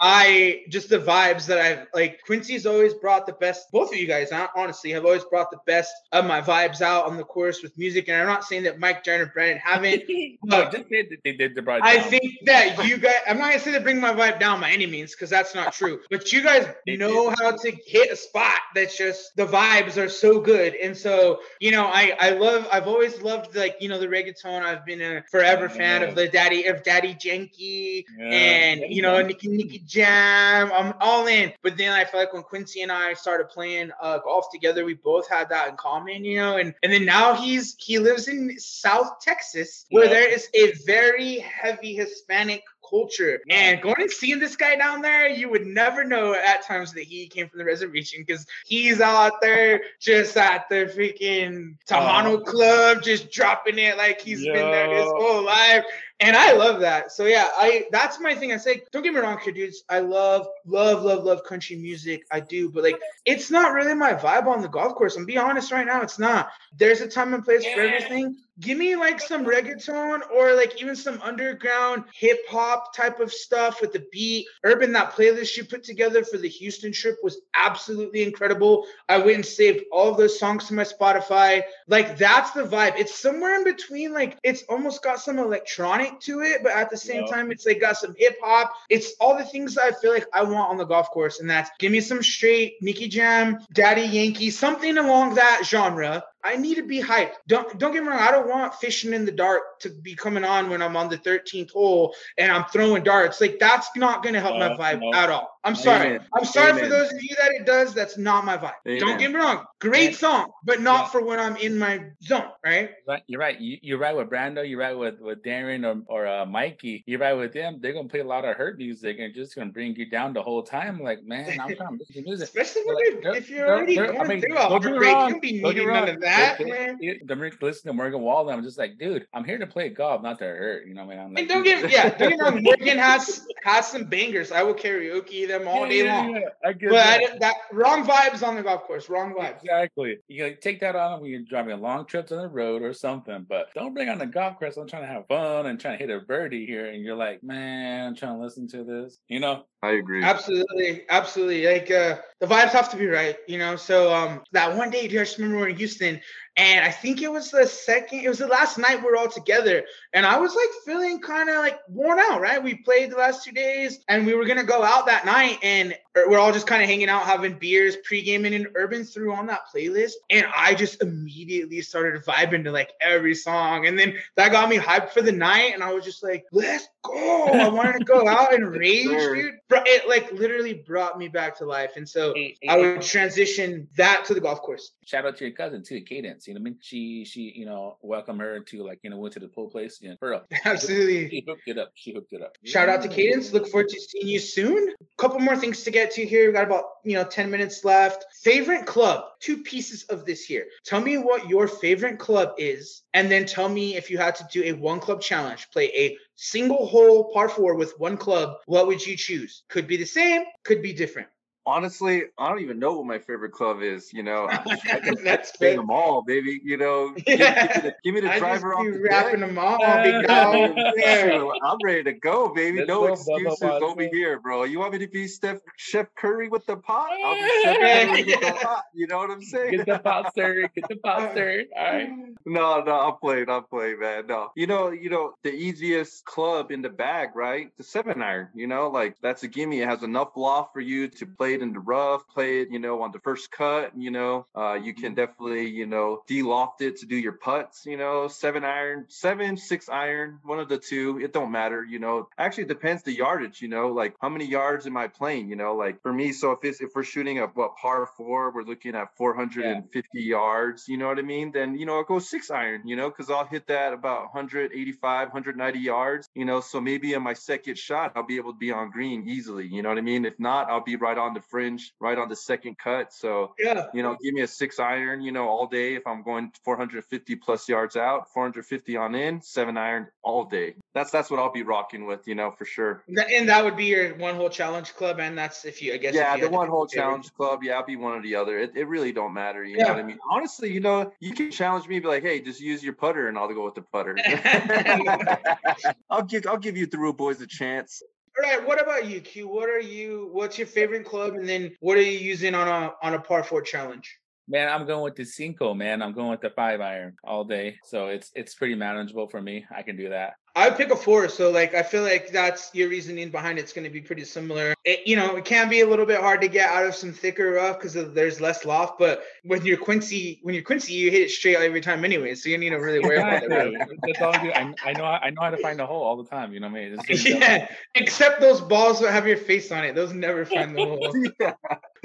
I just the vibes that I've like. Quincy's always brought the best. Both of you guys, honestly, have always brought the best of my vibes out on the course with music. And I'm not saying that Mike, Darren, and Brandon haven't. [LAUGHS]
no, just they, they did the
I think that you guys. I'm not gonna say they bring my vibe down by any means because that's not true. But you guys [LAUGHS] know how to hit a spot that's just the vibes are so good. And so you know, I I love. I've always loved like you know the reggaeton. I've been a forever fan of the Daddy of Daddy Yankee yeah. and you know Nicky Nicky Jam. I'm all in. But then I feel like when Quincy and I started playing uh, golf together, we both had that in common, you know. And and then now he's he lives in South Texas, where yeah. there is a very heavy Hispanic culture. And going and seeing this guy down there, you would never know at times that he came from the reservation because he's out there just at the freaking Tejano uh, club, just dropping it like he's yo. been there his whole life and I love that. So yeah, I that's my thing. I say, don't get me wrong, here, dudes. I love, love, love, love country music. I do, but like, it's not really my vibe on the golf course. I'm be honest right now, it's not. There's a time and place yeah. for everything give me like some reggaeton or like even some underground hip hop type of stuff with the beat. Earvin, that playlist you put together for the Houston trip was absolutely incredible. I went and saved all of those songs to my Spotify. Like that's the vibe. It's somewhere in between. Like it's almost got some electronic to it, but at the same time, it's like got some hip hop. It's all the things that I feel like I want on the golf course. And that's give me some straight Nicky Jam, Daddy Yankee, something along that genre. I need to be hyped. Don't don't get me wrong. I don't want fishing in the dark to be coming on when I'm on the 13th hole and I'm throwing darts. Like that's not gonna help my vibe no. at all. I'm sorry. Amen. I'm sorry Amen. for those of you that it does. That's not my vibe. Amen. Don't get me wrong. Great song, but not yeah. for when I'm in my zone. Right.
You're right. You, are right with Brando. You're right with with Darren or or uh, Mikey. You're right with them. They're gonna play a lot of hurt music and just gonna bring you down the whole time. Like man, I'm trying to listen to music.
Especially when like, if you're already going I mean, through a heartbreak, you be needing none of that, man.
The listen to Morgan Wallen. I'm just like, dude, I'm here to play golf, not to hurt. You know, man. I'm
like, don't get yeah. Don't get wrong. Morgan has has some bangers. I will karaoke them all day long. Yeah, I get but that. I, that wrong vibes on the golf course. Wrong vibes.
Exactly. You know, take that on when you're driving a long trip on the road or something. But don't bring on the golf course. I'm trying to have fun and trying to hit a birdie here, and you're like, man, I'm trying to listen to this. You know.
I agree.
Absolutely, absolutely. Like uh, the vibes have to be right, you know. So um, that one day, dude, I just remember we are in Houston, and I think it was the second, it was the last night we were all together. And I was like feeling kind of like worn out, right? We played the last two days and we were going to go out that night and we're all just kind of hanging out, having beers, pre-gaming, and Earvin threw on that playlist. And I just immediately started vibing to like every song. And then that got me hyped for the night. And I was just like, let's go. I wanted to go [LAUGHS] out and rage, dude. It like literally brought me back to life. And so hey, hey, I would transition that to the golf course.
Shout out to your cousin too, Cadence. You know what I mean? She she you know welcome her to like you know went to the pool place. You know, for real. [LAUGHS]
Absolutely.
She hooked it up. She hooked it up.
Shout out to Cadence. Look forward to seeing you soon. A couple more things to get to here. We got about you know ten minutes left. Favorite club. Two pieces of this here. Tell me what your favorite club is, and then tell me if you had to do a one club challenge, play a single hole par four with one club, what would you choose? Could be the same, could be different
honestly, I don't even know what my favorite club is. You know, I, I [LAUGHS] can That's bang them all, baby. You know, give, yeah. give, me the, give me the driver off the wrapping them all, big dog. I'm ready to go, baby. Let's no go, excuses over here, bro. You want me to be Steph Chef Curry with the pot? I'll be [LAUGHS] Chef Curry with the pot. You know what I'm saying?
Get the pot sir. Get the pot [LAUGHS] sir. All right.
No, no, I'm playing. I'm playing, man. No, you know, you know, the easiest club in the bag, right? The seven iron. You know, like that's a gimme. It has enough loft for you to play it in the rough, play it, you know, on the first cut, you know, uh, you can mm-hmm. definitely, you know, de-loft it to do your putts, you know, seven iron, seven, six iron, one of the two. It don't matter, you know. Actually, depends the yardage, you know, like how many yards am I playing, you know, like for me, so if it's if we're shooting a what par four, we're looking at 450 yeah. yards, you know what I mean? Then you know, I'll go six iron, you know, because I'll hit that about 185, 190 yards, you know. So maybe in my second shot, I'll be able to be on green easily, you know what I mean? If not, I'll be right on the fringe, right on the second cut. So yeah, you know, give me a six iron, you know, all day if I'm going 450 plus yards out, 450 on in, seven iron all day. That's that's what I'll be rocking with, you know, for sure.
And that would be your one hole challenge club, and that's if you, I guess.
Yeah, the one hole challenge club. Yeah, I'll be one or the other. It, it really don't matter. You yeah. know what I mean? Honestly, you know, you can challenge me, be like, hey, just use your putter, and I'll go with the putter. [LAUGHS] [LAUGHS] I'll give I'll give you through boys a chance.
All right. What about you, Q? What are you? What's your favorite club? And then what are you using on a on a par four challenge?
Man, I'm going with the cinco. Man, I'm going with the five iron all day, so it's it's pretty manageable for me. I can do that.
I would pick a four. So like I feel like that's your reasoning behind it's going to be pretty similar. It, you know, it can be a little bit hard to get out of some thicker rough because there's less loft. But when you're Quincy, when you're Quincy, you hit it straight every time anyway. So you need to really worry about
it. That's all I, I know. I know how to find a hole all the time. You know what I mean?
yeah. Except those balls that have your face on it. Those never [LAUGHS] find the hole. yeah.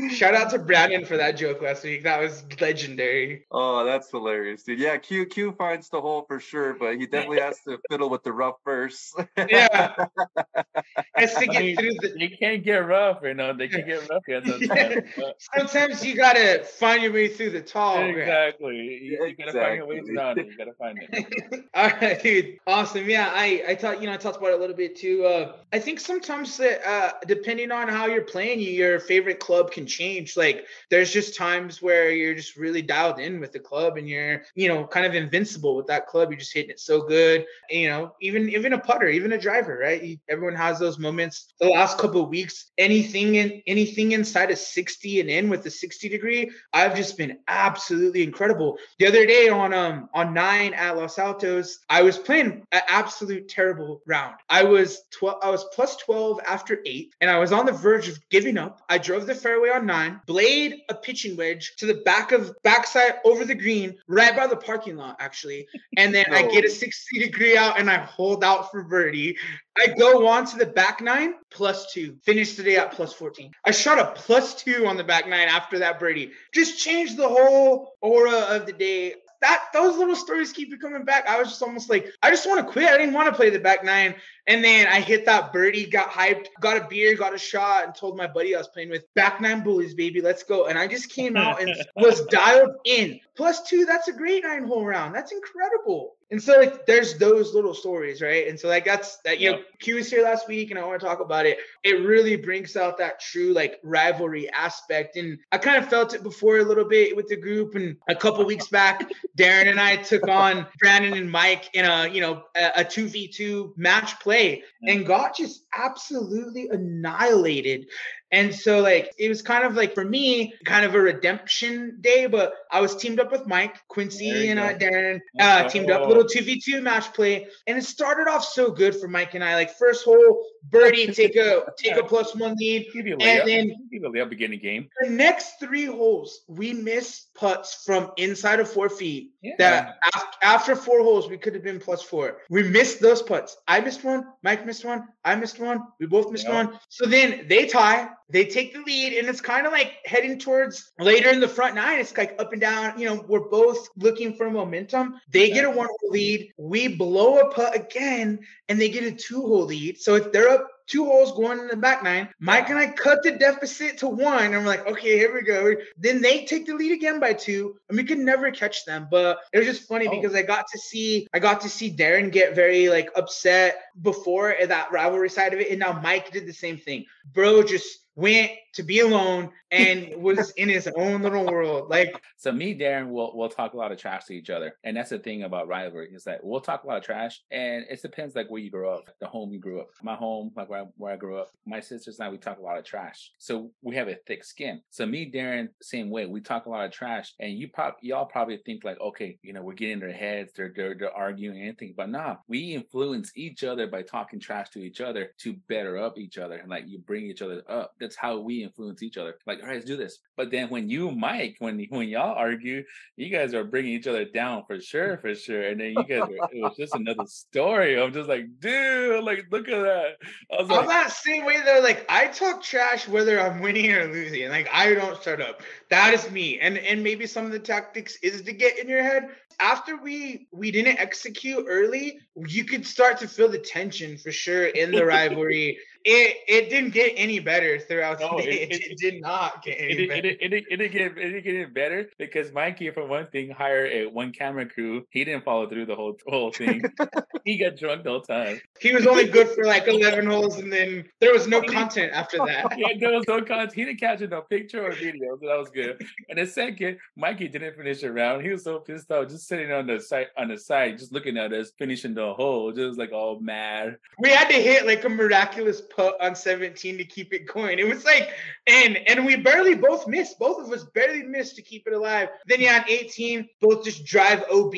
Shout out to Brandon for that joke last week. That was legendary.
Oh, that's hilarious, dude. Yeah, Q Q finds the hole for sure, but he definitely has to fiddle with the rough first.
yeah. [LAUGHS] Has to get I mean, through the.
They can't get rough, you know. They can get rough.
Yeah. [LAUGHS] Sometimes you gotta find your way through the tall.
Exactly. You, you, gotta find your way around it. You gotta find it. [LAUGHS]
All right, dude. Awesome. Yeah, I I thought you know I talked about it a little bit too. Uh, I think sometimes that uh, depending on how you're playing, your favorite club can change. Like there's just times where you're just really dialed in with the club and you're, you know, kind of invincible with that club. You're just hitting it so good. And, you know, even even a putter, even a driver, right? Everyone has those moments. The last couple of weeks, anything in anything inside of 60 and in with the 60 degree, I've just been absolutely incredible. The other day on um on nine at Los Altos, I was playing an absolute terrible round. I was 12, I was plus 12 after eight, and I was on the verge of giving up. I drove the fairway on nine, blade a pitching wedge to the back of backside over the green, right by the parking lot, actually. And then I get a 60 degree out and I hold out for birdie. I go on to the back nine plus two. Finish today at plus 14. I shot a plus two on the back nine after that birdie. Just changed the whole aura of the day that those little stories keep coming back. I was just almost like, I just want to quit. I didn't want to play the back nine. And then I hit that birdie, got hyped, got a beer, got a shot, and told my buddy I was playing with back nine bullies, baby. Let's go. And I just came out and [LAUGHS] was dialed in. Plus two, that's a great nine hole round. That's incredible. And so like there's those little stories, right? And so like that's that you know, Q was here last week and I want to talk about it. It really brings out that true like rivalry aspect. And I kind of felt it before a little bit with the group. And a couple weeks back, Darren and I took on [LAUGHS] Brandon and Mike in a you know a, a 2v2 match play and got just absolutely annihilated. And so, like, it was kind of like for me, kind of a redemption day. But I was teamed up with Mike, Quincy, and uh, Darren, uh, teamed up, a little 2v2 match play. And it started off so good for Mike and I. Like, first hole, birdie, take a [LAUGHS] take a plus one lead. And then
give a layup beginning game.
The next three holes, we missed putts from inside of four feet. Yeah. That after four holes, we could have been plus four. We missed those putts. I missed one, Mike missed one, I missed one, we both missed yep. one. So then they tie. They take the lead, and it's kind of like heading towards later in the front nine. It's like up and down. You know, we're both looking for momentum. They get a one hole lead. We blow a putt again, and they get a two hole lead. So if they're up two holes going in the back nine. Mike and I cut the deficit to one, and we're like, okay, here we go. Then they take the lead again by two, and we could never catch them. But it was just funny oh. because I got to see I got to see Darren get very like upset before that rivalry side of it, and now Mike did the same thing. Bro just went to be alone and [LAUGHS] was in his own little world. Like
so, me, Darren, will will talk a lot of trash to each other, and that's the thing about rivalry is that we'll talk a lot of trash, and it depends like where you grew up, the home you grew up. My home, like where I, where I grew up, my sisters and I, we talk a lot of trash, so we have a thick skin. So me, Darren, same way. We talk a lot of trash, and you pop, y'all probably think like, okay, you know, we're getting their heads, they're they're, they're arguing anything, but nah, we influence each other by talking trash to each other to better up each other, and like you bring each other up. That's how we influence each other. Like, all right, let's do this. But then when you, Mike, when when y'all argue, you guys are bringing each other down for sure, for sure. And then you guys, were, it was just another story. I'm just like, dude, like, look at that.
I was like, I'm that same way though. Like, I talk trash whether I'm winning or losing. Like, I don't shut up. That is me. And and maybe some of the tactics is to get in your head. After we we didn't execute early, you could start to feel the tension for sure in the rivalry [LAUGHS] it it didn't get any better throughout no, the day. It, it, [LAUGHS] it, did not get any
it,
better.
It, it, it, didn't get it didn't get any better because Mikey, for one thing, hired a one camera crew. He didn't follow through the whole whole thing. [LAUGHS] he got drunk the whole time.
He was only good for like eleven holes, and then there was no content after that. [LAUGHS]
yeah, there was no content. He didn't catch no picture or video, so that was good. And the second, Mikey didn't finish a round. He was so pissed off, just sitting on the side on the side, just looking at us finishing the hole, just like all mad.
We had to hit like a miraculous putt on 17 to keep it going. It was like, and and we barely both missed. Both of us barely missed to keep it alive. Then you on 18, both just drive OB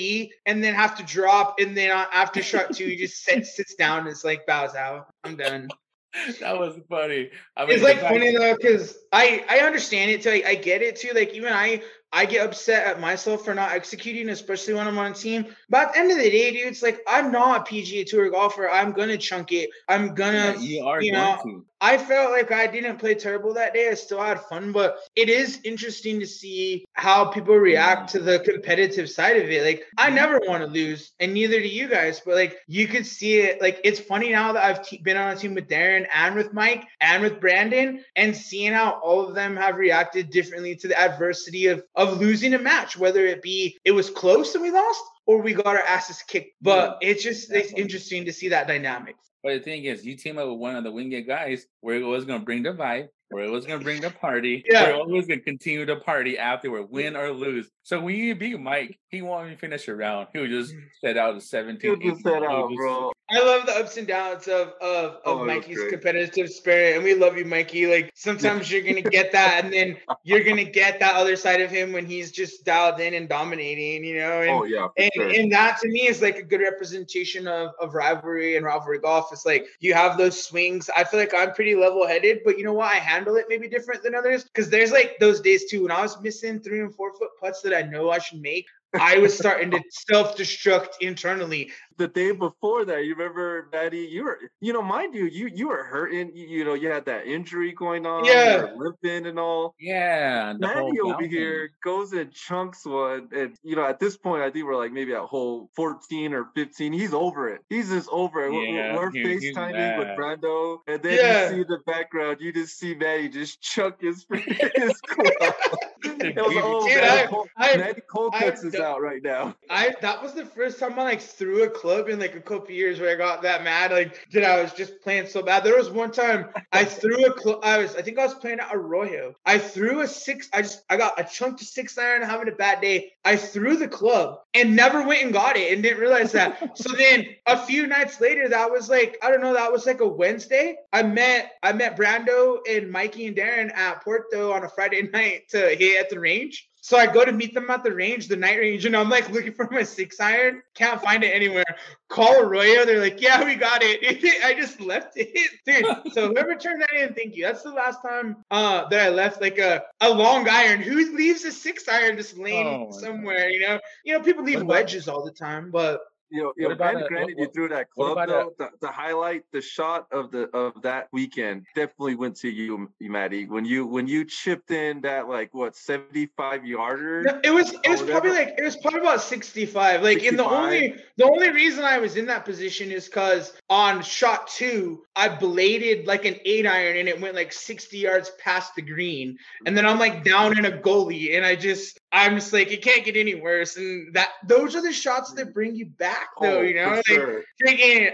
and then have to drop. And then after shot two, he just [LAUGHS] sits, sits down and it's like bows out. I'm done.
that was funny.
I mean, it's like funny though, because I I understand it too. I, I get it too. Like even I I get upset at myself for not executing, especially when I'm on a team. But at the end of the day, dude, it's like I'm not a PGA Tour golfer. I'm gonna chunk it. I'm gonna, yeah, you, are you know. To. I felt like I didn't play terrible that day. I still had fun, but it is interesting to see how people react to the competitive side of it. Like I never want to lose, and neither do you guys. But like you could see it. Like it's funny now that I've been on a team with Darren and with Mike and with Brandon, and seeing how all of them have reacted differently to the adversity of of losing a match, whether it be it was close and we lost or we got our asses kicked. But yeah, it's just it's interesting to see that dynamic.
But the thing is, you team up with one of the Wingate guys where it was going to bring the vibe. We're always gonna bring the party. [LAUGHS]
Yeah.
We're always gonna continue to party afterward, win or lose. So when you beat Mike, he won't even finish a round. He would just mm. set out a 17.
He'll just set out, bro.
I love the ups and downs of of, of
Oh,
Mikey's competitive spirit, and we love you, Mikey. Like sometimes you're gonna get [LAUGHS] that, and then you're gonna get that other side of him when he's just dialed in and dominating, you know. And
Oh yeah,
and,
sure.
and that to me is like a good representation of, of rivalry and rivalry golf. It's like you have those swings. I feel like I'm pretty level headed, but you know what? I handle it maybe different than others because there's like those days too when I was missing three and four foot putts that I know I should make. I was starting to self destruct internally.
the day before that, you remember, Matty, you were, you know, mind you, you you were hurting. You, you know, you had that injury going on.
Yeah.
you were limping and all.
Yeah. the
Matty over here goes and chunks one, and you know, at this point, I think we're like maybe at hole 14 or 15. He's over it. He's just over it. We're-
Yeah,
we're
he-
FaceTiming with
mad.
Brando, and then
Yeah.
you see the background, you just see Matty just chuck his [LAUGHS] his club. It was like,
Dude,
man,
I-
Cole-
I-
Matty Colcuts is out right now. [LAUGHS]
I that was the first time I like threw a club in like a couple years where I got that mad. Like, did I was just playing so bad. There was one time I [LAUGHS] threw a club. I was I think I was playing at Arroyo. I threw a six. I just I got a chunk to six iron having a bad day. I threw the club and never went and got it and didn't realize that. [LAUGHS] so then a few nights later, that was like I don't know. That was like a Wednesday. I met I met Brando and Mikey and Darren at Porto on a Friday night to hit at the range. So I go to meet them at the range, the night range, and I'm like looking for my six iron. Can't find it anywhere. Call Arroyo. They're like, yeah, we got it. [LAUGHS] I just left it. [LAUGHS] Dude, so whoever turned that in, thank you. That's the last time uh, that I left like a, a long iron. Who leaves a six iron just laying
Oh,
somewhere, you know? You know, people leave wedges all the time, but
You know, you know,
about
granted,
a-
granted
what-
you threw that club
about
though. The, the highlight, the shot of the of that weekend definitely went to you, Matty. When you when you chipped in that like what seventy five yarder.
No, it was it
or
was probably like it was probably about 65. Like in the only the only reason I was in that position is because on shot two, I bladed like an eight iron and it went like 60 yards past the green. And then I'm like down in a goalie and I just I'm just like it can't get any worse. And that those are the shots that bring you back though,
Oh,
you know? Like
sure.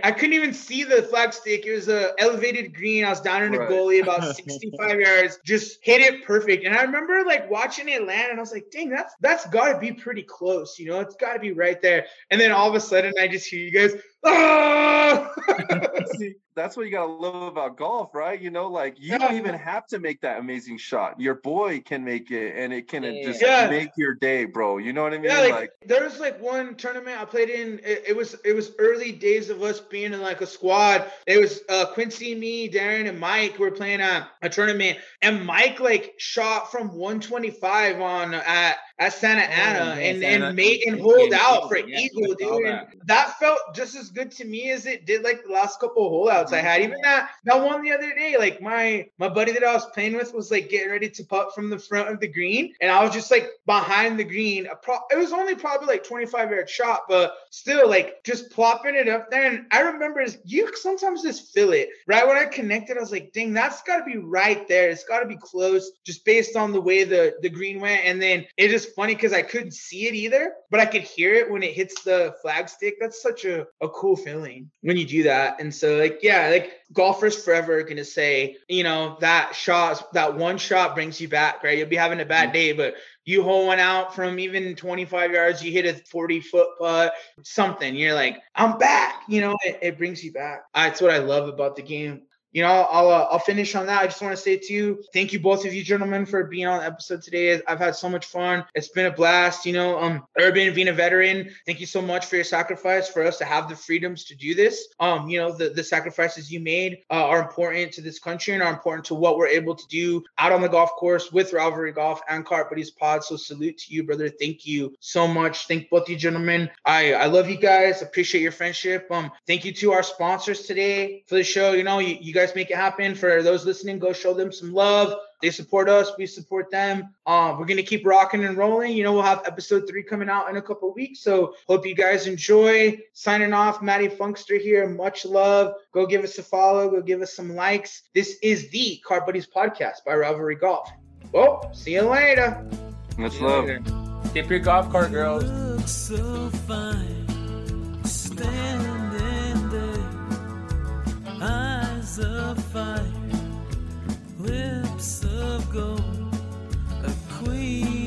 I couldn't even see the flag stick. It was a elevated green. I was down in a
Right.
goalie about [LAUGHS] 65 yards. Just hit it perfect. And I remember like watching it land and I was like, dang, that's that's gotta be pretty close. You know, it's gotta be right there. And then all of a sudden I just hear you guys, oh [LAUGHS]
See, that's what you gotta love about golf, right? You know, like you
Yeah.
don't even have to make that amazing shot. Your boy can make it, and it can uh, just
Yeah.
make your day, bro. You know what I mean?
Yeah, like, there was like one tournament I played in. It, it was it was early days of us being in like a squad. It was uh, Quincy, me, Darren, and Mike were playing a, a tournament, and Mike like shot from 125 on at at Santa Ana
yeah,
and
Santa-
and made and hold out for
yeah,
eagle, dude. And that felt just as good to me as it did like the last couple of holdouts I had. Even that that one the other day, like my my buddy that I was playing with was like getting ready to putt from the front of the green, and I was just like behind the green. Pro- it was only probably like 25 yard shot, but still like just plopping it up there. And I remember you sometimes just feel it right when I connected. I was like, dang, that's got to be right there. It's got to be close, just based on the way the the green went. And then it just funny because I couldn't see it either, but I could hear it when it hits the flag stick. That's such a, a cool feeling when you do that. And so like yeah, like golfers forever are gonna say, you know, that shot, that one shot brings you back, right? You'll be having a bad mm. day, but you hole one out from even 25 yards, you hit a 40 foot putt, something. You're like, I'm back. You know, it, it brings you back. That's what I love about the game. You know, I'll uh, I'll finish on that. I just want to say to you, thank you both of you gentlemen for being on the episode today. I've had so much fun. It's been a blast. You know, um, Earvin being a veteran, thank you so much for your sacrifice for us to have the freedoms to do this. Um, you know, the the sacrifices you made uh, are important to this country and are important to what we're able to do out on the golf course with Rivalry Golf and Cart Buddies Pod. So salute to you, brother. Thank you so much. Thank both you gentlemen. I I love you guys. Appreciate your friendship. Um, thank you to our sponsors today for the show. You know, you, you guys make it happen. For those listening, go show them some love. They support us. We support them. Uh, we're gonna keep rocking and rolling. You know, we'll have episode three coming out in a couple weeks. So hope you guys enjoy. Signing off, Matty Funkster here. Much love. Go give us a follow. Go give us some likes. This is the Cart Buddies podcast by Rivalry Golf. Well, see you later.
much
you
love.
later. Tip your golf cart, girls.
Of fire lips
of gold, a queen.